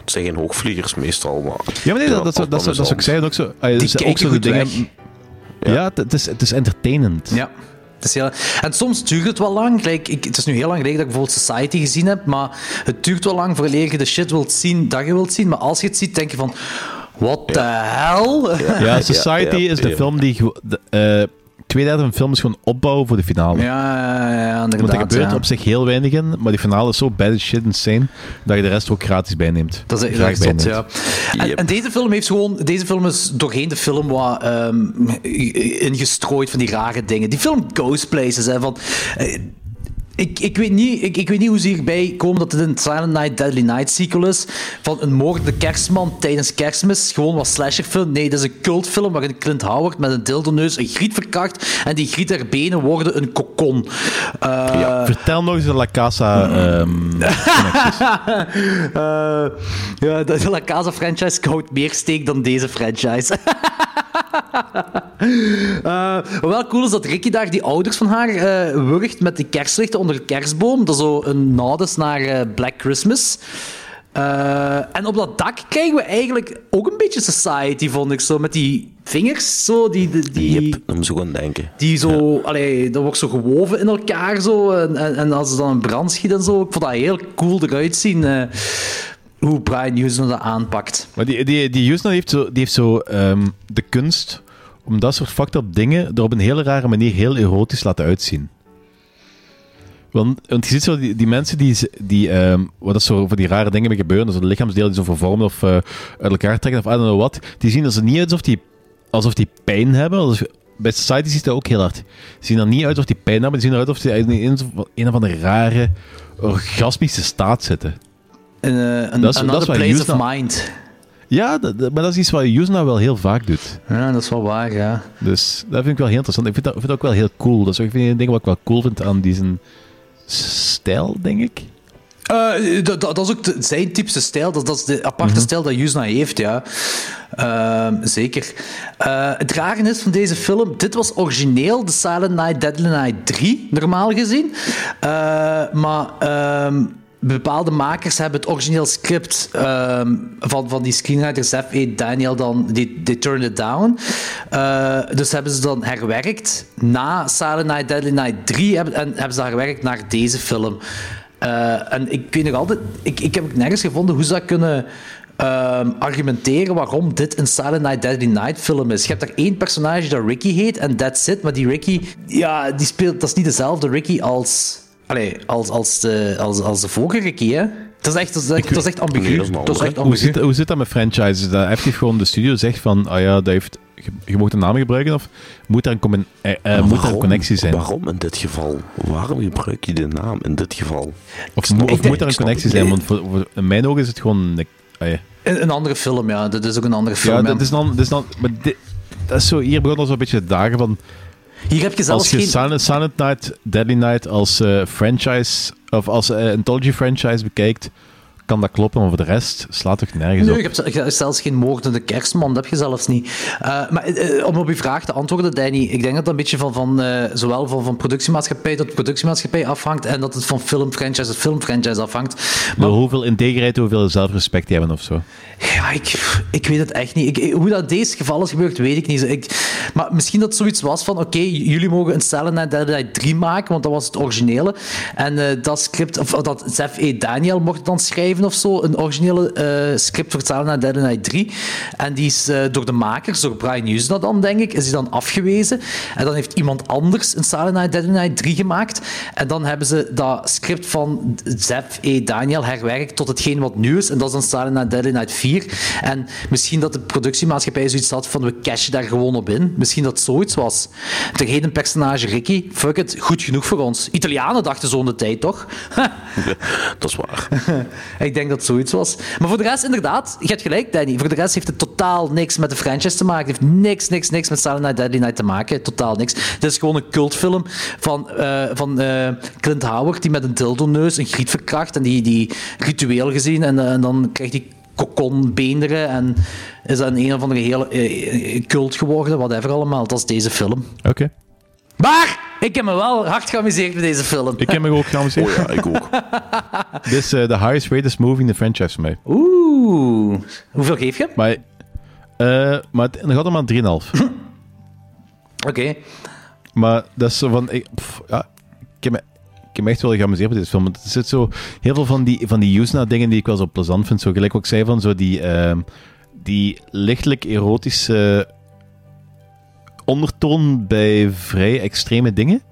Het zijn geen hoogvliegers meestal, maar... ja, maar nee, dat, dat, dat, dat, dat, dat is ook zeggen ook zo... ey, Die dus ook kijken zo de goed dingen... weg. Ja, het, het is, het is entertainend. Ja. Het is heel... En soms duurt het wel lang. Like, ik, het is nu heel lang geleden dat ik bijvoorbeeld Society gezien heb, maar het duurt wel lang voordat je de shit wilt zien dat je wilt zien. Maar als je het ziet, denk je van... What the hell? Ja, Society is de film die... De, eh, twee derde van de film is gewoon opbouwen voor de finale. Ja, ja, ja, Want inderdaad. er gebeurt ja. op zich heel weinig in, maar die finale is zo bad as shit insane dat je de rest ook gratis bijneemt. Dat is echt zot, ja. En, Yep. en deze film heeft gewoon... Deze film is doorheen de film wat ehm, ingestrooid van die rare dingen. Die film Ghost Places, hè, van... ik, ik, weet niet, ik, ik weet niet hoe ze hierbij komen dat het een Silent Night, Deadly Night sequel is. Van een moordende kerstman tijdens kerstmis. Gewoon wat slasherfilm. Nee, dat is een cultfilm waarin Clint Howard met een dildoneus een griet verkracht. En die griet haar benen worden een kokon. Eh, Vertel nog eens de La Casa ja, de La Casa franchise houdt meer steek dan deze franchise. Wat wel cool is dat Ricky daar die ouders van haar eh wurgt met die kerstlichten onder de kerstboom. Dat is zo een nod is naar eh, Black Christmas. En op dat dak krijgen we eigenlijk ook een beetje Society, vond ik zo. Met die vingers, zo, die... die, die Yep, moet je gewoon denken. die zo, allee, dat wordt zo gewoven in elkaar zo. En, en, en als ze dan een brand schiet en zo. Ik vond dat heel cool eruit zien. Hoe Brian Houston dat aanpakt. Maar die, die, die Houston heeft zo, die heeft zo ehm, de kunst om dat soort fucked up dingen er op een hele rare manier heel erotisch laten uitzien. Want, want je ziet zo die, die mensen die, die ehm, wat dat zo voor die rare dingen gebeuren, dus de lichaamsdelen die zo vervormen of eh, uit elkaar trekken of I don't know what, die zien er niet uit alsof die, alsof die pijn hebben. Bij Society ziet dat ook heel hard. Die zien er niet uit alsof die pijn hebben, die zien eruit alsof die in een of andere rare orgasmische staat zitten. Eh, een Dat is- another dat is place of mind. Ja, dat- maar dat is iets wat Yuzna wel heel vaak doet. Ja, dat is wel waar, ja. Dus dat vind ik wel heel interessant. Ik vind dat, vind dat ook wel heel cool. Dat is ook een ding wat ik wel cool vind aan die zijn stijl, denk ik. Eh, dat, dat is ook de- zijn typische stijl. Dat, dat is de aparte Mhm. stijl dat Yuzna heeft, ja. Ehm, zeker. Eh, het rare is van deze film, dit was origineel de Silent Night, Deadly Night 3, normaal gezien. Maar ehm, bepaalde makers hebben het origineel script ehm, van, van die screenwriter Zef E. Daniel dan, die, die turned it down. Eh, dus hebben ze dan herwerkt na Silent Night, Deadly Night 3 hebben, en hebben ze herwerkt naar deze film. Eh, en ik weet nog altijd, ik, ik heb nergens gevonden hoe ze dat kunnen ehm, argumenteren waarom dit een Silent Night Deadly Night film is. Je hebt daar één personage dat Ricky heet en that's it. Maar die Ricky, ja, die speelt, dat is niet dezelfde Ricky als, allee, als, als, de, als, als de vorige hè. Dat is echt, dat is echt, dat is echt ambigu. Nee, dat is echt Hoe ambigu. zit, hoe zit dat met franchises? Dat effectief gewoon de studio zegt van, ah ja, dat heeft, je, je mag de naam gebruiken of moet er een, eh, eh, moet er een connectie zijn? Waarom in dit geval? Waarom gebruik je de naam in dit geval? Of, snap of moet er een connectie zijn? Want voor, voor- in mijn ogen is het gewoon... een- ah ja. Een, een andere film, ja. Dat is ook een andere film. Ja, ja. dat is dan... Dat is dan maar dit, dat is zo, hier begon al zo'n beetje de dagen van... Hier heb je zelfs Als je geen... Silent, Silent Night, Deadly Night als eh, franchise... Of als eh, anthology franchise bekijkt, kan dat kloppen. Maar voor de rest slaat toch nergens Nee, op. je hebt zelfs geen moordende kerstman, dat heb je zelfs niet. Eh, maar eh, om op je vraag te antwoorden, Danny, ik denk dat dat een beetje van, van eh, zowel van, van productiemaatschappij tot productiemaatschappij afhangt en dat het van filmfranchise tot filmfranchise afhangt. Door hoeveel integriteit, hoeveel zelfrespect die hebben of zo. Ja, ik, ik weet het echt niet. Ik, hoe dat in deze geval is gebeurd, weet ik niet. Ik, maar misschien dat het zoiets was van, oké, jullie mogen een Silent Night Dead Night 3 maken, want dat was het originele. En eh, dat script, of dat Zef E. Daniel mocht het dan schrijven of zo, een originele eh, script voor Silent Night Dead Night 3. En die is eh, door de makers, door Brian Usna dan, denk ik, is die dan afgewezen. En dan heeft iemand anders een Silent Night Dead Night 3 gemaakt. En dan hebben ze dat script van Zef E. Daniel herwerkt tot hetgeen wat nu is. En dat is dan Silent Night Deadly Night 4. En misschien dat de productiemaatschappij zoiets had van we cashen daar gewoon op in. Misschien dat zoiets was. Er heet een personage Ricky. Fuck it, goed genoeg voor ons. Italianen dachten zo in de tijd, toch? dat is waar. Ik denk dat het zoiets was. Maar voor de rest, inderdaad, je hebt gelijk, Danny. Voor de rest heeft het totaal niks met de franchise te maken. Het heeft niks, niks, niks met Silent Night, Deadly Night te maken. Totaal niks. Het is gewoon een cultfilm van, eh, van eh, Clint Howard die met een dildo-neus een griet verkracht en die, die ritueel gezien. En, eh, en dan krijgt hij kokonbeenderen en is dat een, een of andere hele cult geworden, whatever allemaal. Dat is deze film. Oké. Maar ik heb me wel hard geamuseerd met deze film. Ik heb me ook geamuseerd. Oh ja, ik ook. Dit is eh, de highest rated movie in de franchise voor mij. Oeh. Hoeveel geef je? Maar, eh maar het nog altijd maar 3,5. Oké. Maar dat is zo van... Ik, pff, ja, ik, heb me, ik heb me echt wel geamuseerd met deze film. Want er zit zo heel veel van die, van die Yuzna-dingen die ik wel zo plezant vind. Zo gelijk wat ik zei van zo die, ehm, die lichtelijk erotische ondertoon bij vrij extreme dingen.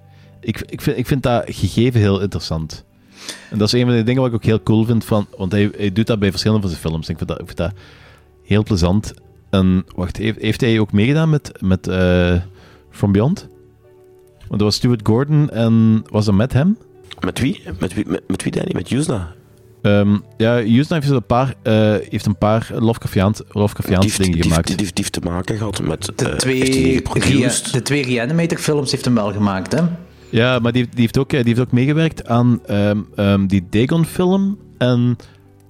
Ik, ik, vind, ik vind dat gegeven heel interessant. En dat is een van de dingen wat ik ook heel cool vind van... Want hij, hij doet dat bij verschillende van zijn films. Ik vind dat, ik vind dat heel plezant. En wacht, heeft, hij ook meegedaan met, met eh, From Beyond? Want dat was Stuart Gordon en was dat met hem? Met wie? Met wie, met, met wie Danny? Met Yuzna? Ehm, ja, Houston heeft een paar, eh, heeft een paar Lovecraftiaans Lovecraftiaans dingen gemaakt. Die, die, die heeft te maken gehad met... De eh, twee, rea- de twee Reanimator films heeft hem wel gemaakt, hè? Ja, maar die, heeft- die, heeft ook, eh, die heeft ook meegewerkt aan ehm, ehm, die Dagon-film. En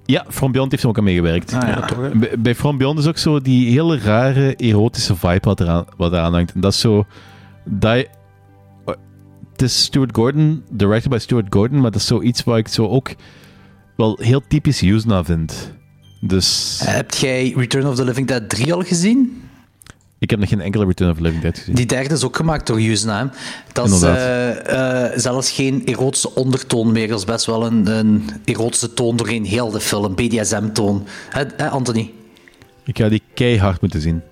ja, From Beyond heeft er ook aan meegewerkt. Ah, ja. toch, hè? Bij, bij From Beyond is ook zo die hele rare erotische vibe wat eraan, wat eraan hangt. En dat is zo... Dat, je- het is Stuart Gordon, directed by Stuart Gordon, maar dat is zoiets waar ik zo ook wel heel typisch Yuzna vind. Dus Heb jij Return of the Living Dead 3 al gezien? ik heb nog geen enkele Return of the Living Dead gezien. Die derde is ook gemaakt door Yuzna. Dat is eh, eh, zelfs geen erotische ondertoon meer. Dat is best wel een, een erotische toon doorheen heel de film. BDSM-toon. Hè, hè, Anthony? Ik ga die keihard moeten zien.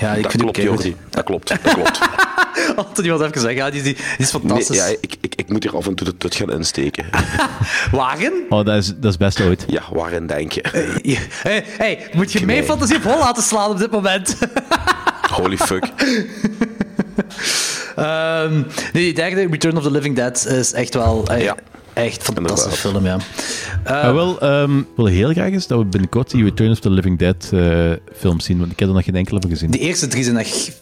Ja, ik dat vind klopt, Jordi. Dat klopt, dat klopt. Anthony was even zeggen, ja, die, die, is Nee, fantastisch. ja, ik, ik, ik moet hier af en toe de tut gaan insteken. Wagen? Oh, dat is, dat is best ooit. Ja, waarin denk je? Hey, hey, moet je mijn Nee. fantasie op hol laten slaan op dit moment? Holy fuck. Ehm, nee, die derde, Return of the Living Dead, is echt wel eh, Ja. echt fantastische film, ja. Ah, wel, ehm, ik wil heel graag eens dat we binnenkort die Return of the Living Dead eh film zien, want ik heb er nog geen enkele van gezien. De eerste drie zijn echt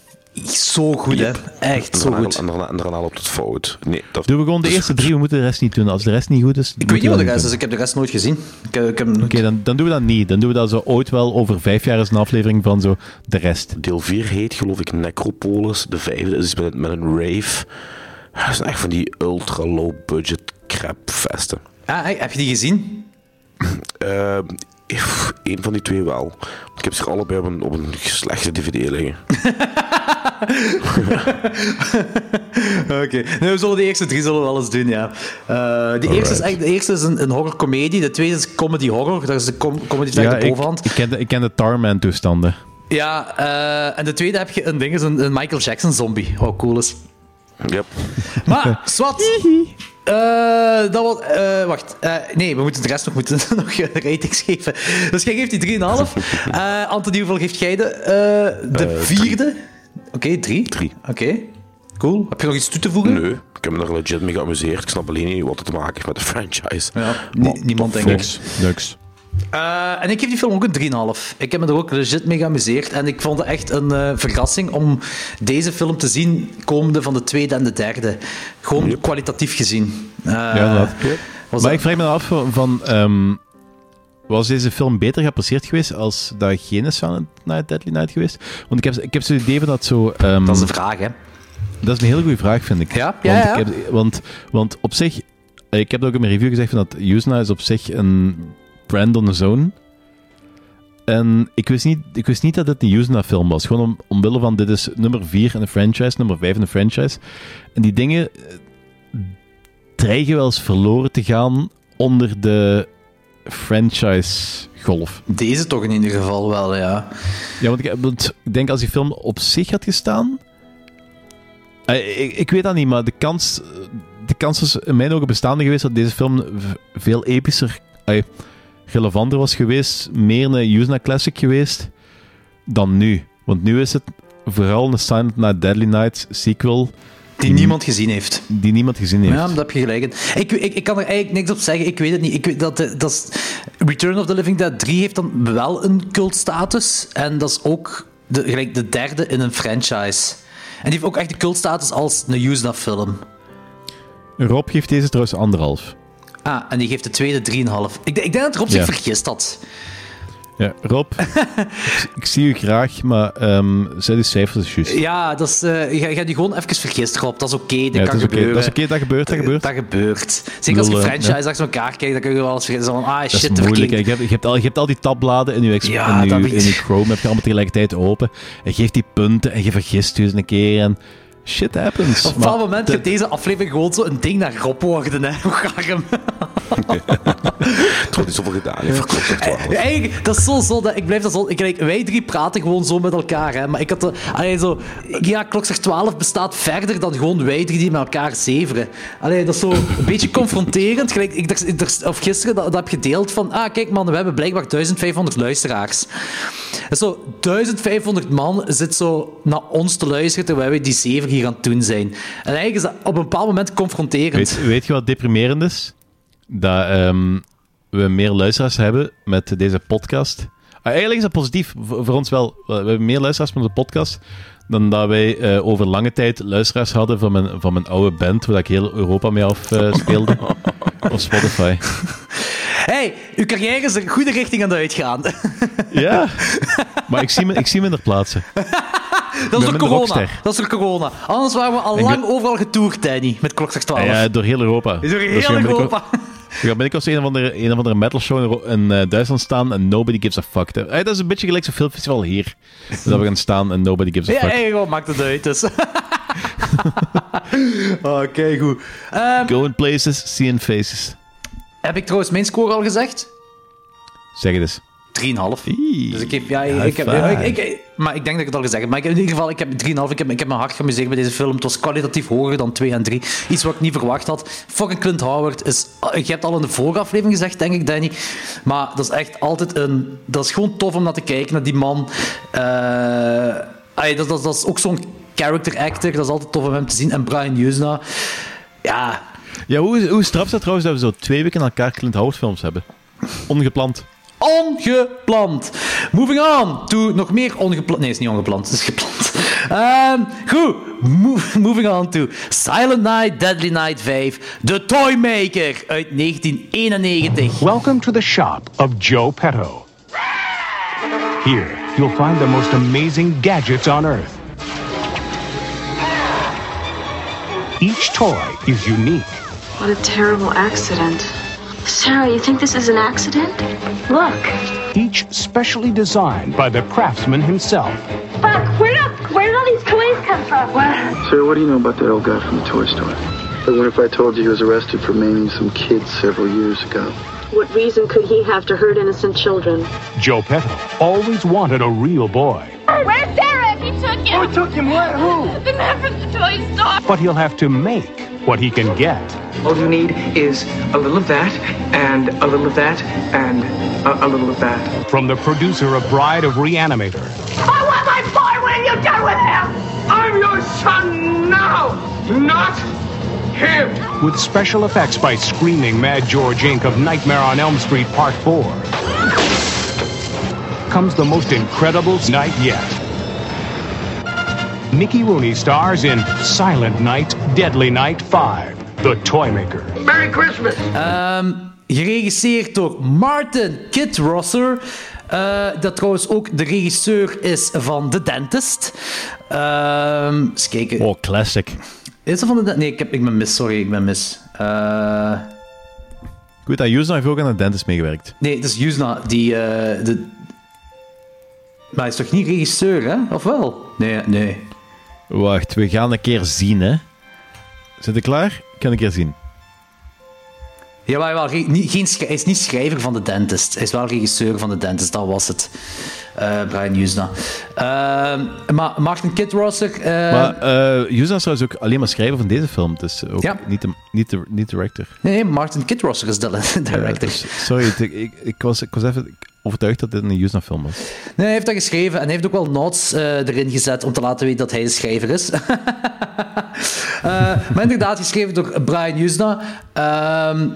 zo goed, hè. Echt En zo goed. en daarna, en daarna loopt het fout. Nee, dat, Doen we gewoon de eerste drie, we moeten de rest niet doen. Als de rest niet goed is, Ik weet niet wat de rest is, ik heb de rest nooit gezien. Ik, heb- ik heb, Oké, dan, dan doen we dat niet. Dan doen we dat zo ooit wel over vijf jaar is een aflevering van zo de rest. Deel 4 heet geloof ik Necropolis. De vijfde is met, met een rave. Dat zijn echt van die ultra low budget crap festen. Ah, heb je die gezien? Ehm, pff, Eén van die twee wel. Ik heb ze allebei op een, op een slechte dvd liggen. Oké. Nee, we zullen de eerste drie zullen we wel eens doen, ja. Eh, de, eerste is echt, de eerste is een, een horrorcomedie, de tweede is comedy-horror. Dat is de com comedy die Ja, de ik, bovenhand. ik, ken de, ik ken de Tarman toestanden. Ja, eh, en de tweede heb je een ding, is een, een Michael Jackson zombie. Wat cool is. Yep. Maar, zwart. Eh, dat was, eh, wacht, Eh, nee, we moeten de rest nog, moeten nog ratings geven. Dus jij geeft die 3,5. Eh Anthony, hoeveel geeft jij de, eh, de vierde? Oké, drie. Drie. Oké, cool. Heb je nog iets toe te voegen? Nee, ik heb me er legit mee geamuseerd. Ik snap alleen niet wat het te maken heeft met de franchise. Ja, niemand denk ik. Niks. Niks. Eh, en ik geef die film ook een 3,5. Ik heb me er ook legit mee geamuseerd. En ik vond het echt een eh, verrassing om deze film te zien, komende van de tweede en de derde. Gewoon kwalitatief gezien. Eh, Ja, was Maar dat- ik vraag me dan af van... ehm, was deze film beter geapprecieerd geweest als dat geen is van Night Deadly Night geweest? Want ik heb, ik heb zo'n idee van dat zo... ehm, Dat is een vraag, hè? Dat is een hele goede vraag, vind ik. Ja? Ja, want, ja. Ik heb, want, want op zich... Ik heb ook in mijn review gezegd van dat Yuzna is op zich een brand on its own. En ik wist niet, ik wist niet dat het een Yuzna-film was. Gewoon om, omwille van, dit is nummer 4 in de franchise, nummer 5 in de franchise. En die dingen eh, dreigen wel eens verloren te gaan onder de franchise-golf. Deze toch in ieder geval wel, ja. Ja, want ik, want ik denk als die film op zich had gestaan. Eh, ik, ik weet dat niet, maar de kans, de kans is in mijn ogen bestaande geweest dat deze film veel epischer, relevanter was geweest. Meer een Yuzna Classic geweest dan nu. Want nu is het vooral een Silent Night Deadly Night sequel. Die niemand gezien heeft. Die niemand gezien heeft. Ja, daar heb je gelijk. Ik, ik, ik kan er eigenlijk niks op zeggen. Ik weet het niet. Ik weet dat, de- dat is, Return of the Living Dead 3 heeft dan wel een cultstatus. En dat is ook de, gelijk de derde in een franchise. En die heeft ook echt de cultstatus als een Usna-film. Rob geeft deze trouwens anderhalf. Ah, en die geeft de tweede 3,5. Ik, ik denk dat Rob zich Ja. vergist had. Ja, Rob, ik, ik zie u graag, maar ehm zet uw cijfers juist. Ja, dat is, eh, je, je hebt je gewoon even vergist, Rob. Dat is oké, dat Ja, kan is gebeuren. Dat is oké, dat gebeurt, dat gebeurt. Dat gebeurt. Zeker als je eh, franchise ja. achter elkaar kijkt, dan kun je wel eens vergeten. Van, ah, Dat shit, is te moeilijk. Je hebt, je, hebt al, je hebt al die tabbladen in je, Ja, in dat je, in je. Chrome, heb je allemaal tegelijkertijd open. En je geeft die punten en je vergist je eens een keer en shit happens. Op een bepaald moment gaat deze aflevering gewoon zo een ding naar Rob worden. Hè. Hoe graag hem. Het wordt niet zoveel gedaan. Verkoopt het wel. Ja, Eigenlijk, dat is zo zo. Dat, ik blijf dat zo. Ik, wij drie praten gewoon zo met elkaar. Hè, maar ik had de, allee, zo, ja, klokslag 12 bestaat verder dan gewoon wij drie die met elkaar zeveren. Allee, dat is zo een beetje confronterend. Gelijk, ik, ik dacht- of gisteren dat, dat heb gedeeld van. Ah, kijk man, we hebben blijkbaar 1500 luisteraars. En zo, 1500 man zit zo naar ons te luisteren terwijl wij die zeven hier aan het doen zijn. En eigenlijk is dat op een bepaald moment confronterend. weet, weet je wat deprimerend is? Dat ehm, we meer luisteraars hebben met deze podcast. Ah, eigenlijk is dat positief, voor, voor ons wel. We hebben meer luisteraars met de podcast dan dat wij eh, over lange tijd luisteraars hadden van mijn, van mijn oude band, waar ik heel Europa mee afspeelde. op Spotify. hey, uw carrière is een goede richting aan het uitgaan. Ja, maar ik zie, me, ik zie minder plaatsen. Dat is door minder corona. rockster. Dat is door corona. Anders waren we al lang overal getoerd, Danny, met klokslag 12. Ja, door heel Europa. Door Dus heel ik Europa. ik als een of andere, een of andere metal show in, eh, Duitsland staan en nobody gives a fuck. Dat is een beetje gelijk zo'n filmfestival hier. Dat we gaan staan en nobody gives a Ja, fuck. hey, gewoon, maakt het uit. Dus. Oké, goed. Ehm, Going places, seeing faces. heb ik trouwens mijn score al gezegd? 3,5. Zeg het eens. Dus ik heb, ja, ik, heb, ik, ik- maar ik denk dat ik het al gezegd heb. Maar ik, in ieder geval, ik heb 3,5. Ik heb, ik heb me hard geamuseerd bij deze film. Het was kwalitatief hoger dan 2 en 3. Iets wat ik niet verwacht had. Fucking Clint Howard is... Je hebt al in de vorige aflevering gezegd, denk ik, Danny. Maar dat is echt altijd een... Dat is gewoon tof om naar te kijken, naar die man. Eh, ay, dat, dat, dat is ook zo'n character actor. Dat is altijd tof om hem te zien. En Brian Usna... Ja, Ja, hoe, hoe straf is dat trouwens dat we zo twee weken aan elkaar Clint Howard films hebben? Ongepland. Ongepland. Moving on to nog meer ongepland. Nee, het is niet ongepland, het is gepland. Ehm, goed, Mo- moving on to Silent Night, Deadly Night 5, The Toymaker uit 1991. Welcome to the shop of Joe Petto. Here, you'll find the most amazing gadgets on Earth. Each toy is unique. What a terrible accident. Sarah, you think this is an accident? Look. Each specially designed by the craftsman himself. Buck, where did, where did all these toys come from? What? Sir, what do you know about that old guy from the toy store? I wonder if I told you he was arrested for maiming some kids several years ago. What reason could he have to hurt innocent children? Joe Petto always wanted a real boy, Where's Derek? He took him. Oh, Who took him? What? Who? The man from the toy store. but he'll have to make what he can get. All you need is a little of that, and a little of that, and a, a little of that. From the producer of Bride of Reanimator, I want my boy. when have you done with him? I'm your son now, not him. with special effects by Screaming Mad George Inc. of Nightmare on Elm Street Part 4, comes the most incredible night yet. Mickey Rooney stars in Silent Night, Deadly Night 5, The Toymaker. Merry Christmas. Ehm, geregisseerd door Martin Kidrosser. eh dat trouwens ook de regisseur is van The Dentist. Ehm eens kijken. Oh, classic. Is dat van de Den- Nee, ik, heb, ik ben mis. Sorry, ik ben mis. Eh, Goed, dat Usna heeft ook aan de dentist meegewerkt. nee, het is Yuzna die... eh, de... Maar hij is toch niet regisseur, hè? Of wel? Nee, nee. Wacht, we gaan een keer zien, hè. Zit je klaar? Ik kan een keer zien. Jawel, ge- niet, geen, schrij- hij is niet schrijver van The Dentist. Hij is wel regisseur van The Dentist, dat was het. Eh, Brian Usna. Ehm, maar Martin Kidrosser... eh, maar eh Usna is trouwens ook alleen maar schrijver van deze film. Dus ook Ja. niet, de, niet, de, niet director. Nee, nee, Martin Kidrosser is de director. Ja, dus- sorry, ik, ik, was, ik was even overtuigd dat dit een Usna film was. Nee, hij heeft dat geschreven en hij heeft ook wel notes eh, erin gezet om te laten weten dat hij de schrijver is. Eh, maar inderdaad, geschreven door Brian Usna. Ehm,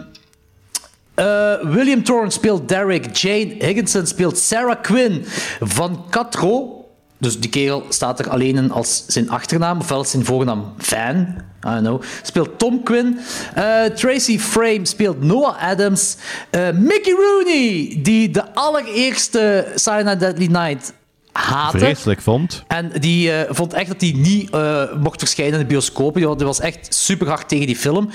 Eh, William Thorne speelt Derek. Jane Higginson speelt Sarah Quinn. Van Catro, dus die kerel staat er alleen in als zijn achternaam, ofwel zijn voornaam Van. I don't know. Speelt Tom Quinn. Eh, Tracy Frame speelt Noah Adams. Eh, Mickey Rooney, die de allereerste Silent Deadly Night haatte. Vreselijk vond. En die eh, vond echt dat hij niet mocht verschijnen in de bioscopen. Die was echt super hard tegen die film.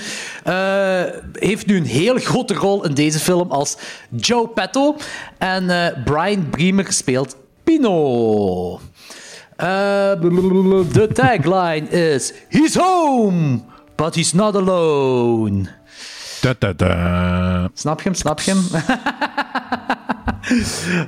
Heeft nu een heel grote rol in deze film als Joe Petto. En Brian Bremer speelt Pino. Eh, de tagline is: He's home, but he's not alone. Da, da, da. Snap je hem? Snap je hem?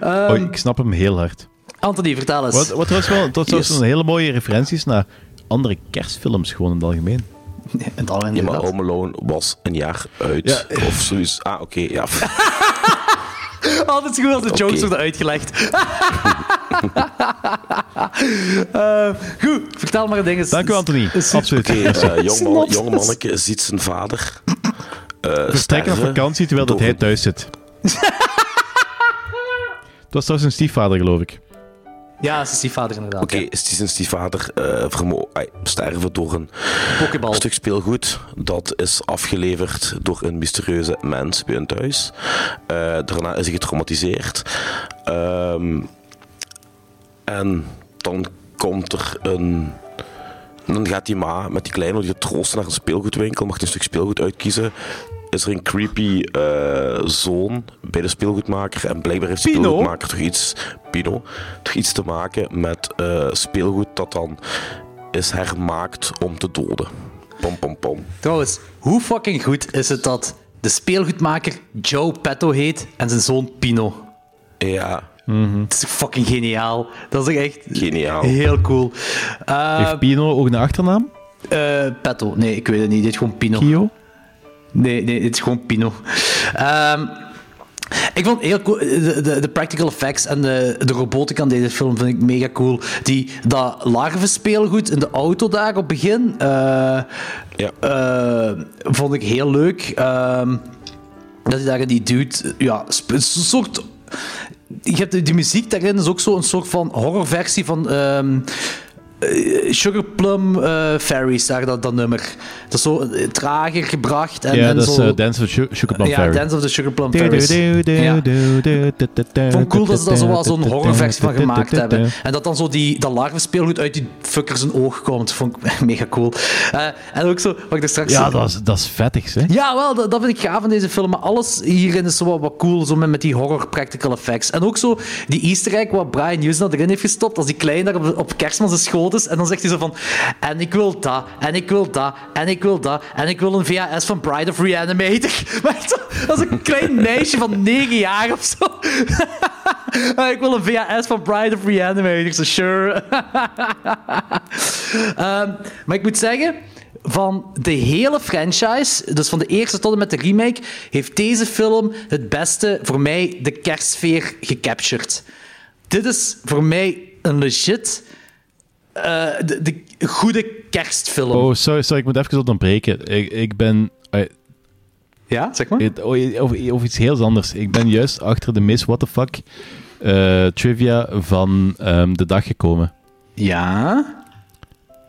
Ehm, Oh, ik snap hem heel hard. Anthony, vertel eens. Wat, wat was wel, dat was Yes. een hele mooie referenties naar andere kerstfilms gewoon in het algemeen. In het algemeen Ja, maar. Home Alone was een jaar uit. Of zoiets. Ah, oké, ja. Altijd goed als de jokes worden uitgelegd. Eh, goed, vertel maar dingen. Dank u, Anthony. Absoluut. Oké, eh, jong, jong manneke ziet zijn vader. eh Vertrekken op vakantie terwijl dat hij thuis zit. Het was trouwens een stiefvader, geloof ik. Ja, ze is die vader inderdaad. Oké, is die zijn stiefvader eh ai, sterven door een Pokeball. stuk speelgoed. Dat is afgeleverd door een mysterieuze mens bij hun thuis. Eh, daarna is hij getraumatiseerd. Ehm, en dan komt er een... Dan gaat die ma met die kleine die troosten naar een speelgoedwinkel, mag een stuk speelgoed uitkiezen. Is er een creepy eh, zoon bij de speelgoedmaker en blijkbaar heeft de Pino? speelgoedmaker toch iets, Pino, toch iets te maken met eh, speelgoed dat dan is hermaakt om te doden. Pom pom pom. Trouwens, hoe fucking goed is het dat de speelgoedmaker Joe Petto heet en zijn zoon Pino? Ja, Het is fucking geniaal. Dat is echt geniaal. heel cool. Eh, Heeft Pino ook een achternaam? eh, Petto, nee, ik weet het niet. Dit is gewoon Pino. Kio? Nee, nee, het is gewoon Pino. Ehm, ik vond het heel cool. De, de, de practical effects en de, de robotica aan deze film vind ik mega cool. Die, dat larvenspeelgoed in de auto daar op het begin eh, eh, vond ik heel leuk. Ehm, dat hij daar die dude, ja, een soort. Je hebt die muziek daarin is ook zo een soort van horrorversie van. ehm, eh, Sugar Plum eh, Fairies, daar dat, dat nummer. Dat is zo eh, trager gebracht. En, ja, en dat is eh, Dance of Su- Sugar Plum ja, Fairy. Dance of the Sugar Plum Fairies. Ja. du- vond cool dat ze daar zo wel zo'n horrorversie van gemaakt hebben. En dat dan zo die, dat larvenspeelgoed uit die fucker zijn oog komt. Vond ik mega cool. Eh, en ook zo, wat ik er straks... Ja, dat is, dat is vettig, hè? Ja, wel, dat, dat vind ik gaaf in deze film. Maar alles hierin is zo wat, wat cool, zo met, met die horror practical effects. En ook zo die easter egg wat Brian Usna erin heeft gestopt, als die klein daar op, op kerstman zijn schoot En dan zegt hij zo van, en ik wil dat, en ik wil dat, en ik wil dat, en ik wil een VHS van Bride of Reanimator. Maar dat is een klein meisje van 9 jaar of zo. Ik wil een VHS van Bride of Reanimator. Zo, sure. Ehm, maar ik moet zeggen, van de hele franchise, dus van de eerste tot en met de remake, heeft deze film het beste voor mij de kerstsfeer gecaptured. Dit is voor mij een legit eh, de, de goede kerstfilm. Oh, sorry, sorry, ik moet even onderbreken. Ik, ik ben... eh, Ja, zeg maar. het- oh, Of, of iets heel anders. Ik ben juist achter de Miss What the Fuck eh, trivia van ehm, de dag gekomen. Ja?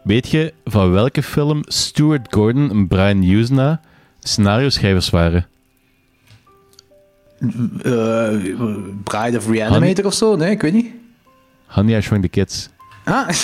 Weet je van welke film Stuart Gordon en Brian Usna scenario-schrijvers waren? Eh, Bride of Reanimator of zo? Nee, ik weet niet. Honey, I Shrunk the Kids. Ah.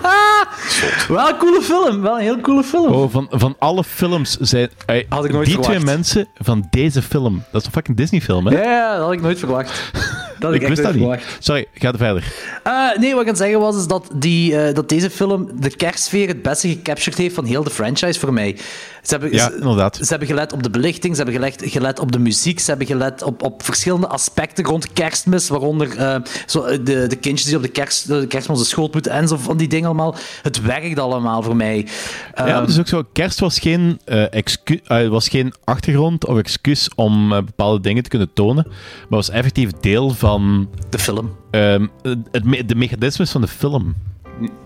Wel een coole film. Wel een heel coole film. Oh, van, van alle films zijn... eh, Had ik nooit die verwacht. twee mensen van deze film. Dat is een fucking Disney-film, hè? Ja, ja, dat had ik nooit verwacht. Dat ik ik, wist dat niet. verwacht. Sorry, ga verder. Eh, nee, wat ik aan het zeggen was, is dat, die, eh, dat deze film de kerstsfeer het beste gecaptured heeft van heel de franchise voor mij. Ze hebben, Ja, inderdaad. ze hebben gelet op de belichting, ze hebben gelet, gelet op de muziek, ze hebben gelet op, op verschillende aspecten rond kerstmis, waaronder eh, zo, eh, de, de kindjes die op de, kerst, de kerstman zijn schoot moeten en zo van die dingen allemaal. Het werkt allemaal voor mij. ja, Ehm, dus ook zo, kerst was geen, eh, excu- was geen achtergrond of excuus om bepaalde dingen te kunnen tonen, maar was effectief deel van... De film. ehm, het, me- de mechanismes van de film.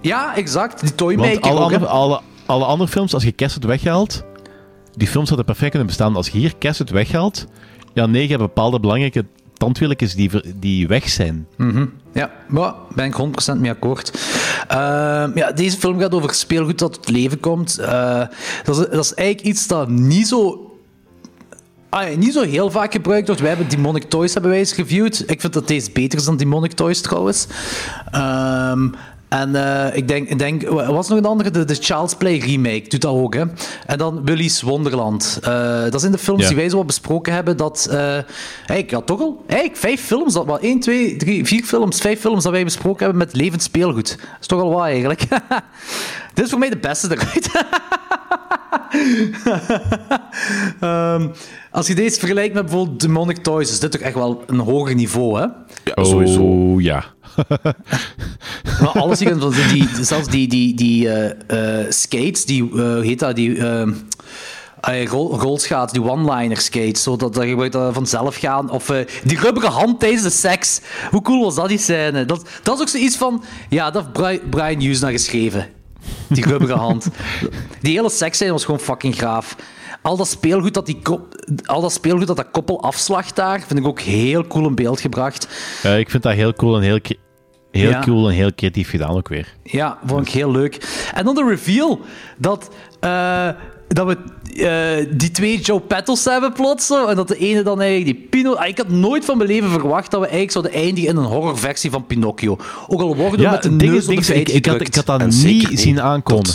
ja, exact. Die toy Want maker alle ook, hè. andere, alle, alle andere films, als je kerst hebt weggehaald, die films hadden perfect kunnen bestaan. Als je hier Casset weghaalt, ja, nee, je hebt bepaalde belangrijke tandwieltjes die, die weg zijn. Mhm. Ja, maar ben ik 100% mee akkoord. Ehm, ja, deze film gaat over speelgoed dat tot leven komt. Eh, dat, is, dat is eigenlijk iets dat niet zo, ah, niet zo heel vaak gebruikt wordt. Wij hebben Demonic Toys hebben wij eens geviewd. Ik vind dat deze beter is dan Demonic Toys trouwens. Ehm, en eh, ik denk, ik denk, wat was nog een andere? De, de Child's Play remake doet dat ook, hè. En dan Willy's Wonderland. Eh, dat zijn de films Ja. die wij zo wat besproken hebben. Dat, eh ik had toch al eigenlijk vijf films, dat, wel één, twee, drie, vier films, vijf films dat wij besproken hebben met levend speelgoed. Dat is toch al wat eigenlijk. Dit is voor mij de beste eruit. Ehm, als je deze vergelijkt met bijvoorbeeld Demonic Toys, is dit toch echt wel een hoger niveau, hè? Ja, sowieso. Oh, ja. Maar alles hier, die, zelfs die, die, die eh, eh, skates, die, eh, hoe heet dat, die uh, rol, rolschaats, die one-liner skates, zodat dat je dat vanzelf gaan. Of die rubberen hand tijdens de seks. Hoe cool was dat, die scène? Dat, dat is ook zoiets van, ja, dat heeft Bri- Brian Hughes naar geschreven. Die rubberen hand. Die hele seksscène was gewoon fucking gaaf. Al dat speelgoed dat, die kop- al dat, speelgoed dat dat koppel afslacht daar, vind ik ook heel cool in beeld gebracht. Ja, ik vind dat heel cool en heel, heel Ja. cool en heel creatief gedaan ook weer. Ja, vond ik heel leuk. En dan de reveal dat, eh, dat we eh, die twee Joe Petals hebben plots. zo, En dat de ene dan eigenlijk die Pino... Ah, Ik had nooit van mijn leven verwacht dat we eigenlijk zouden eindigen in een horrorversie van Pinocchio. Ook al worden we Ja, met de ding neus op de ik- ik had- ik had dat En niet zien aankomen.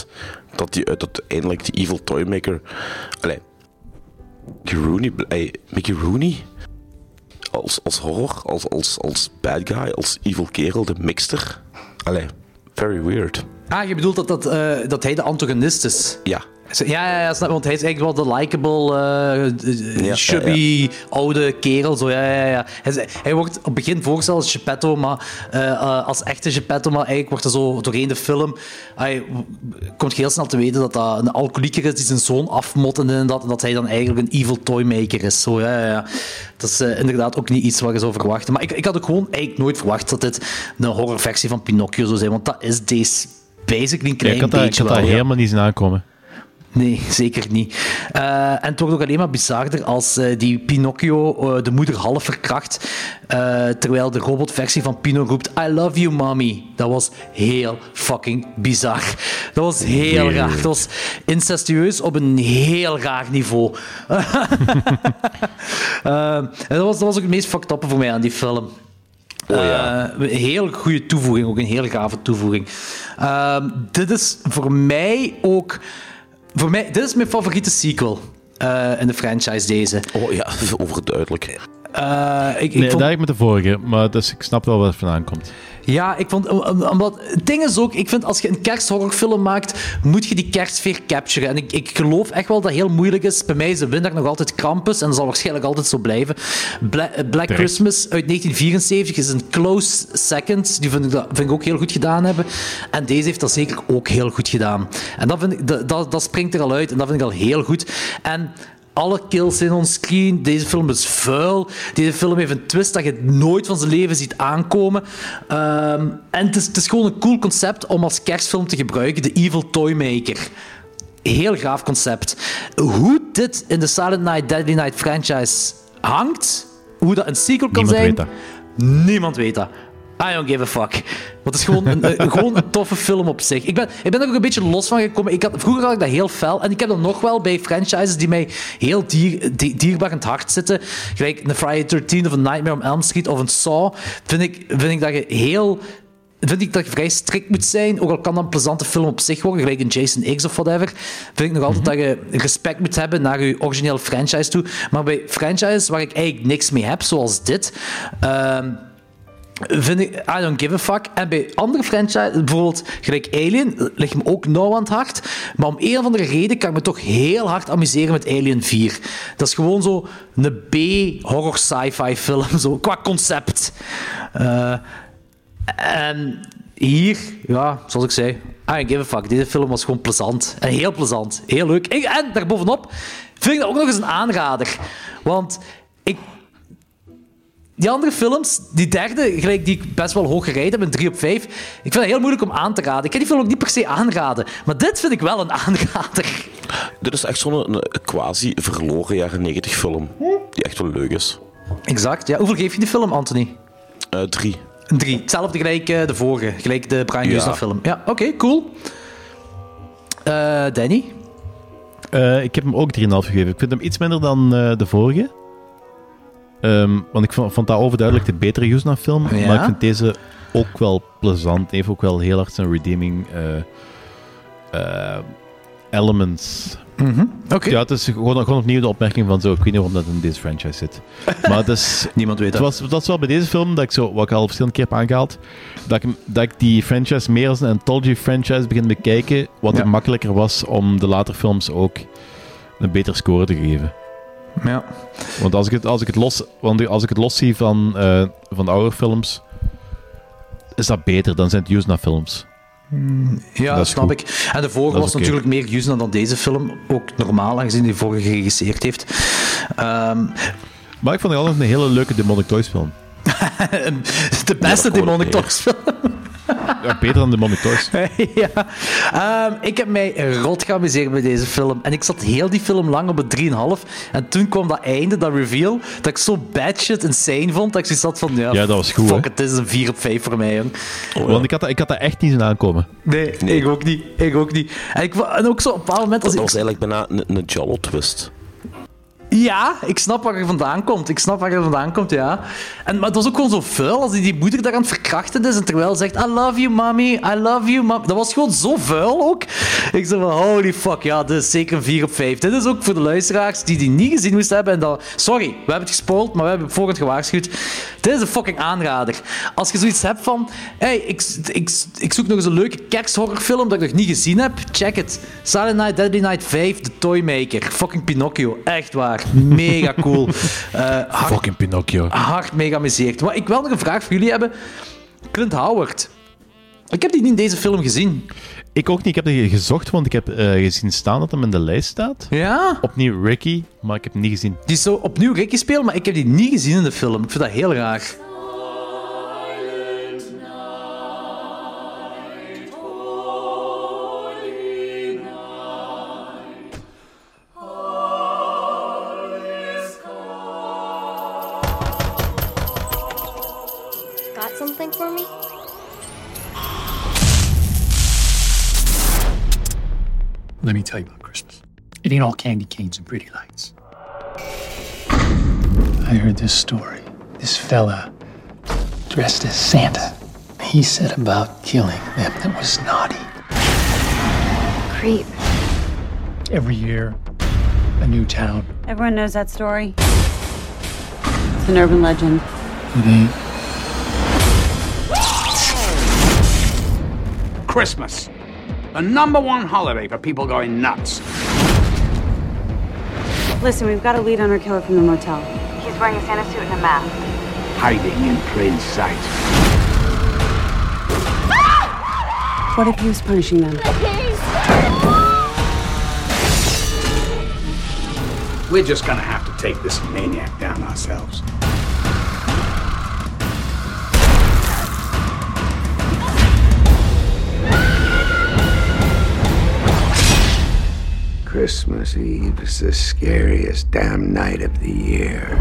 Dat, die, dat eindelijk die evil toymaker... Allee, Mickey Rooney... ey, Mickey Rooney? Als, als horror, als, als, als bad guy, als evil kerel, de mixter. Allee, very weird. Ah, je bedoelt dat, dat, eh, dat hij de antagonist is? Ja. Ja, ja, ja, snap, want hij is eigenlijk wel de likable, eh, Ja, chubby, oude kerel. Zo, ja, ja, ja. Hij, wordt op het begin voorgesteld als Geppetto, maar eh, eh, als echte Geppetto, maar eigenlijk wordt er zo doorheen de film... Hij komt heel snel te weten dat dat een alcoholieker is die zijn zoon afmot en dat, en dat hij dan eigenlijk een evil toymaker is. Zo, ja, ja, ja. Dat is inderdaad ook niet iets wat je zou verwachten. Maar ik, ik had ook gewoon eigenlijk nooit verwacht dat dit een horrorversie van Pinocchio zou zijn, want dat is deze basically een Ja, klein ik had dat, ik beetje had dat wel, helemaal niet zien aankomen. Nee, zeker niet. Eh, en het wordt ook alleen maar bizarder als eh, die Pinocchio eh, de moeder half verkracht, terwijl de robotversie van Pino roept I love you, mommy. Dat was heel fucking bizar. Dat was heel raar. Dat was incestueus op een heel raar niveau. En dat, was, dat was ook het meest fucked up voor mij aan die film. Eh, een heel goede toevoeging, ook een heel gave toevoeging. Dit is voor mij ook. Voor mij, dit is mijn favoriete sequel eh, in de franchise, deze. Oh ja, overduidelijk. Eh, ik, ik Nee, vond- daar heb ik met de vorige, maar dus ik snap wel waar het vandaan komt. Ja, ik vond, om- om- omdat, het ding is ook, ik vind als je een kersthorrorfilm maakt, moet je die kerstsfeer capturen. En ik, ik geloof echt wel dat het heel moeilijk is. Bij mij is de winnaar nog altijd Krampus en dat zal waarschijnlijk altijd zo blijven. Bla- eh, Black Christmas uit 1974 is een close second. Die vind ik, dat, vind ik ook heel goed gedaan hebben. En deze heeft dat zeker ook heel goed gedaan. En dat, vind ik, dat, dat, dat springt er al uit en dat vind ik al heel goed. En alle kills zijn onscreen. Deze film is vuil. Deze film heeft een twist dat je nooit van zijn leven ziet aankomen. Ehm, en het is, het is gewoon een cool concept om als kerstfilm te gebruiken. De Evil Toymaker. Heel gaaf concept. Hoe dit in de Silent Night, Deadly Night franchise hangt, hoe dat een sequel kan Niemand zijn, weet dat. niemand weet dat. I don't give a fuck. Want het is gewoon een, een- gewoon een toffe film op zich. Ik ben, ik ben er ook een beetje los van gekomen. Ik had, vroeger had ik dat heel fel. En ik heb dat nog wel bij franchises die mij heel dier, di- dierbaar in het hart zitten. Gelijk een Friday 13 of een Nightmare on Elm Street of een Saw. Vind ik, vind ik dat je heel... Vind ik dat je vrij strikt moet zijn, ook al kan dat een plezante film op zich worden, gelijk een Jason X of whatever. Vind ik nog altijd dat je respect moet hebben naar je originele franchise toe. Maar bij franchises waar ik eigenlijk niks mee heb, zoals dit, ehm, vind ik, I don't give a fuck. En bij andere franchises, bijvoorbeeld gelijk Alien, ligt me ook nauw aan het hart. Maar om een of andere reden kan ik me toch heel hard amuseren met Alien 4. Dat is gewoon zo een B-horror sci-fi film, zo, qua concept. Eh, en hier, ja, zoals ik zei, I don't give a fuck. Deze film was gewoon plezant. En heel plezant. Heel leuk. En, en daarbovenop vind ik dat ook nog eens een aanrader. Want ik die andere films, die derde, gelijk die ik best wel hoog gereden heb, een 3 op 5, ik vind het heel moeilijk om aan te raden. Ik kan die film ook niet per se aanraden. Maar dit vind ik wel een aanrader. Dit is echt zo'n een quasi verloren jaren 90 film. Die echt wel leuk is. Exact. Ja, hoeveel geef je die film, Anthony? Eh, drie. Een drie. Hetzelfde gelijk eh, de vorige. Gelijk de Brian Ja. Usna film. Ja, oké, cool. Eh, Danny? Eh, ik heb hem ook 3,5 gegeven. Ik vind hem iets minder dan eh, de vorige. Ehm, want ik vond, vond dat overduidelijk de betere Yuzna-film. Ja? Maar ik vind deze ook wel plezant. Heeft ook wel heel hard zijn redeeming eh, eh, elements. Mhm. Ja, het is gewoon, gewoon opnieuw de opmerking van zo. Ik weet niet waarom dat in deze franchise zit. Maar het is... Niemand weet het. dat. Was, dat was wel bij deze film, dat ik zo, wat ik al verschillende keer heb aangehaald, dat ik, dat ik die franchise meer als een anthology franchise begin te bekijken, wat Ja. het makkelijker was om de later films ook een betere score te geven. Ja. Want als ik het, als ik het, los, want als ik het los zie van, eh, van de oude films, is dat beter dan zijn het Yuzna-films. Ja, Dat snap goed. ik. En de vorige Dat was natuurlijk meer Yuzna dan deze film. Ook normaal, aangezien die vorige geregisseerd heeft. Ehm, Maar ik vond het altijd een hele leuke Demonic Toys film. de beste Demonic Toys film. Ja, beter dan Demonic Toys. ja. Ehm, ik heb mij rot geamuseerd bij deze film. En ik zat heel die film lang op een 3,5. En toen kwam dat einde, dat reveal, dat ik zo bad shit insane vond. Dat ik zoiets had van, ja, Ja, dat was goed, fuck dit is een 4 op 5 voor mij, jong. Want ik had, dat, ik had dat echt niet zien aankomen. Nee, ik ook niet. Ik ook niet. En, ik, en ook zo op een bepaald moment... Dat ik, was eigenlijk bijna een, een Jollo twist. Ja, ik snap waar je vandaan komt. Ik snap waar je vandaan komt, ja. En, maar het was ook gewoon zo vuil als die, die moeder daar aan het verkrachten is en terwijl ze zegt I love you, mommy, I love you, mom. Dat was gewoon zo vuil ook. Ik zei van, holy fuck, ja, dit is zeker een 4 op 5. Dit is ook voor de luisteraars die die niet gezien moesten hebben. En dat, sorry, we hebben het gespoild, maar we hebben het voorhand gewaarschuwd. Dit is een fucking aanrader. Als je zoiets hebt van, hey, ik, ik, ik zoek nog eens een leuke kerksthorrorfilm dat ik nog niet gezien heb, check het. Silent Night, Deadly Night 5, The Toymaker. Fucking Pinocchio, echt waar. Mega cool. Eh, hard, Fucking Pinocchio. hard mega amuseerd. Wat ik wel nog een vraag voor jullie hebben. Clint Howard. Ik heb die niet in deze film gezien. Ik ook niet. Ik heb die gezocht, want ik heb eh, gezien staan dat hem in de lijst staat. Ja? Opnieuw Ricky, maar ik heb hem niet gezien. Die is zo opnieuw Ricky spelen, maar ik heb die niet gezien in de film. Ik vind dat heel raar. Tell you about Christmas. It ain't all candy canes and pretty lights. I heard this story. This fella dressed as Santa. He said about killing them that was naughty. Creep. Every year, a new town. Everyone knows that story. It's an urban legend. It ain't. Christmas. The number one holiday for people going nuts. Listen, we've got a lead on our killer from the motel. He's wearing a Santa suit and a mask. Hiding in plain sight. What if he was punishing them? We're just gonna have to take this maniac down ourselves. Christmas Eve is the scariest damn night of the year.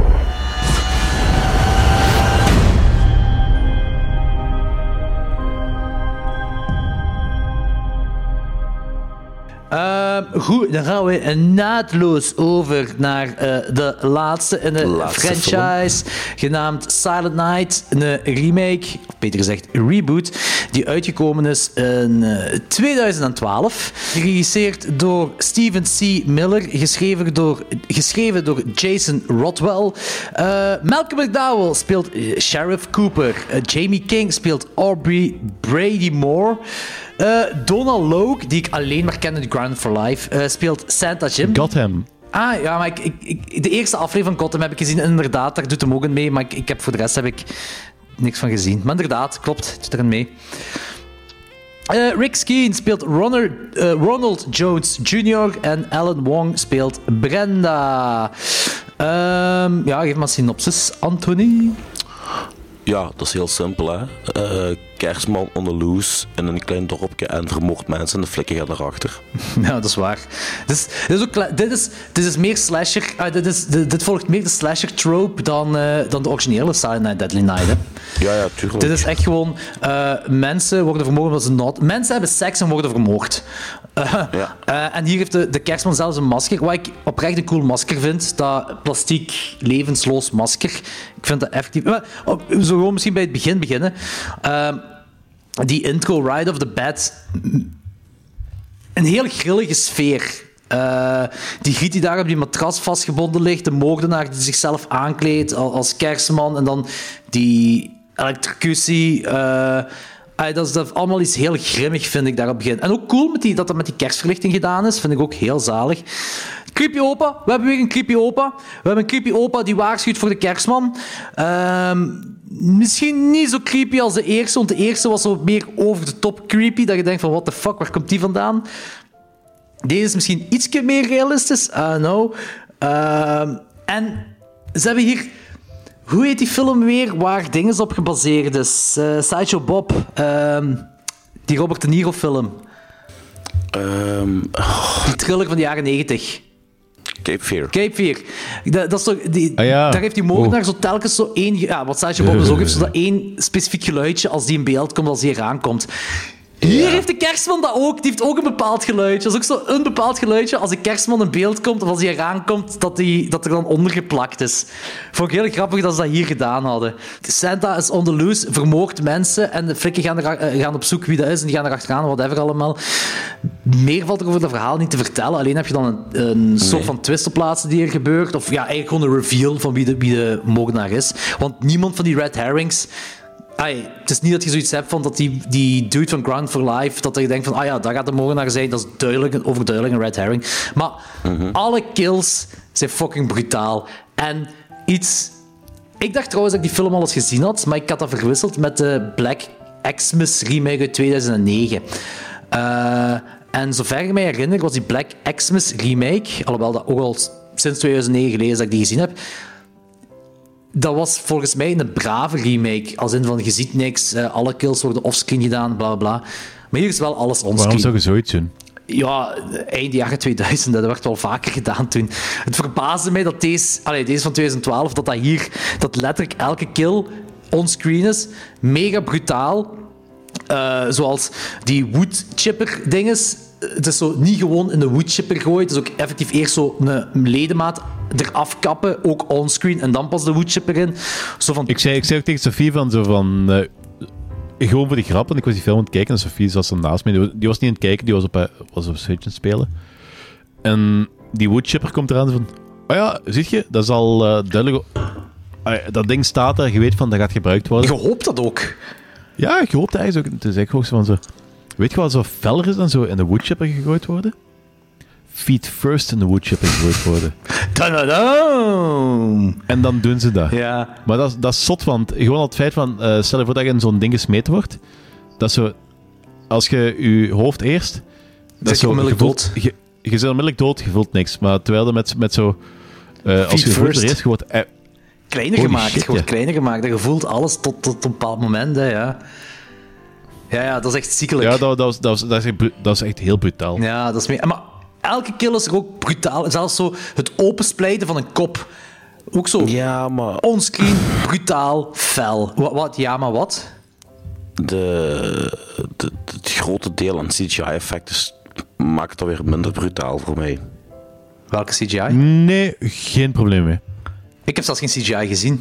Ehm, goed, dan gaan we naadloos over naar eh, de laatste in de Laatste franchise, genaamd Silent Night. Een remake, of beter gezegd reboot, die uitgekomen is in eh, 2012. Geregisseerd door Steven C. Miller, geschreven door, geschreven door Jason Rodwell. Eh, Malcolm McDowell speelt eh, Sheriff Cooper. Eh, Jamie King speelt Aubrey Brady Moore. Eh, Donald Logue, die ik alleen maar ken in Ground for Life, eh, speelt Santa Jim. Gotham. Ah, ja, maar ik, ik, ik- de eerste aflevering van Gotham heb ik gezien. En inderdaad, daar doet hem ook in mee. Maar ik, ik heb voor de rest heb ik niks van gezien. Maar inderdaad, klopt, doet erin mee. Eh, Rick Skeen speelt Ronald, Ronald Jones Jr. en Alan Wong speelt Brenda. Ehm, ja, geef maar een synopsis, Anthony. Ja, dat is heel simpel, hè. Eh, kerstman on the loose in een klein dorpje en vermoord mensen en de flikken gaan erachter. Ja, dat is waar. Dus, dit, is ook, dit, is, dit is meer slasher... ah, dit, is, dit, dit volgt meer de slasher trope dan, eh, dan de originele Silent Night, Deadly Night. Hè. Ja, ja, tuurlijk. Dit is echt gewoon... eh, mensen worden vermoord omdat ze not... Mensen hebben seks en worden vermoord. Eh, eh, en hier heeft de, de kerstman zelfs een masker, wat ik oprecht een cool masker vind. Dat plastiek, levensloos masker. Ik vind dat effectief... Maar, oh, we zullen gewoon misschien bij het begin beginnen. Ehm, die intro, Ride of the Bed... Een heel grillige sfeer. Eh, die Griet die daar op die matras vastgebonden ligt, de moordenaar die zichzelf aankleedt al- als kerstman, en dan die elektrocutie. Dat, is, dat allemaal iets heel grimmig, vind ik, daar op begin. En ook cool met die, dat dat met die kerstverlichting gedaan is, vind ik ook heel zalig. Creepy opa, we hebben weer een creepy opa. We hebben een creepy opa die waarschuwt voor de kerstman. Ehm, misschien niet zo creepy als de eerste, want de eerste was zo meer over de top creepy, dat je denkt van, what the fuck, waar komt die vandaan? Deze is misschien ietsje meer realistisch. I don't know. Ehm, en ze hebben hier... Hoe heet die film weer waar dingen op gebaseerd is? Eh Sideshow Bob. Ehm, die Robert De Niro film. Ehm Die thriller van de jaren 90. Cape Fear. Cape Fear. Dat, dat is toch, die, Ah, ja. Daar heeft die moordenaar zo telkens zo één... Ja, wat Sideshow Bob dus ook heeft, zo dat één specifiek geluidje als die in beeld komt, als die eraan komt. Hier heeft de kerstman dat ook. Die heeft ook een bepaald geluidje. Dat is ook zo een bepaald geluidje als de kerstman in beeld komt of als hij eraan komt, dat, die, dat er dan ondergeplakt is. Vond ik heel grappig dat ze dat hier gedaan hadden. Santa is on the loose, vermoordt mensen en de flikken gaan, er, eh, gaan op zoek wie dat is en die gaan er achteraan, whatever allemaal. Meer valt er over dat verhaal niet te vertellen. Alleen heb je dan een, een soort van twist op plaatsen die er gebeurt. Of ja, eigenlijk gewoon een reveal van wie de, wie de moordenaar is. Want niemand van die red herrings Ai, het is niet dat je zoiets hebt van dat die, die dude van Ground for Life, dat je denkt van, ah ja, daar gaat de moordenaar zijn, dat is duidelijk, een overduidelijk een red herring. Maar alle kills zijn fucking brutaal. En iets... Ik dacht trouwens dat ik die film al eens gezien had, maar ik had dat verwisseld met de Black Xmas remake uit 2009. Eh, en zover ik me herinner was die Black Xmas remake, alhoewel dat ook al sinds 2009 geleden is dat ik die gezien heb, dat was volgens mij een brave remake. Als in van, je ziet niks, eh, alle kills worden offscreen gedaan, bla bla. Maar hier is wel alles onscreen. Waarom zou je zoiets doen? Ja, eind jaren 2000, dat werd wel vaker gedaan toen. Het verbaasde mij dat deze, allee, deze van 2012, dat dat hier, dat letterlijk elke kill onscreen is. Mega brutaal. Eh, zoals die woodchipper dinges. Het is zo niet gewoon in de woodchipper gooien. Het is ook effectief eerst zo een ledemaat eraf kappen, ook onscreen, en dan pas de woodchipper in. Zo van, Ik zei, ik zei ook tegen Sofie van zo van. eh, gewoon voor de grap, want ik was die film aan het kijken en Sofie zat zo naast me. Die was, die was niet aan het kijken, die was op, eh, was op Switch aan het spelen. En die woodchipper komt eraan van. Oh ja, zie je, dat is al eh, duidelijk. Ah dat ding staat daar, je weet van dat gaat gebruikt worden. Je hoopt dat ook. Ja, je hoopt eigenlijk ook. Het is echt gewoon zo van zo. Weet je wat zo feller is dan zo in de woodchipper gegooid worden? Feet first in de woodchipper gegooid worden. Ta-da-da! En dan doen ze dat. Ja. Maar dat, is- dat is zot, want gewoon het feit van, eh, stel je voor dat je in zo'n ding gesmeten wordt, dat zo, als je je hoofd eerst, dat is zo, onmiddellijk voelt- Je, je bent onmiddellijk dood, je voelt niks. Maar terwijl er met, met zo, eh, als je first. er eerst, je wordt, eh, kleiner Holy gemaakt. shit, je wordt ja. kleiner gemaakt. En je voelt alles tot, tot een bepaald moment. Hè, ja. Ja, ja, dat is echt ziekelijk. ja, dat, dat, was- dat, was- dat, is echt, dat is echt heel brutaal. Ja, dat is meer... Maar elke kill is er ook brutaal. Zelfs zo het opensplijten van een kop. Ook zo Ja, maar onscreen, brutaal, fel. Wat, wat? Ja, maar wat? de, de, het grote deel aan CGI-effecten maakt het alweer minder brutaal voor mij. Welke CGI? Nee, geen probleem mee. Ik heb zelfs geen CGI gezien.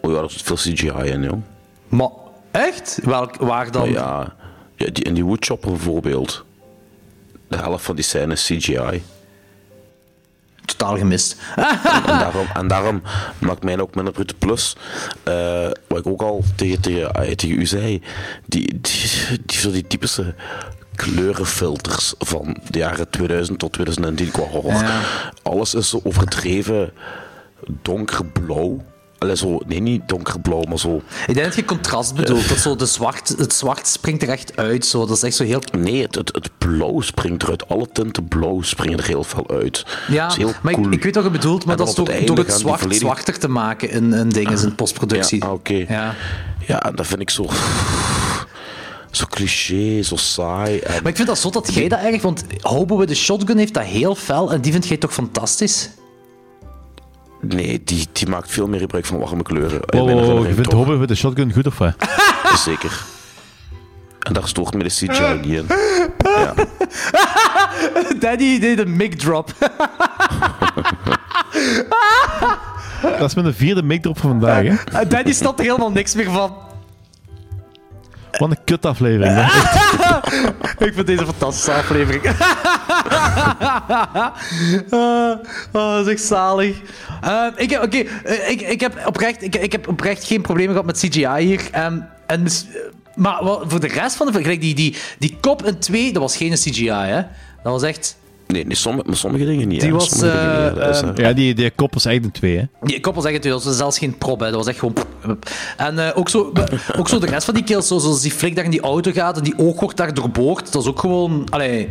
Oh ja, er zit veel CGI in, joh. Maar echt? Welk, waar dan? Ja, ja die, in die woodchopper bijvoorbeeld. De helft van die scène is CGI. Totaal gemist. en, daarom, en daarom maakt mij ook minder brute plus. eh, wat ik ook al tegen, tegen, ah, tegen u zei. Die, die, die, zo die typische kleurenfilters van de jaren 2000 tot 2010 qua horror. Ja. Alles is zo overdreven donkerblauw. Allee, zo, nee, niet donkerblauw, maar zo... Ik denk dat je contrast bedoelt. Dat zo de zwart, het zwart springt er echt uit. Zo. Dat is echt zo heel... Nee, het, het, het blauw springt eruit. Alle tinten blauw springen er heel veel uit. Ja, dat is heel maar ik, cool. ik weet wat je bedoelt, maar dat is door, het door het zwart volledig- zwarter te maken in, in dingen, in postproductie. Ja, oké. Ja. Ja, en dat vind ik zo... Zo cliché, zo saai. En... Maar ik vind dat zo dat jij dat eigenlijk... Want Hobo with the Shotgun heeft dat heel fel en die vind jij toch fantastisch? Nee, die, die maakt veel meer gebruik van warme kleuren. Mijn wow, wow, je vindt toch. Hobbit met de shotgun goed of wat? Zeker. En daar stoort me de CGI niet in. Ja. Daddy deed een mic drop. Dat is mijn vierde make-drop van vandaag, hè? Daddy snapt er helemaal niks meer van. Wat een kutaflevering. ik vind deze een fantastische aflevering. Ah, oh, dat is echt zalig. Eh, ik, heb, eh, ik, ik, heb oprecht, ik, ik heb oprecht geen problemen gehad met CGI hier. Ehm, en maar voor de rest van de gelijk die, die, die kop in 2, dat was geen CGI, hè? Dat was echt... Nee, nee sommige, maar sommige dingen niet. Die was, dingen eh, is, ehm, eh, Ja, die, die kop was eigenlijk een twee, hè? Die koppel zeggen het, dat was zelfs geen prop, hè. dat was echt gewoon... En eh, ook, zo, ook zo de rest van die kills, zo- zoals die flik daar in die auto gaat en die oog wordt daar doorboord, dat is ook gewoon... Allee,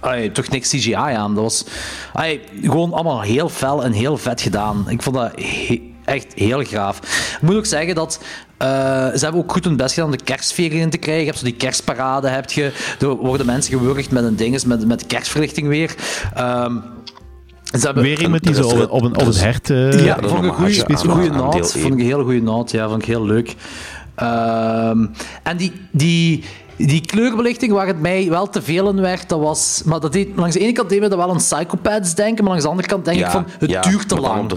allee, toch niks CGI aan. Dat was allee, gewoon allemaal heel fel en heel vet gedaan. Ik vond dat he- echt heel gaaf. Ik moet ook zeggen dat... eh, ze hebben ook goed hun best gedaan om de kerstsfeer in te krijgen. Je hebt zo die kerstparade, heb je, er worden mensen gewurgd met een dinges, met, met kerstverlichting weer. Ehm, ze hebben, Weer iemand die zo op, een- op, een, op het hert... eh, ja, vond ik een goede, deel Vond ik een hele goede noot. Ja, vond ik heel leuk. Ehm, en die, die, die kleurbelichting waar het mij wel te veel in werd, dat was... Maar dat deed, langs de ene kant deed me dat wel aan Psychopaths denken, maar langs de andere kant denk ik van, het ja, duurt te lang.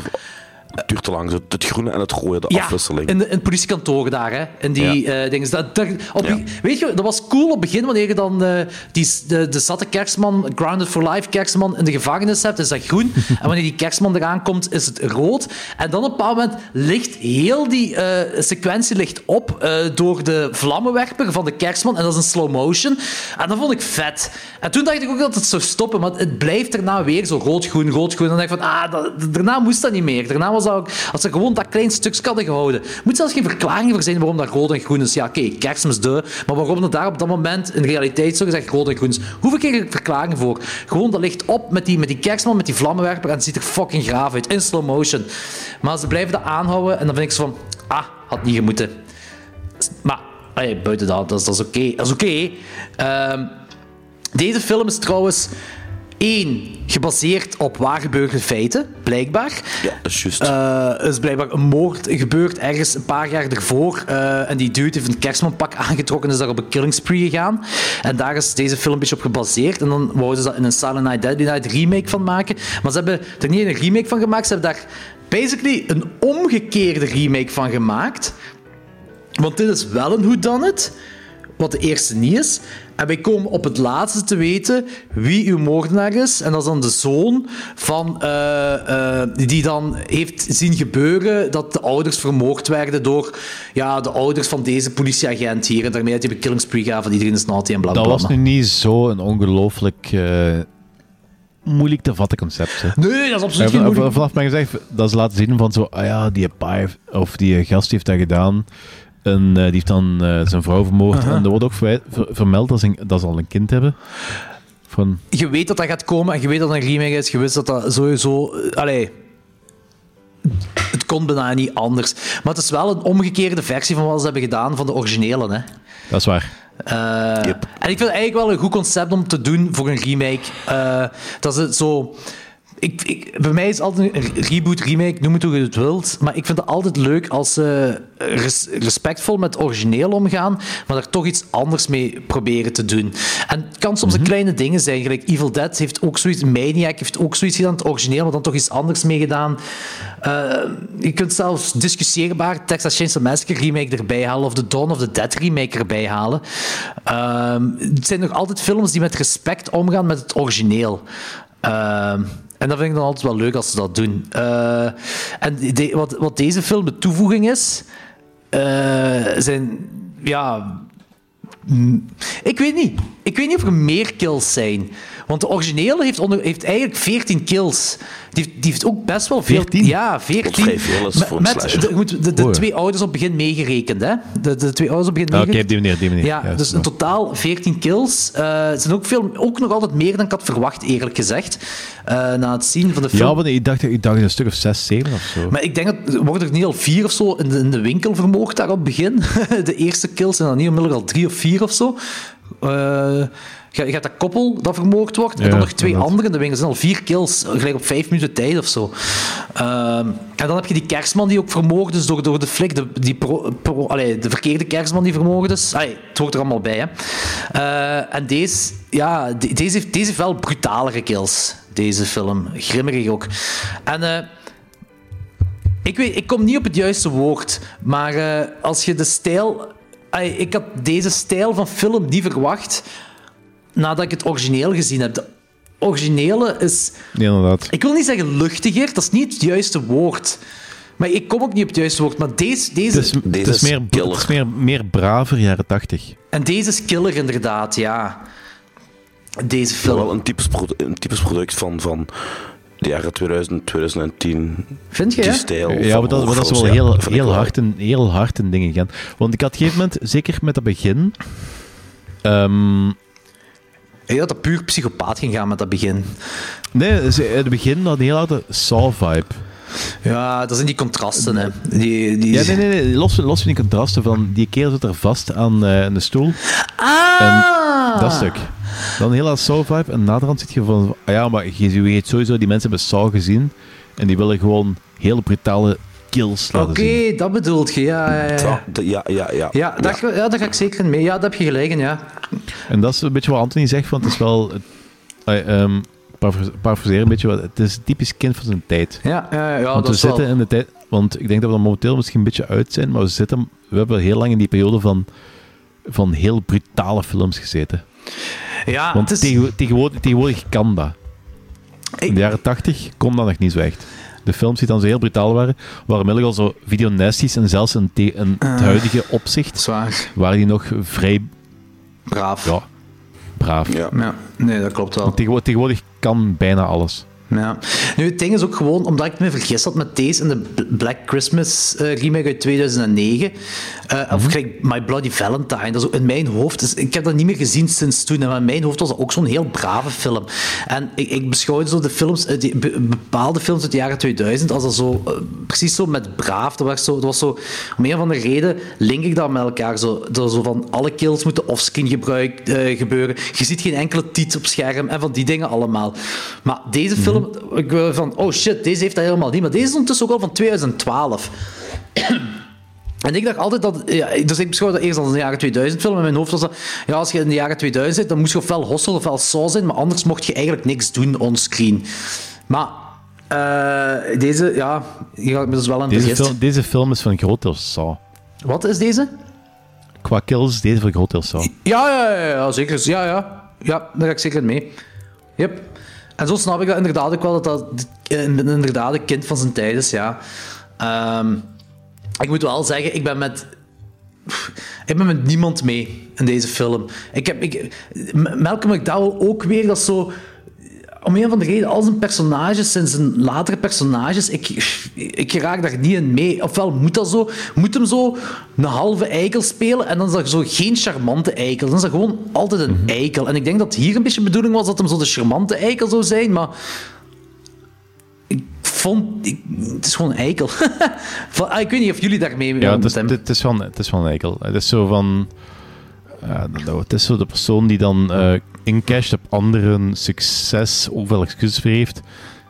Het duurt te lang. Zo, Het groene en het rode, de Ja, afwisseling. in, de, in het politiekantoor daar, hè. In die eh, dingen. Dat, dat, op, Ja. Weet je, dat was cool op het begin, wanneer je dan eh, die, de, de zatte kerstman, Grounded for Life kerstman, in de gevangenis hebt, is dat groen. en wanneer die kerstman eraan komt, is het rood. En dan op een bepaald moment ligt heel die eh, sequentie ligt op door de vlammenwerper van de kerstman. En dat is in slow motion. En dat vond ik vet. En toen dacht ik ook dat het zou stoppen, maar het blijft daarna weer zo rood-groen, rood-groen. En dan dacht ik van, ah, dat- daarna moest dat niet meer. Daarna was als ze gewoon dat klein stukje hadden gehouden. Moet zelfs geen verklaring voor zijn waarom dat rood en groen is. Ja, oké, kerstmis de, maar waarom dat daar op dat moment in realiteit zo gezegd rood en groen is. Hoeveel keer verklaringen voor? Gewoon, dat ligt op met die, met die kerstman, met die vlammenwerper en het ziet er fucking graaf uit, in slow motion. Maar ze blijven dat aanhouden en dan vind ik zo van, ah, had niet gemoeten. Maar, allee, buiten dat, dat is, dat is oké. Dat is oké. Ehm, deze film is trouwens één, gebaseerd op waar gebeurde feiten, blijkbaar. Ja, dat is juist. Er is blijkbaar een moord gebeurd ergens een paar jaar ervoor. eh, en die dude heeft een kerstmanpak aangetrokken en is daar op een killing spree gegaan. En daar is deze film een beetje op gebaseerd. En dan wouden ze dat in een Silent Night Deadly Night remake van maken. Maar ze hebben er niet een remake van gemaakt. Ze hebben daar basically een omgekeerde remake van gemaakt. Want dit is wel een whodunit, wat de eerste niet is. En wij komen op het laatste te weten wie uw moordenaar is. En dat is dan de zoon van... eh, eh, die dan heeft zien gebeuren dat de ouders vermoord werden door ja, de ouders van deze politieagent hier. En daarmee dat hij een killing spree van iedereen is naughty en bla bla Dat was nu niet zo een ongelooflijk eh, moeilijk te vatten concept. Hè. Nee, dat is absoluut geen moeilijk- Vanaf mijn gezegd dat ze laten zien van zo, ah ja, die pa heeft- of die gast heeft dat gedaan. En eh, die heeft dan eh, zijn vrouw vermoord. Aha. En er wordt ook ver- vermeld dat ze, dat ze al een kind hebben. Van, je weet dat dat gaat komen en je weet dat het een remake is. Je wist dat dat sowieso... eh, Allee... Het kon bijna niet anders. Maar het is wel een omgekeerde versie van wat ze hebben gedaan van de originele. Hè. dat is waar. En ik vind het eigenlijk wel een goed concept om te doen voor een remake. Eh, dat is het zo... Ik, ik, bij mij is het altijd een reboot, remake, noem het hoe je het wilt. Maar ik vind het altijd leuk als ze res- respectvol met origineel omgaan, maar er toch iets anders mee proberen te doen. En het kan soms een kleine dingen zijn. Gelijk Evil Dead heeft ook zoiets, Maniac heeft ook zoiets gedaan, het origineel, maar dan toch iets anders mee gedaan. Eh, je kunt zelfs discussieerbaar Texas Chainsaw Massacre remake erbij halen of de Dawn of the Dead remake erbij halen. Ehm, het zijn nog altijd films die met respect omgaan met het origineel. Ehm, en dat vind ik dan altijd wel leuk als ze dat doen. Eh, en de- wat, wat deze film de toevoeging is, eh, zijn ja. Ik weet niet. Ik weet niet of er meer kills zijn. Want de originele heeft, onder, heeft eigenlijk 14 kills. Die, heeft- die heeft ook best wel veel... 14? Ja, 14. Wat vrij veel is Met- voor de, moet de, twee ouders op het begin meegerekend, hè? De, de twee ouders op het begin Ah, Oké, meegerekend. op die manier, die manier. Ja, Juist, dus in totaal 14 kills. Eh, het zijn ook, veel, ook nog altijd meer dan ik had verwacht, eerlijk gezegd. eh, na het zien van de film. Ja, maar ik dacht, ik dacht een stuk of 6, 7 of zo. Maar ik denk dat worden er niet al vier of zo in de, in de winkel vermoord daar op het begin. De eerste kills zijn dan niet onmiddellijk al drie of vier of zo. Eh, je, je hebt dat koppel dat vermoord wordt. en dan nog twee inderdaad. anderen in de winkel. Er zijn al vier kills, gelijk op vijf minuten tijd of zo. Ehm, en dan heb je die kerstman die ook vermoord is door, door de flik. De, die pro, pro- allee, de verkeerde kerstman die vermoord is. Allee, het hoort er allemaal bij. Hè. Eh, en deze, ja, de- deze, heeft, deze heeft wel brutalere kills. Deze film. Grimmerig ook. En... eh, ik, weet, ik kom niet op het juiste woord, maar eh, als je de stijl. Ai, ik had deze stijl van film niet verwacht nadat ik het origineel gezien heb. De originele is. Nee, inderdaad. Ik wil niet zeggen luchtiger, dat is niet het juiste woord. Maar ik kom ook niet op het juiste woord. Maar deze. deze Het is, het is, meer, het is meer, meer braver jaren 80. En deze is killer, inderdaad, ja. Deze film. wel een typisch, een typisch product van, van de jaren 2000, 2010. Vind je, Die hè? stijl. Ja, maar dat, maar dat is wel ja, heel, heel, hard in, heel hard in dingen gaan. Want ik had op een gegeven moment, zeker met het begin... ehm, Ik had dat puur psychopaat ging gaan met dat begin. nee, ze- het begin had een heel harde Saw-vibe. Ja, dat zijn die contrasten, hè. Die, die... Ja, nee, nee, nee. Los, los van die contrasten van die kerel zit er vast aan eh, de stoel. Ah! En dat stuk. Dan heel hard Saw-vibe. En naderhand zit je van... Ah ja, maar je weet sowieso, die mensen hebben Saw gezien. En die willen gewoon heel brutale laten Oké, zien. dat bedoelt je, ja. Ja, ja. Ja, ja, ja, ja. Ja, daar, ja, daar ga ik zeker mee. Ja, daar heb je gelijk in, ja. En dat is een beetje wat Anthony zegt, want het is wel... Uh, um, parafraseren een beetje, wat, het is een typisch kind van zijn tijd. Ja, ja, ja, want dat we is wel- zitten in de tijd... Want ik denk dat we er momenteel misschien een beetje uit zijn, maar we, zitten, we hebben heel lang in die periode van, van heel brutale films gezeten. Ja, Want het is... tegenwo- tegenwoordig, tegenwoordig kan dat. In de jaren 80 kon dat nog niet zo echt. De films die dan zo heel brutaal waren, waren inmiddels al zo videonasties en zelfs in, te- in het Ah. huidige opzicht Zwaar. waren die nog vrij... Braaf. Ja, braaf. Ja. Ja, nee, dat klopt wel. Tegenwoordig kan bijna alles. Ja. Nu, het ding is ook gewoon, omdat ik me vergist had met deze en de Black Christmas eh, remake uit 2009, eh, of gelijk My Bloody Valentine, dat is ook in mijn hoofd, ik heb dat niet meer gezien sinds toen, en in mijn hoofd was dat ook zo'n heel brave film. En ik, ik beschouwde zo de films, die, be- bepaalde films uit de jaren 2000, als dat zo, eh, precies zo met braaf, dat was zo, dat was zo, om een of andere reden link ik dat met elkaar, zo, dat zo van alle kills moeten offscreen gebruik, gebeuren, je ziet geen enkele tiet op scherm en van die dingen allemaal. Maar deze film, ik wil van, oh shit, deze heeft dat helemaal niet. Maar deze is ondertussen ook al van 2012. En ik dacht altijd dat... Ja, dus ik beschouw dat eerst als een jaren 2000 film. In mijn hoofd was dat... Ja, als je in de jaren 2000 zit, dan moest je ofwel Hostel ofwel Saw zijn. Maar anders mocht je eigenlijk niks doen onscreen. Maar... eh, deze, ja... Hier had ik me dus wel aan Deze film, deze film is van een groot deel Saw. Wat is deze? Qua kills deze van een groot deel Saw. Ja, ja, ja, ja, zeker. Ja, ja. Ja, daar ga ik zeker mee. Yep. En zo snap ik dat inderdaad ook wel, dat dat inderdaad een kind van zijn tijd is, ja. Ehm, ik moet wel zeggen, ik ben met... Ik ben met niemand mee in deze film. Ik heb... Ik, Malcolm McDowell ook weer, dat zo... Om een van de reden, al zijn personages zijn zijn latere personages. Ik, ik raak daar niet in mee. Ofwel moet dat zo, moet hem zo een halve eikel spelen en dan is dat zo geen charmante eikel. Dan is dat gewoon altijd een eikel. En ik denk dat hier een beetje de bedoeling was dat hem zo de charmante eikel zou zijn, maar ik vond... Ik, het is gewoon een eikel. Van- ah, ik weet niet of jullie daarmee Ja, gaan het is, het, is van, het is van een eikel. Het is zo van... ja, dat- het is zo de persoon die dan eh incasht op anderen succes, ook wel excuses voor heeft.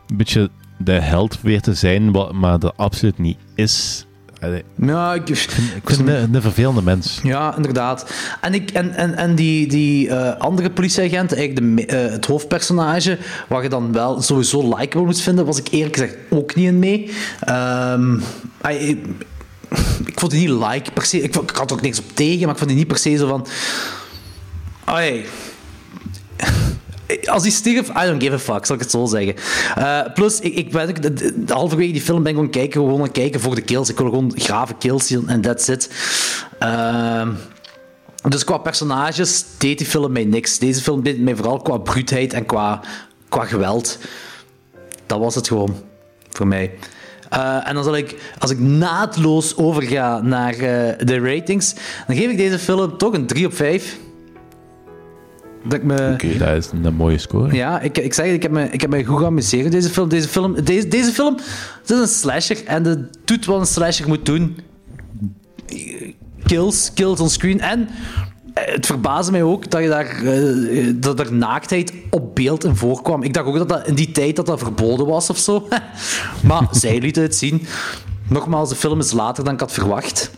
Een beetje de held weer te zijn, wat, maar dat absoluut niet is. Allee, Ja, ik, ik vind een, een vervelende mens. Ja, inderdaad. En, ik, en, en, en die, die eh, andere politieagent, eigenlijk de, eh, het hoofdpersonage, waar je dan wel sowieso likable moet vinden, was ik eerlijk gezegd ook niet in mee. Ehm, hij- ik, vond die niet like per se. Ik, ik had ook niks op tegen, maar ik vond die niet per se zo van. Ai. Als hij stierf, I don't give a fuck, zal ik het zo zeggen. Eh, plus, ik, ik ben, ook- halverwege die film ben ik gewoon kijken, gewoon het kijken voor de kills. Ik wil gewoon grave kills zien en that's it. Ehm, Dus qua personages deed die film mij niks. Deze film deed mij vooral qua bruutheid en qua, qua geweld. Dat was het gewoon voor mij. Eh, en dan zal ik, als ik naadloos overga naar eh, de ratings, dan geef ik deze film toch een 3 op 5. Dat ik me... Oké, dat is een mooie score. Ja, ik, ik zeg ik heb me, ik heb me goed geamuseerd deze film. Deze film, deze, deze film het is een slasher en het doet wat een slasher moet doen. Kills, kills on screen. En het verbaasde mij ook dat, je daar, eh, dat er naaktheid op beeld in voorkwam. Ik dacht ook dat dat in die tijd dat dat verboden was of zo. maar zij lieten het zien. Nogmaals, de film is later dan ik had verwacht.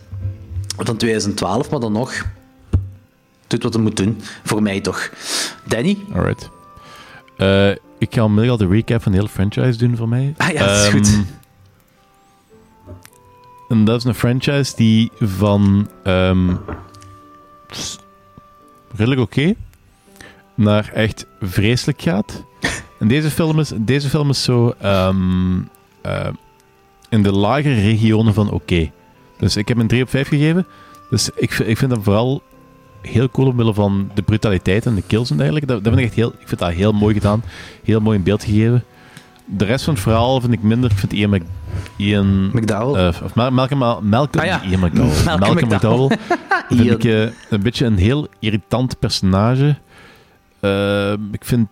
Van 2012, maar dan nog. Doet wat het moet doen. Voor mij toch. Danny? Alright. Eh, ik ga onmiddellijk al de recap van de hele franchise doen voor mij. Ah ja, dat is Ehm, goed. En dat is een franchise die van ehm, redelijk oké naar echt vreselijk gaat. En deze film is, deze film is zo ehm, eh, in de lagere regionen van oké. Dus ik heb een 3 op 5 gegeven. Dus ik, ik vind dat vooral heel cool omwille van de brutaliteit en de kills en dergelijke. Dat, dat vind ik echt heel, ik vind dat heel mooi gedaan. Heel mooi in beeld gegeven. De rest van het verhaal vind ik minder. Ik vind Mc, Ian McDowell. eh, of Mal- Malcolm, Malcolm, Ah ja. Ian McDowell. Malcolm Malcolm, McDowell. McDowell. vind ik eh, een beetje een heel irritant personage. Eh, ik vind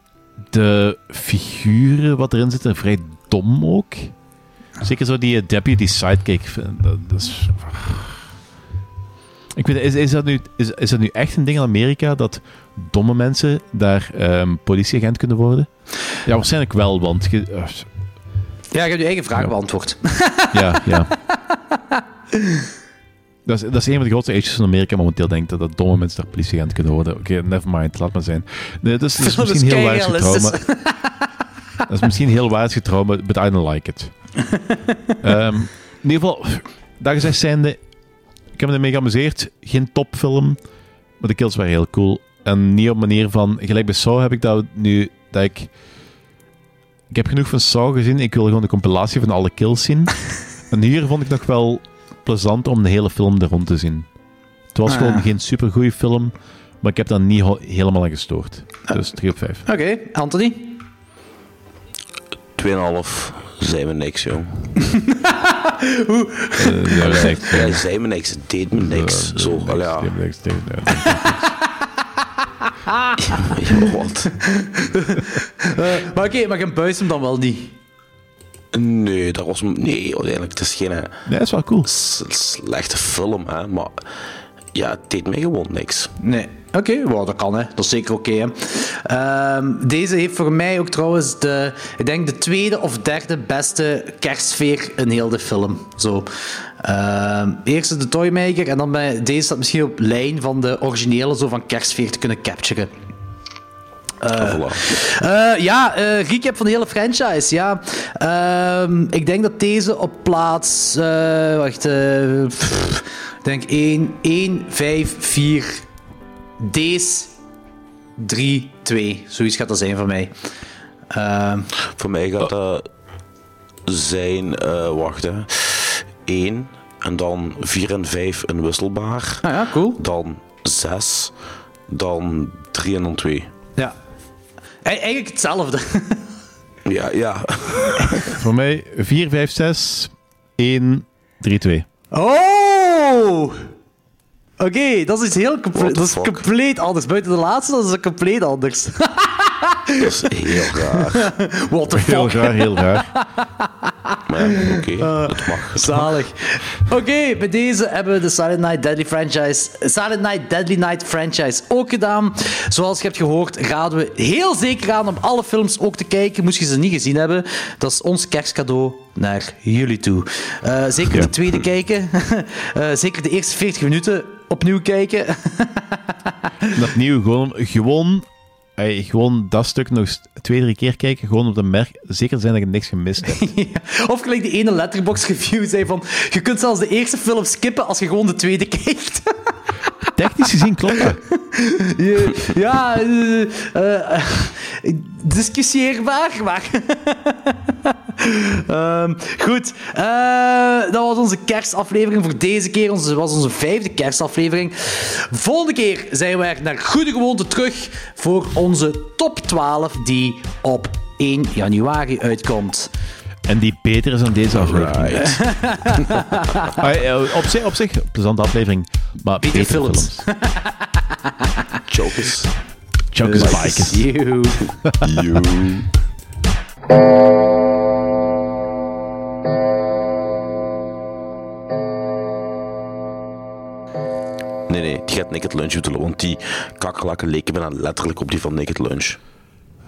de figuren wat erin zitten vrij dom ook. Zeker zo die deputy sidekick. Dat, dat is... Ik weet, is, is, dat nu, is, is dat nu echt een ding in Amerika dat domme mensen daar ehm, politieagent kunnen worden? Ja, waarschijnlijk wel, want je- Ja, je hebt je eigen vraag beantwoord. ja, ja. Dat is, dat is een van de grootste issues van Amerika momenteel, denk ik, dat, domme mensen daar politieagent kunnen worden. Oké, never mind, laat maar zijn. Nee, dat is, dat misschien heel keirealistisch. maar... Dat is misschien heel waarheidsgetrouw, maar but I don't like it. Ehm, in ieder geval, dat gezegd zijnde, ik heb me ermee geamuseerd. Geen topfilm, maar de kills waren heel cool. En niet op manier van... Gelijk bij Saw heb ik dat nu... Dat ik... Ik heb genoeg van Saw gezien. Ik wil gewoon de compilatie van alle kills zien. en hier vond ik nog wel plezant om de hele film er rond te zien. Het was Ah, gewoon ja. geen super goede film, maar ik heb daar niet helemaal aan gestoord. Dus 3 op 5. Oké, Anthony? 2,5 zei me niks, ja, is echt- Ja, zei me niks, deed me niks. Zo, al ja. Ja, wat? Eh, maar oké, maar je buist hem dan wel niet. Nee, dat was... Nee, uiteindelijk, het is geen... eh, Nee, dat is wel cool. slechte film, hè. Maar ja, het deed mij gewoon niks. Nee. Oké, wow, dat kan hè. Dat is zeker oké. hè. Ehm, deze heeft voor mij ook trouwens de, ik denk de tweede of derde beste kerstsfeer in heel de film. Zo. Ehm, eerst is de Toymaker en dan bij deze staat misschien op lijn van de originele zo van kerstsfeer te kunnen capturen. Eh, eh, ja, eh recap van de hele franchise. Ja. Ehm, ik denk dat deze op plaats. eh, wacht. eh, pff, ik denk 1, 1, 5, 4. Deze 3, 2. Zoiets gaat dat zijn voor mij. Ehm, Voor mij gaat dat zijn... eh wacht, hè. 1 en dan 4 en 5 een wisselbaar. Ah ja, cool. Dan 6. Dan 3 en dan 2. ja. E- Eigenlijk hetzelfde. Ja, ja. Voor mij 4, 5, 6, 1, 3, 2. Oh! Oké, dat is iets heel comple- What the dat is fuck? compleet anders. Buiten de laatste, dat is het compleet anders. Dat is heel raar. What the Heel raar, heel raar. Maar ja, oké, het mag. Zalig. Oké, bij deze hebben we de Silent Night Deadly franchise, Silent Night Deadly Night franchise ook gedaan. Zoals je hebt gehoord, raden we heel zeker aan om alle films ook te kijken. Moest je ze niet gezien hebben, dat is ons kerstcadeau naar jullie toe. Eh, zeker Ja. de tweede kijken. Eh, zeker de eerste 40 minuten opnieuw kijken. En opnieuw gewoon, gewoon, ey, gewoon dat stuk nog twee, drie keer kijken. Gewoon om te merk, zeker zijn dat je niks gemist hebt. Of gelijk die ene letterbox review zei van je kunt zelfs de eerste film skippen als je gewoon de tweede kijkt. Technisch gezien klopt dat. Je- ja, eh, eh, discussieerbaar, maar... Ehm, goed, eh, dat was onze kerstaflevering voor deze keer. Dat was onze vijfde kerstaflevering. Volgende keer zijn we naar goede gewoonte terug voor onze top 12 die op 1 januari uitkomt. En die beter is dan deze aflevering. Eh, op, zich, op zich, plezante aflevering. Maar beter, films. films. Jokers. Jokers Like bikers. you. You. Nee, nee, die gaat Naked Lunch doen, want die kakkerlakken leken bijna letterlijk op die van Naked Lunch.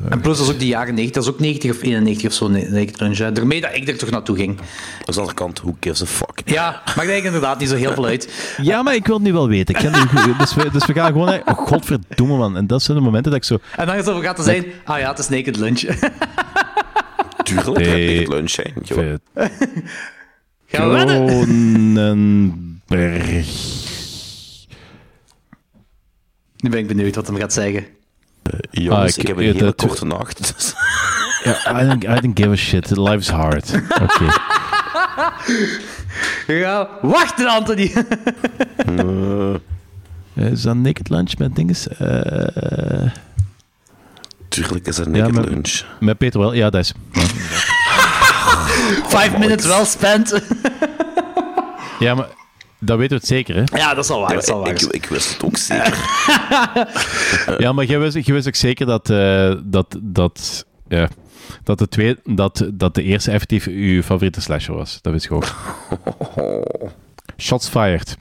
En plus, dat is ook die jaren 90, dat is ook 90 of 91 of zo, Naked Lunch. hè. Daarmee dat ik er toch naartoe ging. Aan de andere kant, who gives a fuck? Ja, maakt eigenlijk inderdaad niet zo heel veel uit. Ja, maar ik wil het nu wel weten. Ik ken dus, we, dus we gaan gewoon... Oh, godverdomme, man. En dat zijn de momenten dat ik zo... En dan is het over gaat te zijn, ah ja, het is Naked Lunch. Tuurlijk, het Naked Lunch zijn. joh. Gaan we wedden? Kronenberg. Nu ben ik benieuwd wat hem gaat zeggen. Jongens, Ah, ik, heb een ja, hele korte nacht. dus- Ja, I don't, I don't give a shit. Life is hard. Oké. Ja, wachten, Anthony. Eh, Is dat Naked Lunch met dinges? Eh, Tuurlijk is dat ja, Naked met, Lunch. met Peter wel. Ja, dat is... Ja. Five minutes well spent. Ja, maar dat weten we het zeker, hè? Ja, dat is al waar. Dat is al waar. ik, ik wist het ook zeker. Ja, maar jij wist, jij wist ook zeker dat, eh, dat, dat, ja, dat, de twee, dat, dat de eerste effectief uw favoriete slasher was. Dat wist ik ook. Shots fired.